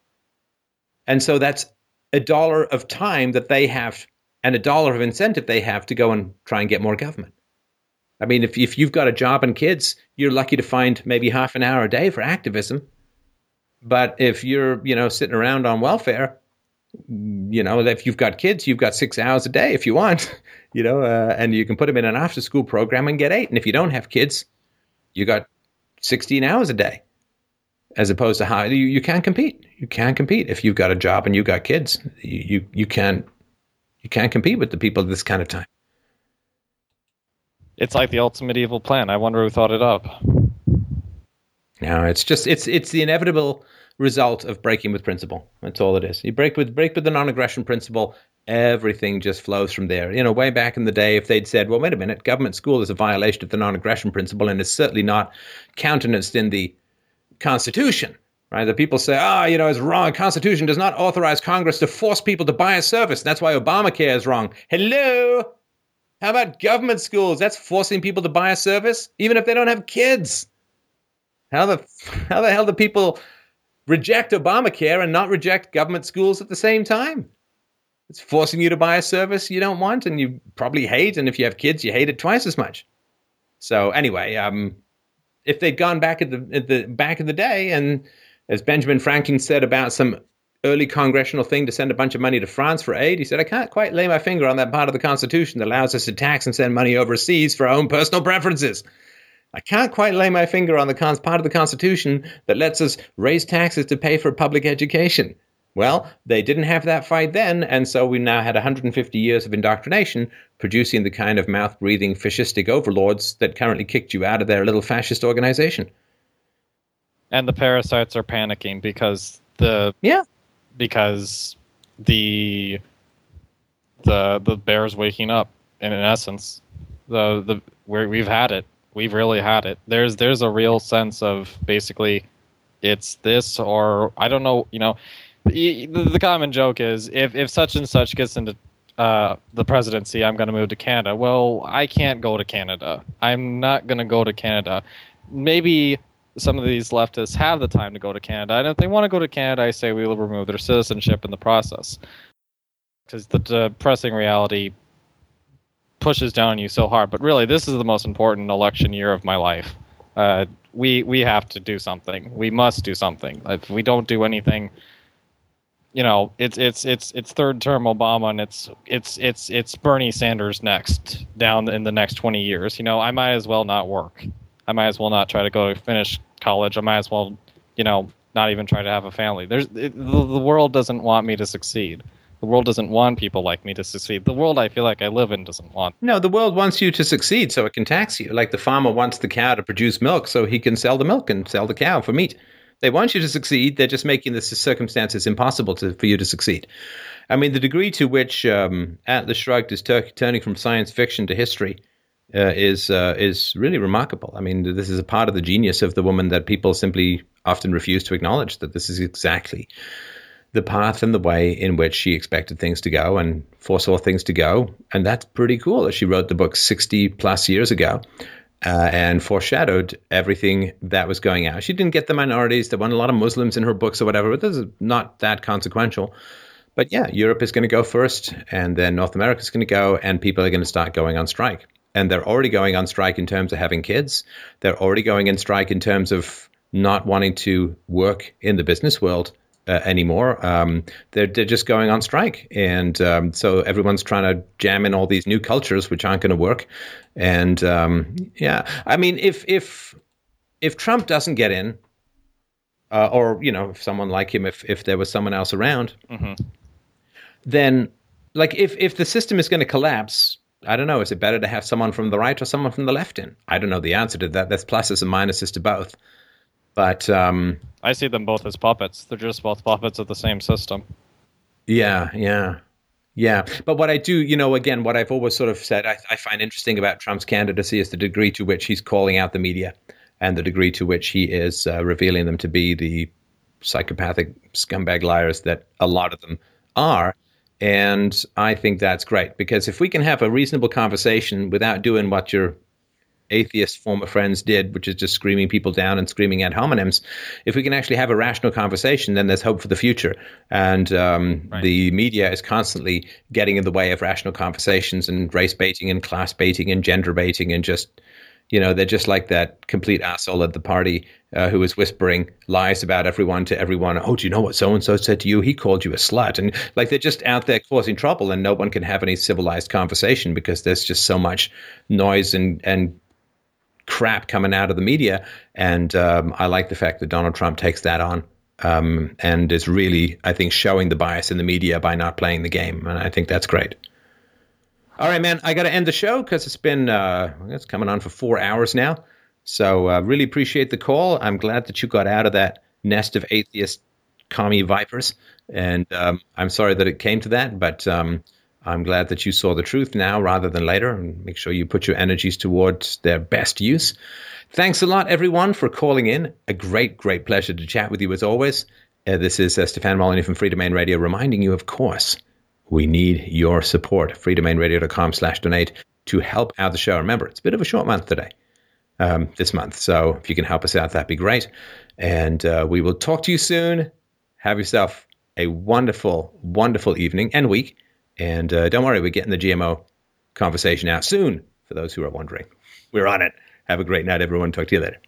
And so that's a dollar of time that they have and a dollar of incentive they have to go and try and get more government. I mean, if if you've got a job and kids, you're lucky to find maybe half an hour a day for activism. But if you're, you know, sitting around on welfare, you know, if you've got kids, you've got six hours a day if you want, you know, uh, and you can put them in an after school program and get eight. And if you don't have kids, you got 16 hours a day as opposed to how you, you can't compete. You can't compete if you've got a job and you've got kids. You, you, you can't, you can't compete with the people at this kind of time. It's like the ultimate evil plan. I wonder who thought it up. No, it's just it's it's the inevitable result of breaking with principle. That's all it is. You break with break with the non-aggression principle, everything just flows from there. You know, way back in the day, if they'd said, "Well, wait a minute, government school is a violation of the non-aggression principle, and it's certainly not countenanced in the Constitution," right? The people say, "Ah, oh, you know, it's wrong. Constitution does not authorize Congress to force people to buy a service. That's why Obamacare is wrong." Hello, how about government schools? That's forcing people to buy a service, even if they don't have kids. How the how the hell do people reject Obamacare and not reject government schools at the same time? It's forcing you to buy a service you don't want and you probably hate, and if you have kids, you hate it twice as much. So anyway, um, if they'd gone back at the at the back of the day, and as Benjamin Franklin said about some early congressional thing to send a bunch of money to France for aid. He said, I can't quite lay my finger on that part of the Constitution that allows us to tax and send money overseas for our own personal preferences. I can't quite lay my finger on the part of the Constitution that lets us raise taxes to pay for public education. Well, they didn't have that fight then, and so we now had 150 years of indoctrination producing the kind of mouth breathing fascistic overlords that currently kicked you out of their little fascist organization. And the parasites are panicking because the yeah because the the the bear's waking up. And in essence, the the where we've had it, we've really had it. There's there's a real sense of basically, it's this or I don't know. You know, the, the common joke is if if such and such gets into uh, the presidency, I'm going to move to Canada. Well, I can't go to Canada. I'm not going to go to Canada. Maybe some of these leftists have the time to go to Canada, and if they want to go to Canada, I say we will remove their citizenship in the process. Because the depressing reality pushes down on you so hard. But really, this is the most important election year of my life. Uh, we we have to do something. We must do something. If we don't do anything, you know, it's it's it's it's third term Obama, and it's it's it's it's Bernie Sanders next down in the next twenty years. You know, I might as well not work. I might as well not try to go finish college. I might as well, you know, not even try to have a family. There's it, the, the world doesn't want me to succeed. The world doesn't want people like me to succeed. The world I feel like I live in doesn't want. No, the world wants you to succeed so it can tax you. Like the farmer wants the cow to produce milk so he can sell the milk and sell the cow for meat. They want you to succeed. They're just making the circumstances impossible to, for you to succeed. I mean, the degree to which um, Atlas Shrugged is ter- turning from science fiction to history uh, is uh, is really remarkable. I mean, this is a part of the genius of the woman that people simply often refuse to acknowledge that this is exactly the path and the way in which she expected things to go and foresaw things to go. And that's pretty cool that she wrote the book 60 plus years ago uh, and foreshadowed everything that was going out. She didn't get the minorities. There weren't a lot of Muslims in her books or whatever, but this is not that consequential. But yeah, Europe is going to go first, and then North America is going to go, and people are going to start going on strike. And they're already going on strike in terms of having kids. They're already going in strike in terms of not wanting to work in the business world uh, anymore. Um, they're, they're just going on strike. And um, so everyone's trying to jam in all these new cultures, which aren't going to work. And um, yeah, I mean, if, if, if Trump doesn't get in, uh, or, you know, if someone like him, if, if there was someone else around, mm-hmm. then like if, if the system is going to collapse, I don't know. Is it better to have someone from the right or someone from the left in? I don't know the answer to that. There's pluses and minuses to both. But um, I see them both as puppets. They're just both puppets of the same system. Yeah, yeah, yeah. But what I do, you know, again, what I've always sort of said, I, I find interesting about Trump's candidacy is the degree to which he's calling out the media and the degree to which he is uh, revealing them to be the psychopathic scumbag liars that a lot of them are. And I think that's great because if we can have a reasonable conversation without doing what you're atheist former friends did, which is just screaming people down and screaming ad hominems, if we can actually have a rational conversation, then there's hope for the future. And um, right. the media is constantly getting in the way of rational conversations and race baiting and class baiting and gender baiting and just, you know, they're just like that complete asshole at the party uh, who was whispering lies about everyone to everyone. Oh, do you know what so and so said to you? He called you a slut. And like they're just out there causing trouble and no one can have any civilized conversation because there's just so much noise and, and crap coming out of the media. And um, I like the fact that Donald Trump takes that on um, and is really, I think, showing the bias in the media by not playing the game. And I think that's great. All right, man, I got to end the show because it's been, uh, it's coming on for four hours now. So uh, really appreciate the call. I'm glad that you got out of that nest of atheist commie vipers. And um, I'm sorry that it came to that, but um, I'm glad that you saw the truth now rather than later, and make sure you put your energies towards their best use. Thanks a lot, everyone, for calling in. A great, great pleasure to chat with you as always. Uh, this is uh, Stefan Molyneux from Freedomain Radio reminding you, of course, we need your support. freedomainradio.com slash donate to help out the show. Remember, it's a bit of a short month today, um, this month. So if you can help us out, that'd be great. And uh, we will talk to you soon. Have yourself a wonderful, wonderful evening and week. And uh, don't worry, we're getting the GMO conversation out soon for those who are wondering. We're on it. Have a great night, everyone. Talk to you later.